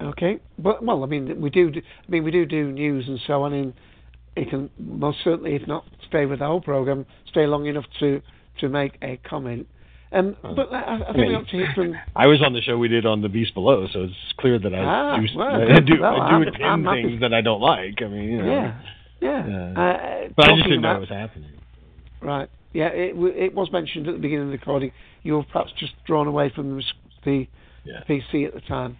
Okay, but well, I mean, we do. do- I mean, we do do news and so on. And it can most certainly, if not stay with the whole program, stay long enough to to make a comment. Um, but I, I think mean, we ought to hear from. [laughs] I was on the show we did on the Beast Below, so it's clear that I Ah, do, well, I do, well, I do I'm- attend I'm happy. things that I don't like. I mean, you know. Yeah, yeah. Uh, Uh, but I just didn't know about- it was happening. Right. Yeah, it it was mentioned at the beginning of the recording. You were perhaps just drawn away from the, the Yeah. PC at the time.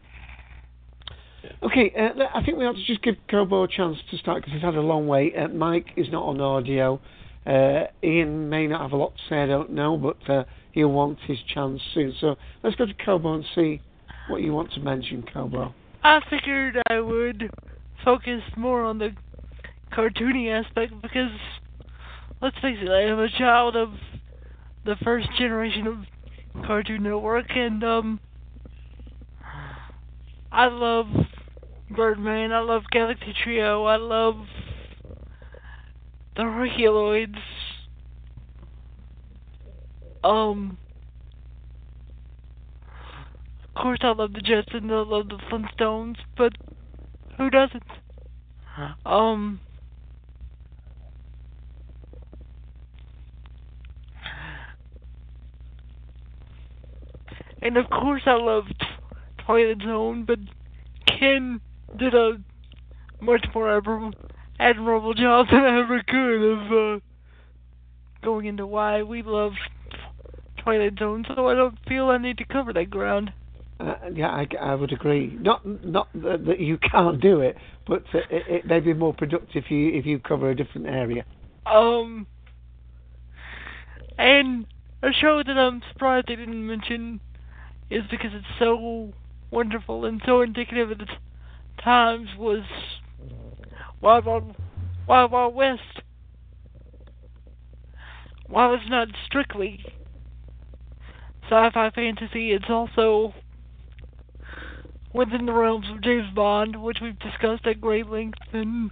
Okay, uh, I think we ought to just give Kobo a chance to start because he's had a long wait. Uh, Mike is not on audio. Uh, Ian may not have a lot to say, I don't know, but uh, he'll want his chance soon. So let's go to Kobo and see what you want to mention, Kobo. I figured I would focus more on the cartoony aspect because, let's face it, I am a child of the first generation of Cartoon Network, and um, I love Birdman, I love Galaxy Trio, I love the Herculoids. Um, of course, I love the Jetsons, I love the Flintstones, but who doesn't? Um, and of course, I love Tw- Twilight Zone, but Ken did a much more admirable job than I ever could of uh, going into why we love Twilight Zone, so I don't feel I need to cover that ground. Uh, yeah, I, I would agree. Not not that, you [laughs] can't do it, but uh, it, it may be more productive if you if you cover a different area. Um, and a show that I'm surprised they didn't mention is because it's so wonderful and so indicative of the t- times was Wild Wild, Wild, Wild West. While it's not strictly sci-fi fantasy, it's also within the realms of James Bond, which we've discussed at great length, and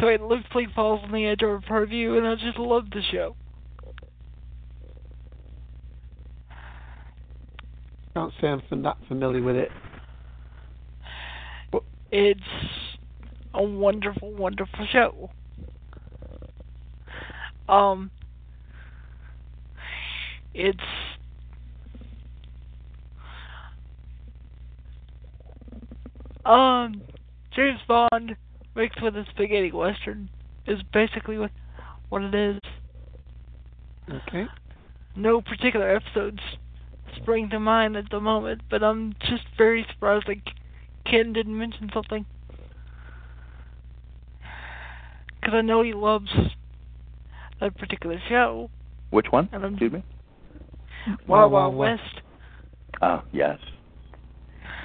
so it looks like falls on the edge of our purview, and I just love the show. Can't say I'm that familiar with it. But it's a wonderful, wonderful show. Um, it's um James Bond mixed with a spaghetti western is basically what what it is. Okay. No particular episodes spring to mind at the moment, but I'm just very surprised that Ken didn't mention something. Because I know he loves that particular show. Which one? And I'm- Excuse me. Wild Wild Wild West. West. Ah, yes.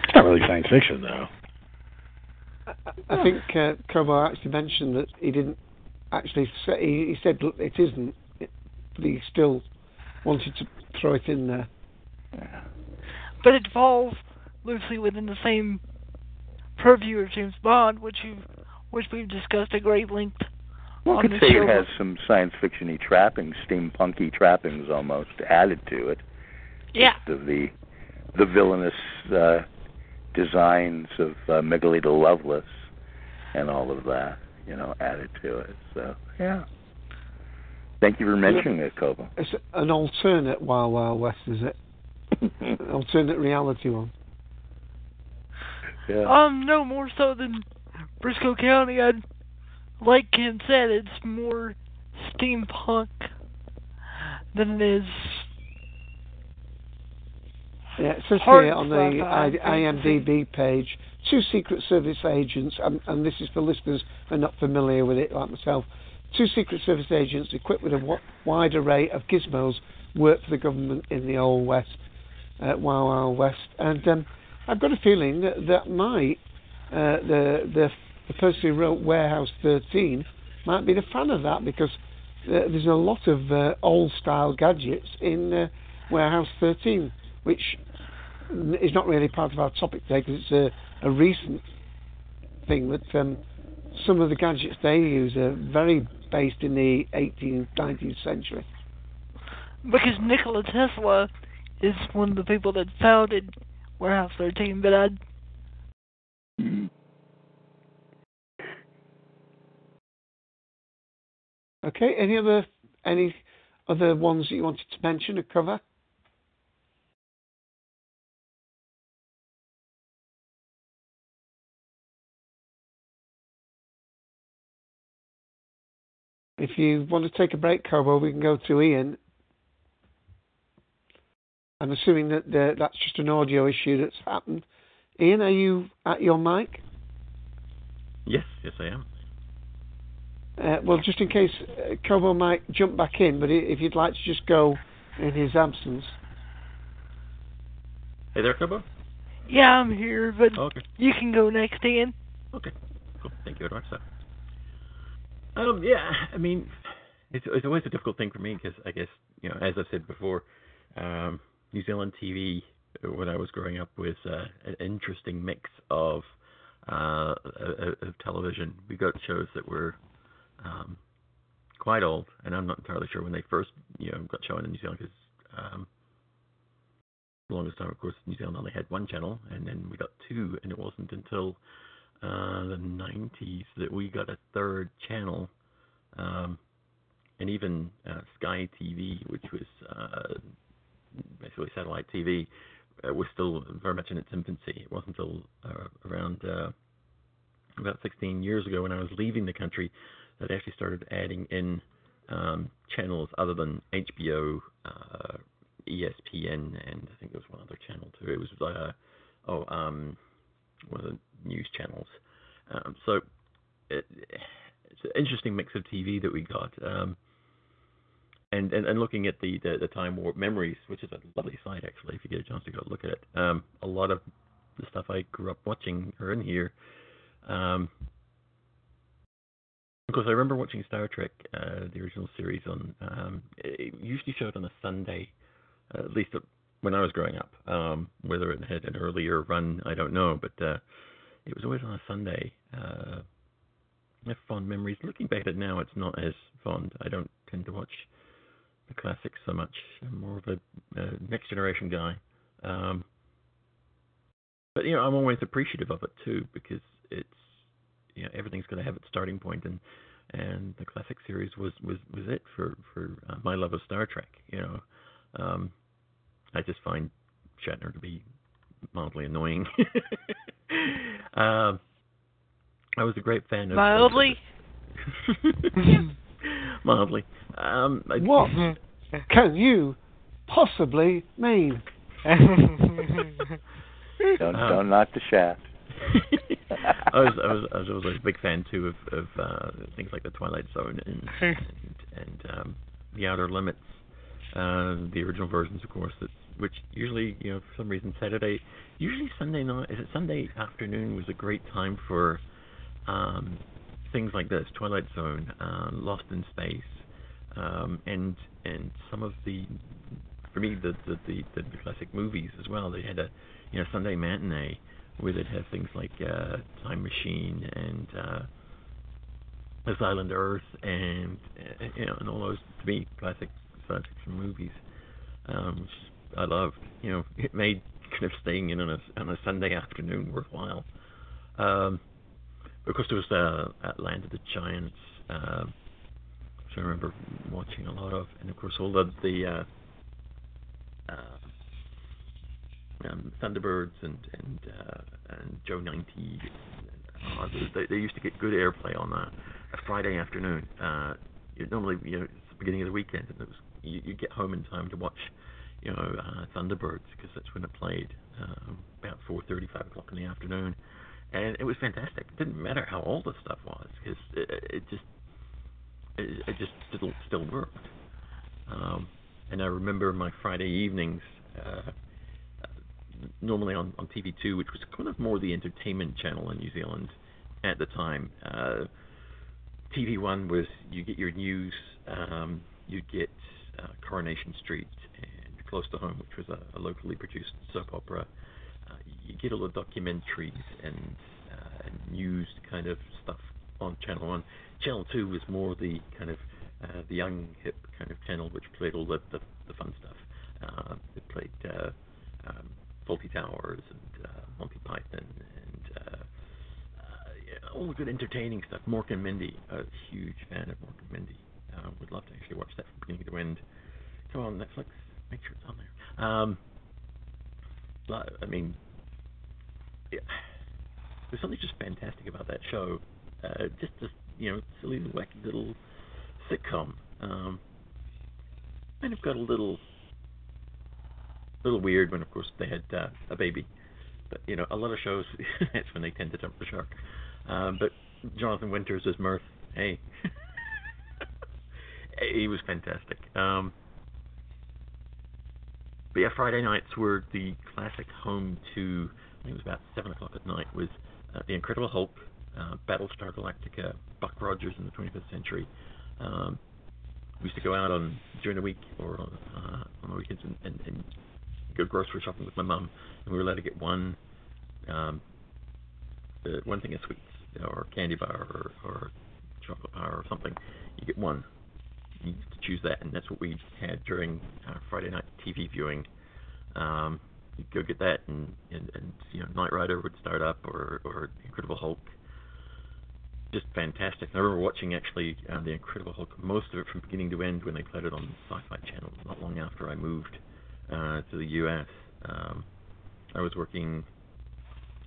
It's not really science fiction, though. I- I think uh, Kobo actually mentioned that he didn't actually say. He, he said "Look, it isn't, it, but he still wanted to throw it in there. Yeah. But it falls loosely within the same purview of James Bond, which you which we've discussed at great length One on could say show. it has some science fiction-y trappings, steampunky trappings almost added to it. yeah. The the, the villainous uh, designs of uh, Miguelito Loveless and all of that, you know, added to it. So yeah. Thank you for mentioning it, Kobo. It's an alternate Wild Wild West, is it? An [laughs] alternate reality one. yeah. Um, no more so than Brisco County. I'd like Ken said, it's more steampunk than it is. Yeah, it says here on the I- IMDb page, two Secret Service agents, and, and this is for listeners who are not familiar with it, like myself. Two Secret Service agents equipped with a wide array of gizmos work for the government in the Old West, uh, Wild Wild West, and um, I've got a feeling that that might uh, the the the person who wrote Warehouse 13 might be the fan of that because uh, there's a lot of uh, old style gadgets in uh, Warehouse 13, which is not really part of our topic today because it's a, a recent thing. But um, some of the gadgets they use are very based in the 18th, 19th century. Because Nikola Tesla is one of the people that founded Warehouse 13, but I'd Mhm. Okay, any other any other ones that you wanted to mention or cover? If you want to take a break, Kobo, we can go to Ian. I'm assuming that uh, that's just an audio issue that's happened. Ian, are you at your mic? Yes, yes, I am. Uh, well, just in case uh, Kobo might jump back in, but if you'd like to just go in his absence. Hey there, Kobo. yeah, I'm here, but Oh, okay. you can go next, Ian. Okay. Cool. Thank you very much, sir. Um, yeah, I mean, it's, it's always a difficult thing for me because I guess, you know, as I've said before, um, New Zealand TV, uh, when I was growing up, was uh, an interesting mix of, uh, of, of television. We got shows that were um, quite old, and I'm not entirely sure when they first, you know, got shown in New Zealand because um, the longest time, of course, New Zealand only had one channel, and then we got two, and it wasn't until uh, the 90s that we got a third channel, um, and even uh, Sky TV, which was uh, basically satellite TV, uh, was still very much in its infancy. It wasn't until uh, around uh, about 16 years ago when I was leaving the country that actually started adding in um, channels other than HBO, uh, ESPN, and I think there was one other channel too. It was uh, oh um, one of the news channels. Um, so it, it's an interesting mix of TV that we got. Um, and, and, and looking at the, the, the Time Warp Memories, which is a lovely site actually, if you get a chance to go look at it. Um, a lot of the stuff I grew up watching are in here. Um, of course, I remember watching Star Trek, uh, the original series on. Um, it usually showed on a Sunday, uh, at least when I was growing up. Um, whether it had an earlier run, I don't know, but uh, it was always on a Sunday. Uh, I have fond memories. Looking back at it now, it's not as fond. I don't tend to watch the classics so much. I'm more of a, a next generation guy. Um, but you know, I'm always appreciative of it too because it's you know everything's going to have its starting point, and and the classic series was was was it for for uh, my love of Star Trek. You know, um, I just find Shatner to be mildly annoying. [laughs] um, I was a great fan of Mildly? [laughs] mildly. Um, I, What? can you possibly mean? [laughs] Don't, Um, don't knock the shaft. [laughs] I was I was I was always a big fan too of of uh, things like the Twilight Zone and and, and um, the Outer Limits, uh, the original versions, of course. That which usually you know for some reason Saturday, usually Sunday night. Is it Sunday afternoon was a great time for um, things like this: Twilight Zone, uh, Lost in Space, um, and and some of the for me the the, the the classic movies as well. They had a you know Sunday matinee where they'd have things like uh, Time Machine and uh, Island Earth and uh, you know and all those to me classic science fiction movies, um, which I loved. You know, it made kind of staying in on a on a Sunday afternoon worthwhile. Um, of course, there was uh, Land of the Giants, uh, which I remember watching a lot of, and of course all of the uh, uh, um, Thunderbirds and and uh, and Joe 90. Uh, they, they used to get good airplay on a, a Friday afternoon. Uh, normally, you know, it's the beginning of the weekend, and it was you, you get home in time to watch, you know, uh, Thunderbirds because that's when it played um, about 4:30, 5 o'clock in the afternoon, and it was fantastic. It didn't matter how old the stuff was because it, it just it, it just still still worked. Um, and I remember my Friday evenings. Uh, normally on, on TV2, which was kind of more the entertainment channel in New Zealand at the time. Uh, TV1 was you get your news, um, you get uh, Coronation Street and Close to Home, which was a, a locally produced soap opera. Uh, you get all the documentaries and, uh, and news kind of stuff on Channel 1. Channel 2 was more the kind of uh, the young hip kind of channel, which played all the, the, the fun stuff. Uh, it played uh, um, Fawlty Towers and uh, Monty Python and uh, uh, yeah, all the good entertaining stuff. Mork and Mindy, a huge fan of Mork and Mindy. Uh, would love to actually watch that from beginning to end. Come on, Netflix, make sure it's on there. Um, I mean, yeah, there's something just fantastic about that show. Uh, just this, you know, silly, wacky little sitcom. Um, kind of got a little little weird when, of course, they had uh, a baby. But you know, a lot of shows [laughs] that's when they tend to jump the shark. Um, but Jonathan Winters as Mearth, hey, [laughs] he was fantastic. Um, but yeah, Friday nights were the classic home to. I think it was about seven o'clock at night. Was uh, the Incredible Hulk, uh, Battlestar Galactica, Buck Rogers in the 25th century. Um, we used to go out on during the week or on, uh, on the weekends and, and, and go grocery shopping with my mum, and we were allowed to get one um, uh, one thing of sweets or candy bar or, or chocolate bar or something. You get one. You get to choose that, and that's what we had during our Friday night TV viewing. Um, you go get that, and, and and you know Knight Rider would start up or or Incredible Hulk. Just fantastic. I remember watching actually uh, the Incredible Hulk, most of it from beginning to end when they played it on the Sci-Fi Channel. Not long after I moved uh, to the U.S. Um, I was working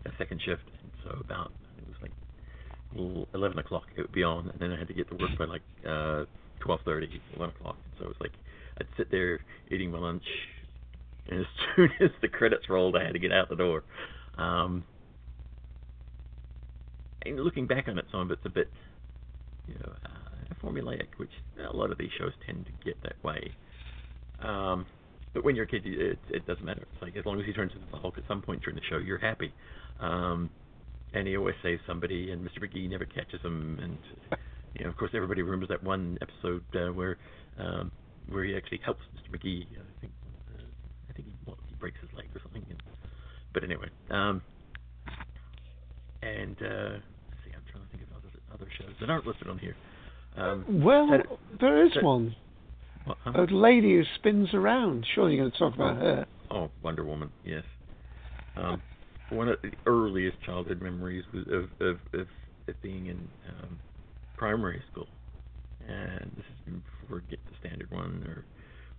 a second shift, so about it was like 11 o'clock it would be on, and then I had to get to work by like uh, 12:30, 11 o'clock. So it was like I'd sit there eating my lunch, and as [laughs] soon as the credits rolled, I had to get out the door. Um, and looking back on it, some of it's a bit, you know, uh, formulaic, which a lot of these shows tend to get that way. Um, but when you're a kid, it, it doesn't matter. It's like as long as he turns into the Hulk at some point during the show, you're happy. Um, and he always saves somebody, and Mr. McGee never catches him. And you know, of course, everybody remembers that one episode uh, where um, where he actually helps Mr. McGee. I think uh, I think he, well, he breaks his leg or something. And, but anyway, um, and uh, let's see, I'm trying to think of other other shows that aren't listed on here. Um, Well, Saturday- there is Sat- one. What, huh? A lady who spins around. Surely you're going to talk about her. Oh, Wonder Woman, yes. Um, one of the earliest childhood memories was of of, of, of being in um, primary school, and this is before get to standard one or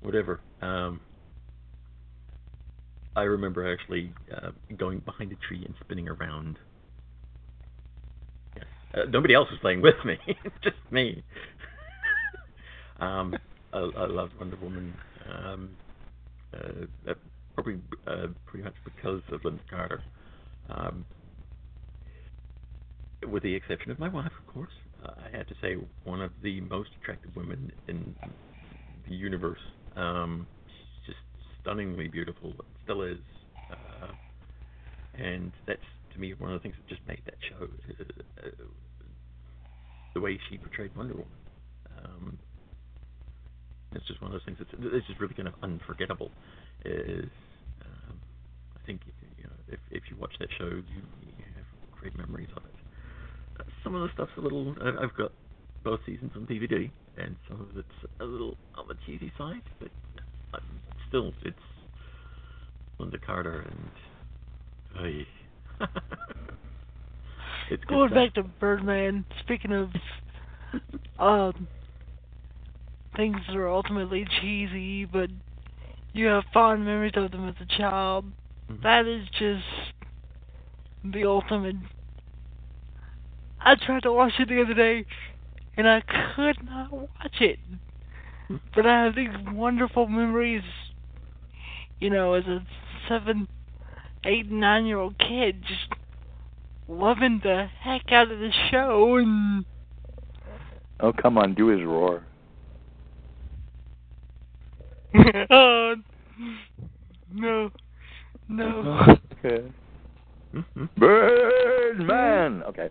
whatever. Um, I remember actually uh, going behind a tree and spinning around. Uh, nobody else was playing with me, [laughs] just me. [laughs] um, I, I loved Wonder Woman. Um, uh, uh, probably uh, pretty much because of Lynda Carter. Um, with the exception of my wife, of course. Uh, I have to say one of the most attractive women in the universe. Um, she's just stunningly beautiful, still is. Uh, and that's to me one of the things that just made that show. The way she portrayed Wonder Woman. Um, it's just one of those things that's it's just really kind of unforgettable. Is um, I think you know if if you watch that show, you, you have great memories of it. Uh, some of the stuff's a little. I- I've got both seasons on DVD, and some of it's a little on the cheesy side, but um, still, it's Lynda Carter and. Ay. [laughs] it's good Going stuff. back to Birdman, speaking of um things are ultimately cheesy, but you have fond memories of them as a child. Mhm. That is just the ultimate. I tried to watch it the other day, and I could not watch it. But I have these wonderful memories, you know, as a seven, eight, nine year old kid, just loving the heck out of the show and Oh, come on, do his roar. [laughs] oh no no Okay. [laughs] Birdman. Okay.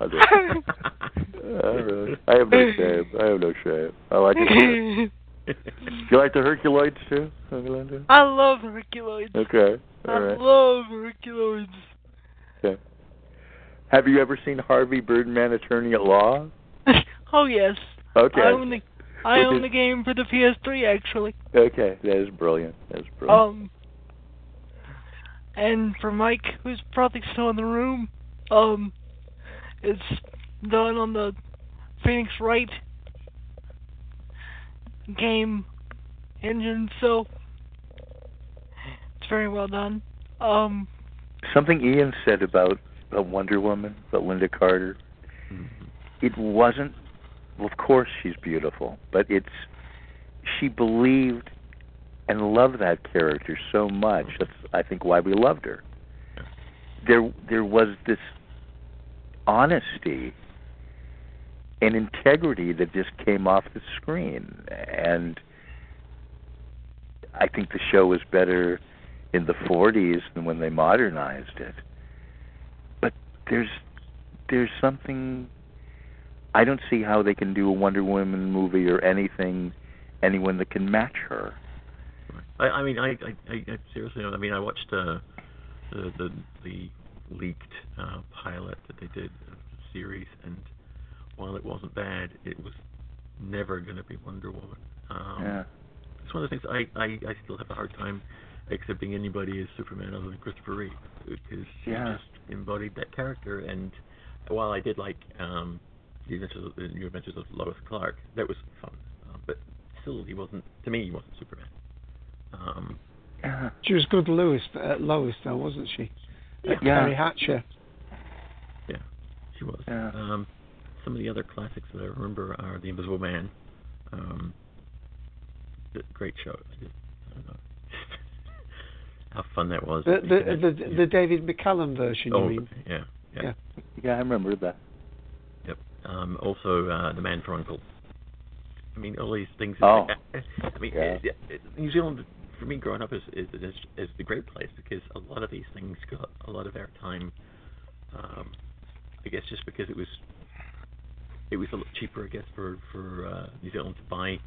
I'll do it. Right. [laughs] I have no shame. I have no shame. I like it. You like the Herculoids too, I love Herculoids. Okay. I All right. love Herculoids. Okay. Have you ever seen Harvey Birdman, Attorney at Law? oh yes. Okay. I own the I own the game for the PS3 actually. Okay, that is brilliant. That is brilliant. Um and for Mike who's probably still in the room, um it's done on the Phoenix Wright game engine, so it's very well done. Um Something Ian said about about Wonder Woman, about Lynda Carter. Mhm. It wasn't. Well, of course she's beautiful, but it's she believed and loved that character so much. Mm-hmm. That's I think why we loved her. There there was this honesty and integrity that just came off the screen and I think the show was better in the 40s than when they modernized it. But there's there's something I don't see how they can do a Wonder Woman movie or anything anyone that can match her. I, I mean, I, I, I, I seriously, I mean, I watched uh, the the the leaked uh, pilot that they did of the series, and while it wasn't bad, it was never going to be Wonder Woman. Um, yeah. It's one of the things I, I, I still have a hard time accepting anybody as Superman other than Christopher Reeve because he Yeah. just embodied that character. And while I did like um, the Adventures of, the New Adventures of Lois Clark, that was fun. Uh, but still, he wasn't. To me, he wasn't Superman. Um, Yeah. She was good Lewis, uh, Lois, though, wasn't she? Uh, Yeah. Teri Hatcher. yeah, she was. Yeah. Um, some of the other classics that I remember are The Invisible Man. Um, the- great show. I, just, I don't know [laughs] how fun that was. The You could the the, you- the David McCallum version, oh, you mean? yeah, yeah. Yeah. Yeah, I remember that. Um, also, uh, The Man for Uncle. I mean, all these things. Oh. I mean, Yeah. it- it- New Zealand, for me, growing up, is is is, is the great place because a lot of these things got a lot of airtime. Um, I guess just because it was, it was a lot cheaper, I guess, for for uh, New Zealand to buy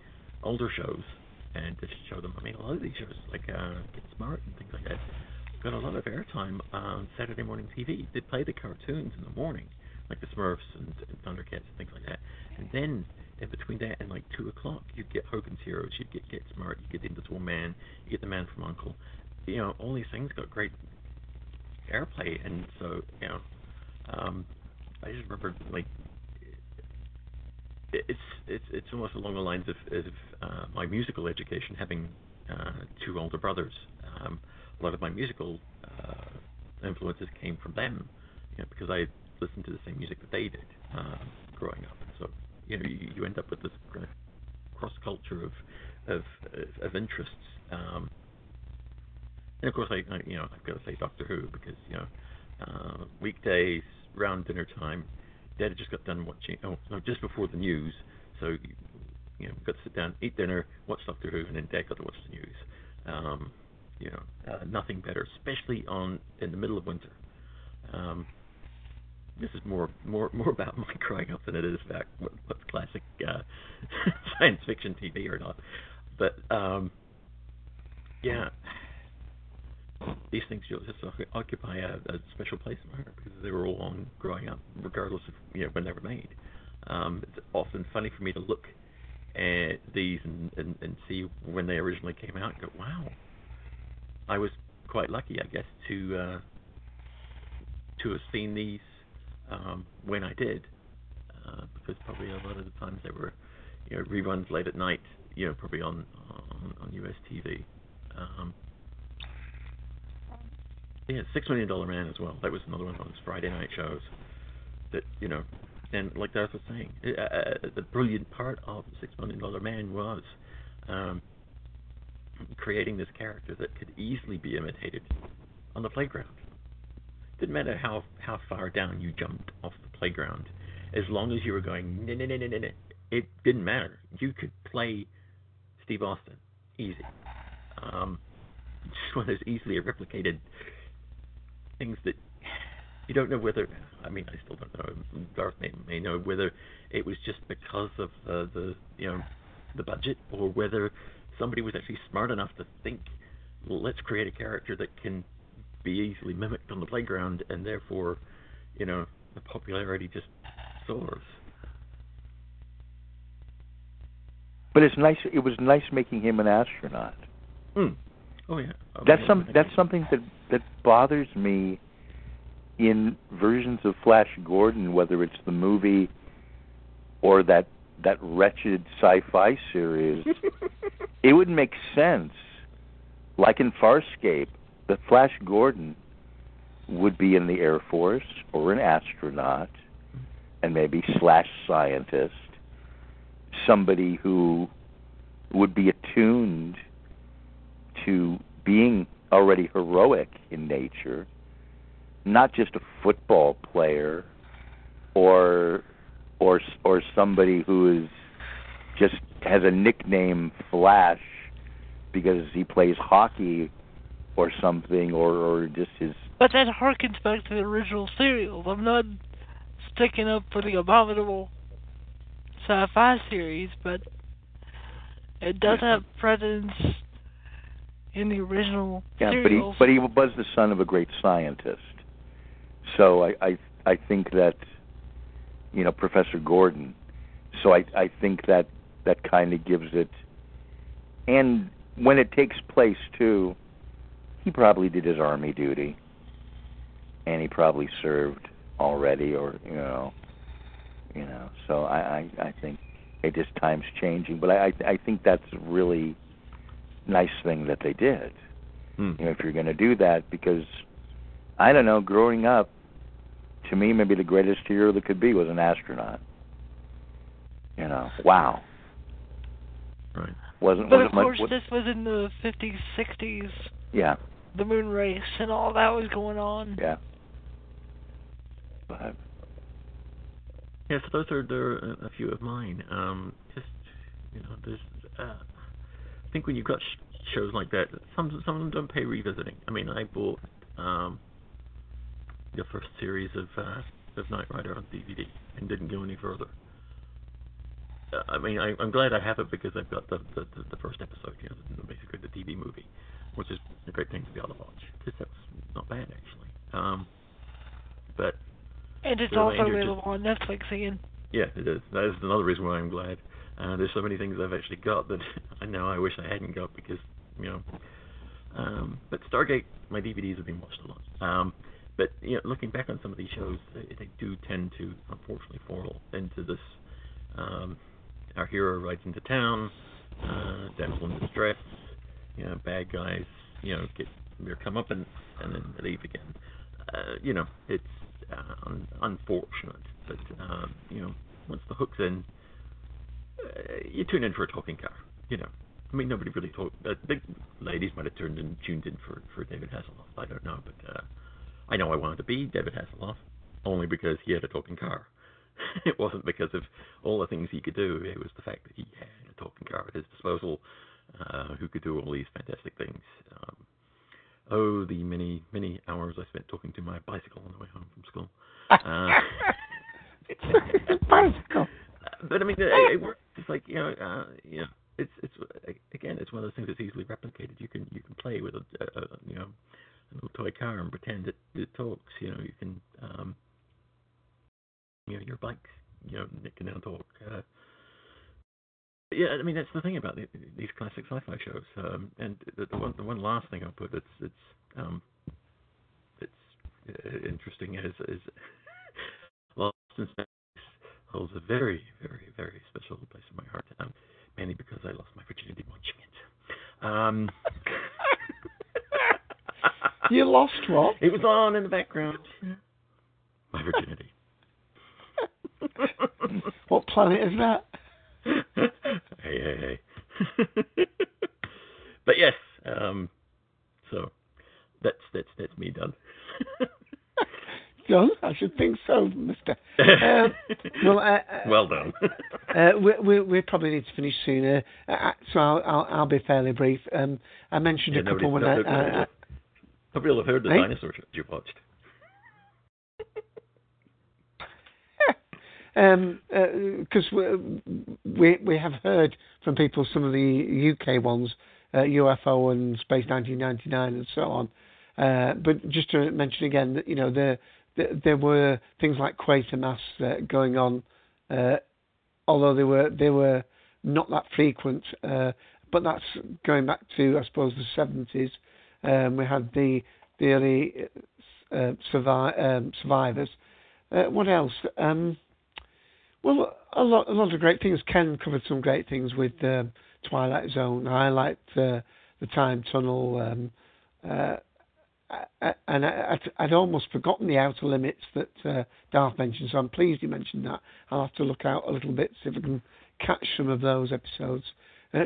older shows and to show them. I mean, a lot of these shows, like uh, Get Smart and things like that, got a lot of airtime on Saturday morning TV. They play the cartoons in the morning, like the Smurfs and, and Thundercats and things like that. And then in between that and like two o'clock, you'd get Hogan's Heroes, you'd get Get Smart, you get The Invisible Man, you get The Man from Uncle. You know, all these things got great airplay, and so you know, um, I just remember like it's it's it's almost along the lines of, of uh, my musical education, having uh, two older brothers. Um, a lot of my musical uh, influences came from them, you know, because I listened to the same music that they did uh, growing up. So, you know, you, you end up with this kind of cross culture of of of interests. Um, and of course, I, I you know I've got to say Doctor Who because you know uh, weekdays around dinner time, Dad had just got done watching. Oh no, just before the news, so you know got to sit down, eat dinner, watch Doctor Who, and then Dad got to watch the news. Um, you know, uh, nothing better, especially on in the middle of winter. Um, this is more more more about [laughs] my growing up than it is about what, what's classic uh, [laughs] science fiction TV or not. But um, yeah, these things just occupy a, a special place in my heart because they were all on growing up, regardless of you know when they were made. Um, it's often funny for me to look at these and, and, and see when they originally came out and go, wow, I was quite lucky, I guess, to uh, to have seen these um, when I did, uh, because probably a lot of the times they were, you know, reruns late at night, you know, probably on on, on US TV. Um, yeah, Six Million Dollar Man as well. That was another one of those Friday night shows that you know, and like I was saying, uh, uh, the brilliant part of Six Million Dollar Man was um, creating this character that could easily be imitated on the playground. Didn't matter how how far down you jumped off the playground, as long as you were going, nah, nah, nah, nah, nah, it didn't matter. You could play Steve Austin easy. Um, just one of those easily replicated things that you don't know whether. I mean, I still don't know. Garth may, may know whether it was just because of uh, the you know the budget or whether somebody was actually smart enough to think, well, let's create a character that can be easily mimicked on the playground, and therefore, you know, the popularity just soars. But it's nice. It was nice making him an astronaut. Mm. Oh yeah. Oh, that's yeah, some. That's something that that bothers me in versions of Flash Gordon, whether it's the movie or that that wretched sci-fi series. [laughs] it would make sense, like in Farscape, that Flash Gordon would be in the Air Force or an astronaut, and maybe slash scientist, somebody who would be attuned to being already heroic in nature, not just a football player or or or somebody who is just has a nickname Flash because he plays hockey or something or or just his But that harkens back to the original serials. I'm not sticking up for the abominable sci-fi series, but it does have presence in the original yeah, serials. but he but he was the son of a great scientist. So I I I think that you know Professor Gordon. So I I think that that kind of gives it and when it takes place too he probably did his army duty. And he probably served already or you know you know. So I I, I think it just time's changing. But I I think that's a really nice thing that they did. Hmm. you know if you're going to do that because I don't know growing up to me maybe the greatest hero that could be was an astronaut. You know wow. Right. wasn't But wasn't of much course, what- this was in the 50s, 60s, yeah the moon race, and all that was going on. yeah but Yeah, so those are there are a few of mine. Um, just you know, there's. Uh, I think when you've got sh- shows like that, some some of them don't pay revisiting. I mean, I bought um, the first series of uh, of Knight Rider on DVD and didn't go any further. Uh, I mean, I, I'm glad I have it because I've got the the, the, the first episode, you know, basically the TV movie, which is a great thing to be able to watch. Because that's not bad actually. Um, but And it's also available on Netflix again. yeah, it is. That is another reason why I'm glad. Uh, there's so many things I've actually got that [laughs] I know I wish I hadn't got because you know. Um, but Stargate, my DVDs have been watched a lot. Um, but you know, looking back on some of these shows, they, they do tend to unfortunately fall into this. Um, our hero rides into town, uh, damsel in distress. You know, bad guys. You know, get their comeuppance and and then leave again. Uh, you know, it's uh, un- unfortunate, but um, you know, once the hook's in, you tune in for a talking car. You know, I mean, nobody really talked. Uh, the ladies might have turned in, tuned in for for David Hasselhoff. I don't know, but uh, I know I wanted to be David Hasselhoff only because he had a talking car. [laughs] it wasn't because of all the things he could do. It was the fact that he had a talking car at his disposal, uh, who could do all these fantastic things. Um, oh, the many many hours I spent talking to my bicycle on the way home from school. [laughs] Uh, bicycle. [laughs] But I mean, it, it works. It's like you know, uh, you know, it's it's again, it's one of those things that's easily replicated. You can you can play with a, a, a you know a little toy car and pretend it it talks. You know, you can um, you know your bike, you know, it can now talk. Uh, yeah, I mean that's the thing about the, these classic sci-fi shows. Um, and the, the one the one last thing I'll put it's it's um, it's uh, interesting is is [laughs] Lost in Space holds a very very very special place in my heart. Um, mainly because I lost my virginity watching it. Um, [laughs] you lost what? It was on in the background. My virginity. [laughs] what planet is that? Hey, hey, hey. [laughs] but yes, um, so that's that's that's me done. [laughs] done? I should think so, Mister. Uh, well, uh, well done. [laughs] uh, we, we, we probably need to finish sooner, uh, so I'll, I'll, I'll be fairly brief. Um, I mentioned yeah, a couple when I, uh, nobody will have heard the hey? dinosaur shows you watched. because um, we, we we have heard from people some of the UK ones, uh, UFO and Space 1999 and so on. Uh, but just to mention again that you know there there, there were things like Quatermass uh, going on, uh, although they were they were not that frequent. Uh, but that's going back to I suppose the 70s. Um, we had the the early uh, survi- um, survivors. Uh, what else? Um, well, a lot, a lot of great things. Ken covered some great things with um, Twilight Zone. I liked uh, the Time Tunnel, um, uh, and I, would almost forgotten the outer limits that uh, Darth mentioned. So I'm pleased he mentioned that. I'll have to look out a little bit see if I can catch some of those episodes.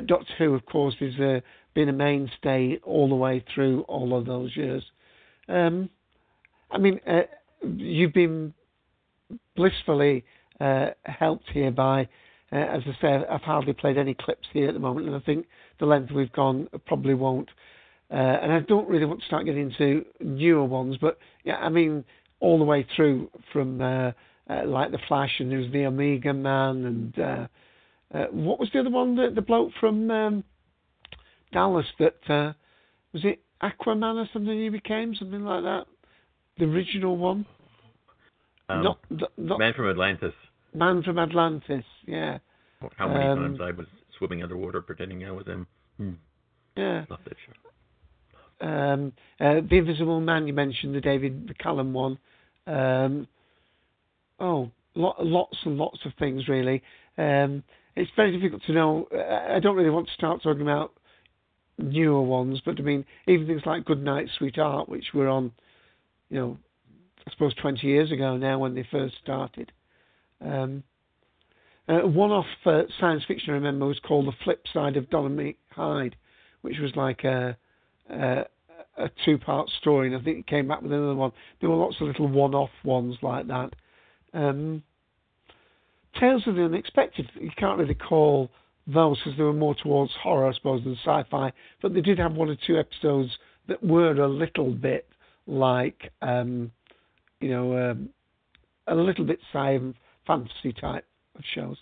Doctor Who, of course, has uh, been a mainstay all the way through all of those years. Um, I mean, uh, you've been blissfully helped here by, uh, as I say, I've hardly played any clips here at the moment, and I think the length we've gone probably won't. Uh, and I don't really want to start getting into newer ones, but yeah, I mean, all the way through from uh, uh, like the Flash, and there was the Omega Man, and uh, uh, what was the other one? The, the bloke from um, Dallas that was it Aquaman or something he became, something like that. The original one. Um, not, not Man from Atlantis. Man from Atlantis, yeah. How many Um, times I was swimming underwater pretending I was him. Hmm. Yeah. Love that show. Um, uh, the Invisible Man, you mentioned the David McCallum one. Um, oh, lo- lots and lots of things, really. Um, it's very difficult to know. I I don't really want to start talking about newer ones, but I mean, even things like Good Night, Sweetheart, which were on, you know, I suppose 20 years ago now when they first started. Um, uh, one off uh, science fiction I remember was called The Flip Side of Dominick Hide, which was like a, a, a two part story, and I think it came back with another one. There were lots of little one off ones like that. Um, Tales of the Unexpected, you can't really call those because they were more towards horror, I suppose, than sci fi, but they did have one or two episodes that were a little bit like, um, you know, um, a little bit sci fantasy type of shows.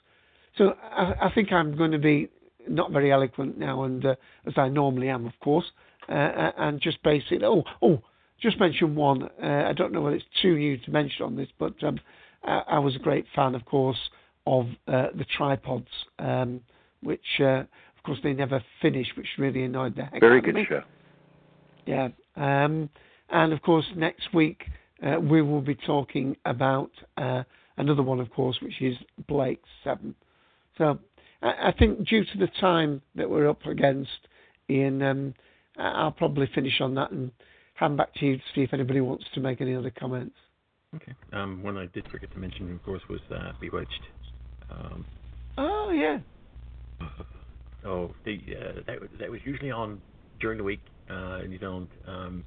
So I, I think I'm going to be not very eloquent now, and uh, as I normally am, of course, uh, and just base it. Oh, oh, just mention one. Uh, I don't know whether it's too new to mention on this, but um, I, I was a great fan, of course, of uh, the tripods, um, which, uh, of course, they never finished, which really annoyed the heck Very out of me. Very good show. Yeah. Um, and of course, next week uh, we will be talking about uh, another one, of course, which is Blake Seven. So I, I think due to the time that we're up against, Ian, um, I'll probably finish on that and hand back to you to see if anybody wants to make any other comments. Okay. Um, one I did forget to mention, of course, was uh, Bewitched. Um, Oh yeah, [laughs] Oh, the uh, that was- that was usually on during the week uh, in New Zealand, um,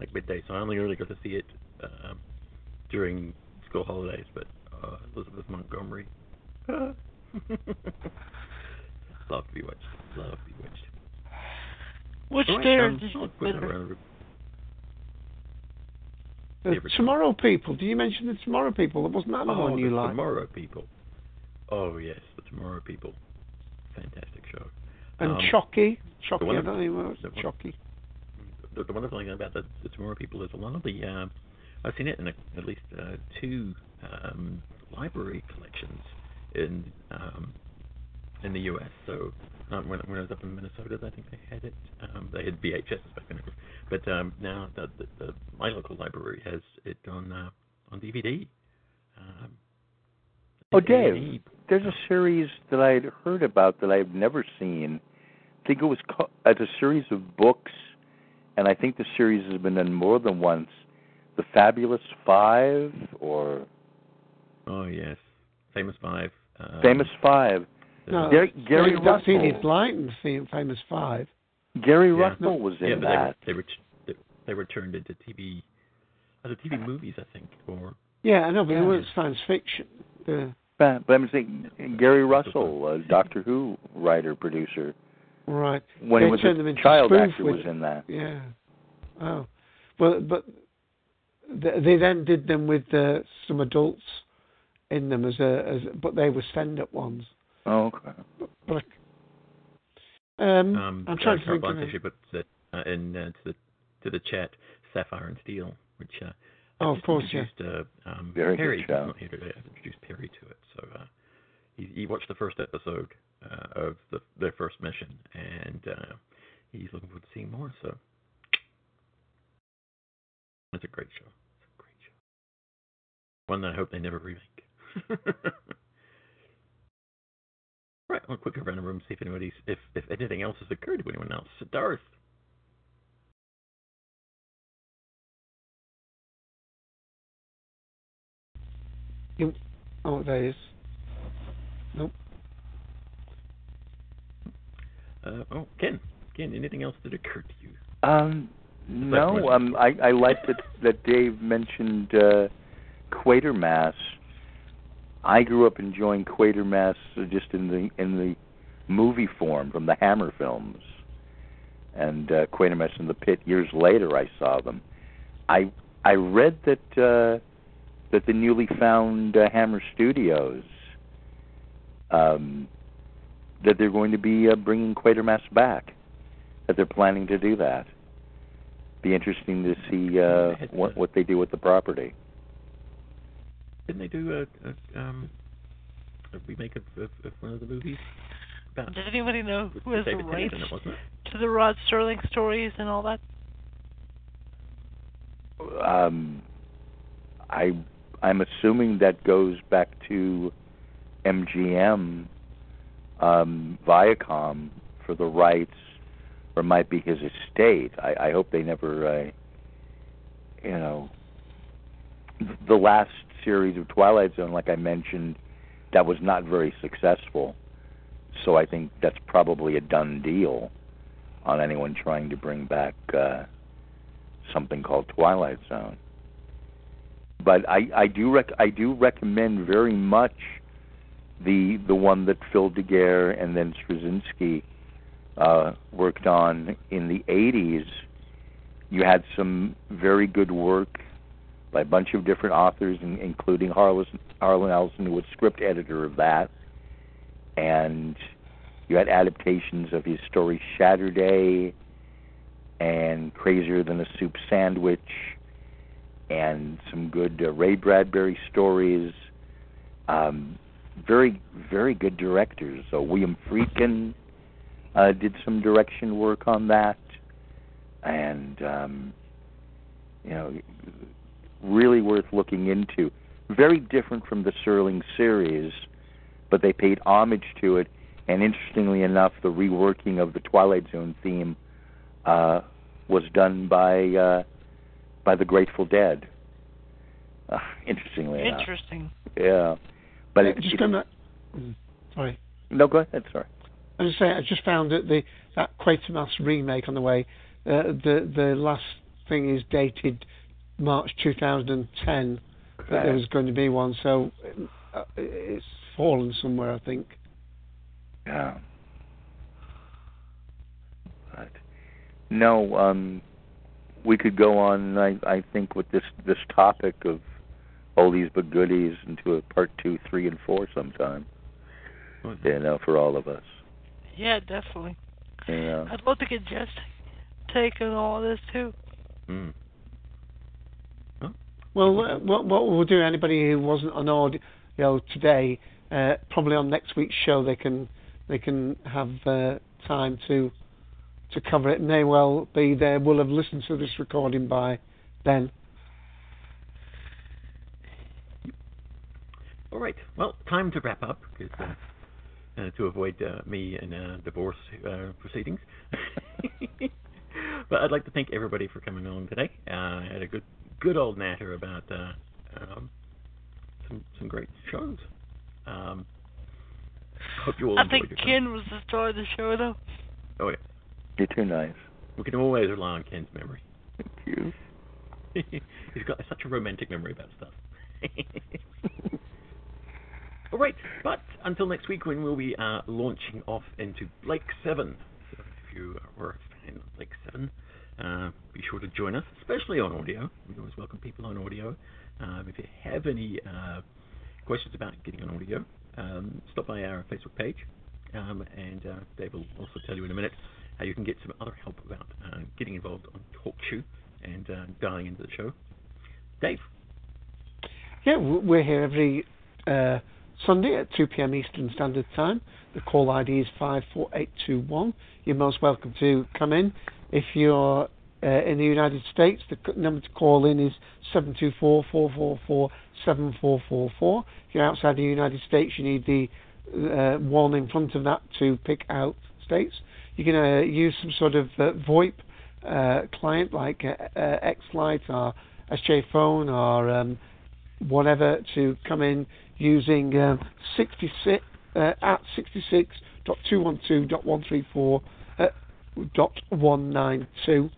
like midday. So I only really got to see it um, during school holidays. But uh, Elizabeth Montgomery, [laughs] love Bewitched, love Bewitched. Which Alright, there um, is quick better? around- The Tomorrow People. Did you mention the Tomorrow People? Wasn't that another Oh, one you the like? Tomorrow People. Oh yes, the Tomorrow People. Fantastic show. And Um, Chocky. Chocky, I don't know what the one- Chocky. the, the wonderful thing about the, the Tomorrow People is a lot of the um, I've seen it in a, at least uh, two um, library collections in um, in the U.S. So um, when, when I was up in Minnesota, I think they had it. Um, they had VHS back then, but um, now the, the, the, my local library has it on uh, on DVD. Um, Oh, DVD. Dave, there's a series that I had heard about that I've never seen. I think it was called, it's a series of books, and I think the series has been done more than once. The Fabulous Five or Oh yes, Famous Five. Um, Famous Five. No, Gary, Gary That's Russell. Enid Blyton, the famous five. Gary Yeah. Russell was in yeah, but that. They were, they were they were turned into TV, other TV movies, I think, or Yeah, I know, but Yeah. it was science fiction. The, But, but I'm saying Gary Russell, a Doctor Who writer producer, right. when They he was turned them a into child actor, with- was in that. Yeah. Oh. Well, but they then did them with uh, some adults in them as a as but they were stand up ones. Oh, okay. But I, um, um, I'm trying uh, to Carte think of Blanche it. actually put that uh, in uh, to the to the chat Sapphire and Steel, which uh, Oh, I've of just course, yeah. introduced, uh, um, Very good Perry. show. He's not here today. I've introduced Perry to it, so uh, he, he watched the first episode uh, of the, their first mission, and uh, he's looking forward to seeing more. So it's a great show. It's a great show. One that I hope they never remake. [laughs] right, I'll quick around the room see if anybody's if if anything else has occurred to anyone else. Darth. You, oh, there is. Nope. Uh, oh, Ken. Ken, anything else that occurred to you? Um, no, um, I I like that that Dave mentioned uh, Quatermass. I grew up enjoying Quatermass uh, just in the in the movie form from the Hammer films, and uh, Quatermass in the Pit. Years later, I saw them. I I read that uh, that the newly found uh, Hammer Studios um, that they're going to be uh, bringing Quatermass back. That they're planning to do that. Be interesting to see uh, [laughs] what what they do with the property. Didn't they do a, a um a remake of, of, of one of the movies? About Does anybody know who has the David rights in it, it? to the Rod Serling stories and all that? Um, I I'm assuming that goes back to MGM, um, Viacom for the rights, or might be his estate. I, I hope they never, uh, you know, the last series of Twilight Zone, like I mentioned, that was not very successful. So I think that's probably a done deal on anyone trying to bring back uh, something called Twilight Zone. But I, I do rec- I do recommend very much the the one that Phil DeGuere and then Straczynski uh, worked on in the 80s. You had some very good work by a bunch of different authors, including Harlan, Ellison, who was script editor of that. And you had adaptations of his story Shatterday and Crazier Than a Soup Sandwich and some good uh, Ray Bradbury stories. Um, very, very good directors. So William Friedkin uh, did some direction work on that, and um, you know, really worth looking into. Very different from the Serling series, but they paid homage to it. And interestingly enough, the reworking of the Twilight Zone theme uh, was done by uh, by the Grateful Dead. Uh, interestingly enough, Interesting. yeah. But it, just it- going back. Mm, Sorry. no, go ahead. Sorry. As I say, I just found that the that Quatermass remake on the way. Uh, the the last thing is dated March 2010. That there was going to be one, so uh, it's fallen somewhere, I think. Yeah. But no, um, we could go on. I I think with this this topic of oldies but goodies into a part two, three, and four sometime. You know, for all of us. Yeah, definitely. You know. I'd love to get Jeff's take on all this too. Mm. Well, uh, what what we'll do, anybody who wasn't on audio today, uh, probably on next week's show, they can they can have uh, time to to cover it. May well be there. Will have listened to this recording by then. All right. Well, time to wrap up because uh, uh, to avoid uh, me and uh, divorce uh, proceedings. [laughs] but I'd like to thank everybody for coming along today. I had a good good old natter about uh, um, some some great shows. Um, hope you all I enjoyed think your time. Ken was the star of the show though. Oh yeah, You're too nice. we can always rely on Ken's memory. Thank you. [laughs] He's got such a romantic memory about stuff. [laughs] All right, but until next week when we'll be uh, launching off into Blake 7. So if you were a fan of Blake 7, uh, be sure to join us, especially on audio. We always welcome people on audio. Um, if you have any uh, questions about getting on audio, um, stop by our Facebook page, um, and uh, Dave will also tell you in a minute how you can get some other help about uh, getting involved on TalkShoe and uh, dialing into the show. Dave. Yeah, we're here every uh, Sunday at 2 p.m. Eastern Standard Time. The call ID is 54821. You're most welcome to come in. If you're uh, in the United States, the number to call in is 724-444-7444. If you're outside the United States, you need the uh, one in front of that to pick out states. You can uh, use some sort of uh, VoIP uh, client like uh, uh, Xlite or SJ Phone or um, whatever to come in using um, 66 uh, at 66.212.134 uh, dot 192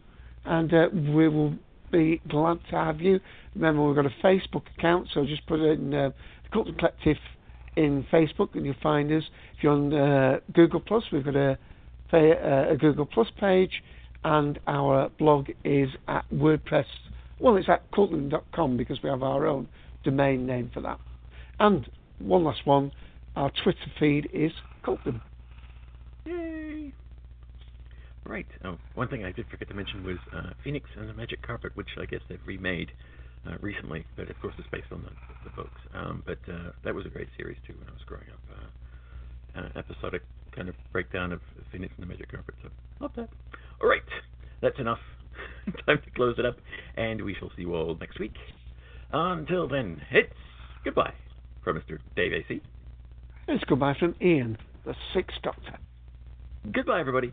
and uh, we will be glad to have you. Remember, we've got a Facebook account, so just put in uh, the Collective in Facebook and you'll find us. If you're on uh, Google Plus, we've got a, uh, a Google Plus page, and our blog is at WordPress. Well, it's at Colton.com because we have our own domain name for that. And one last one, our Twitter feed is Colton. Yay! Right. Oh, one thing I did forget to mention was uh, Phoenix and the Magic Carpet, which I guess they've remade uh, recently, but of course it's based on the, the books. Um, but uh, that was a great series too when I was growing up. Uh, uh, episodic kind of breakdown of Phoenix and the Magic Carpet. So love that. All right, that's enough. [laughs] Time to close it up, and we shall see you all next week. Until then, it's goodbye from Mr. Dave AC. It's goodbye from Ian, the Sixth Doctor. Goodbye, everybody.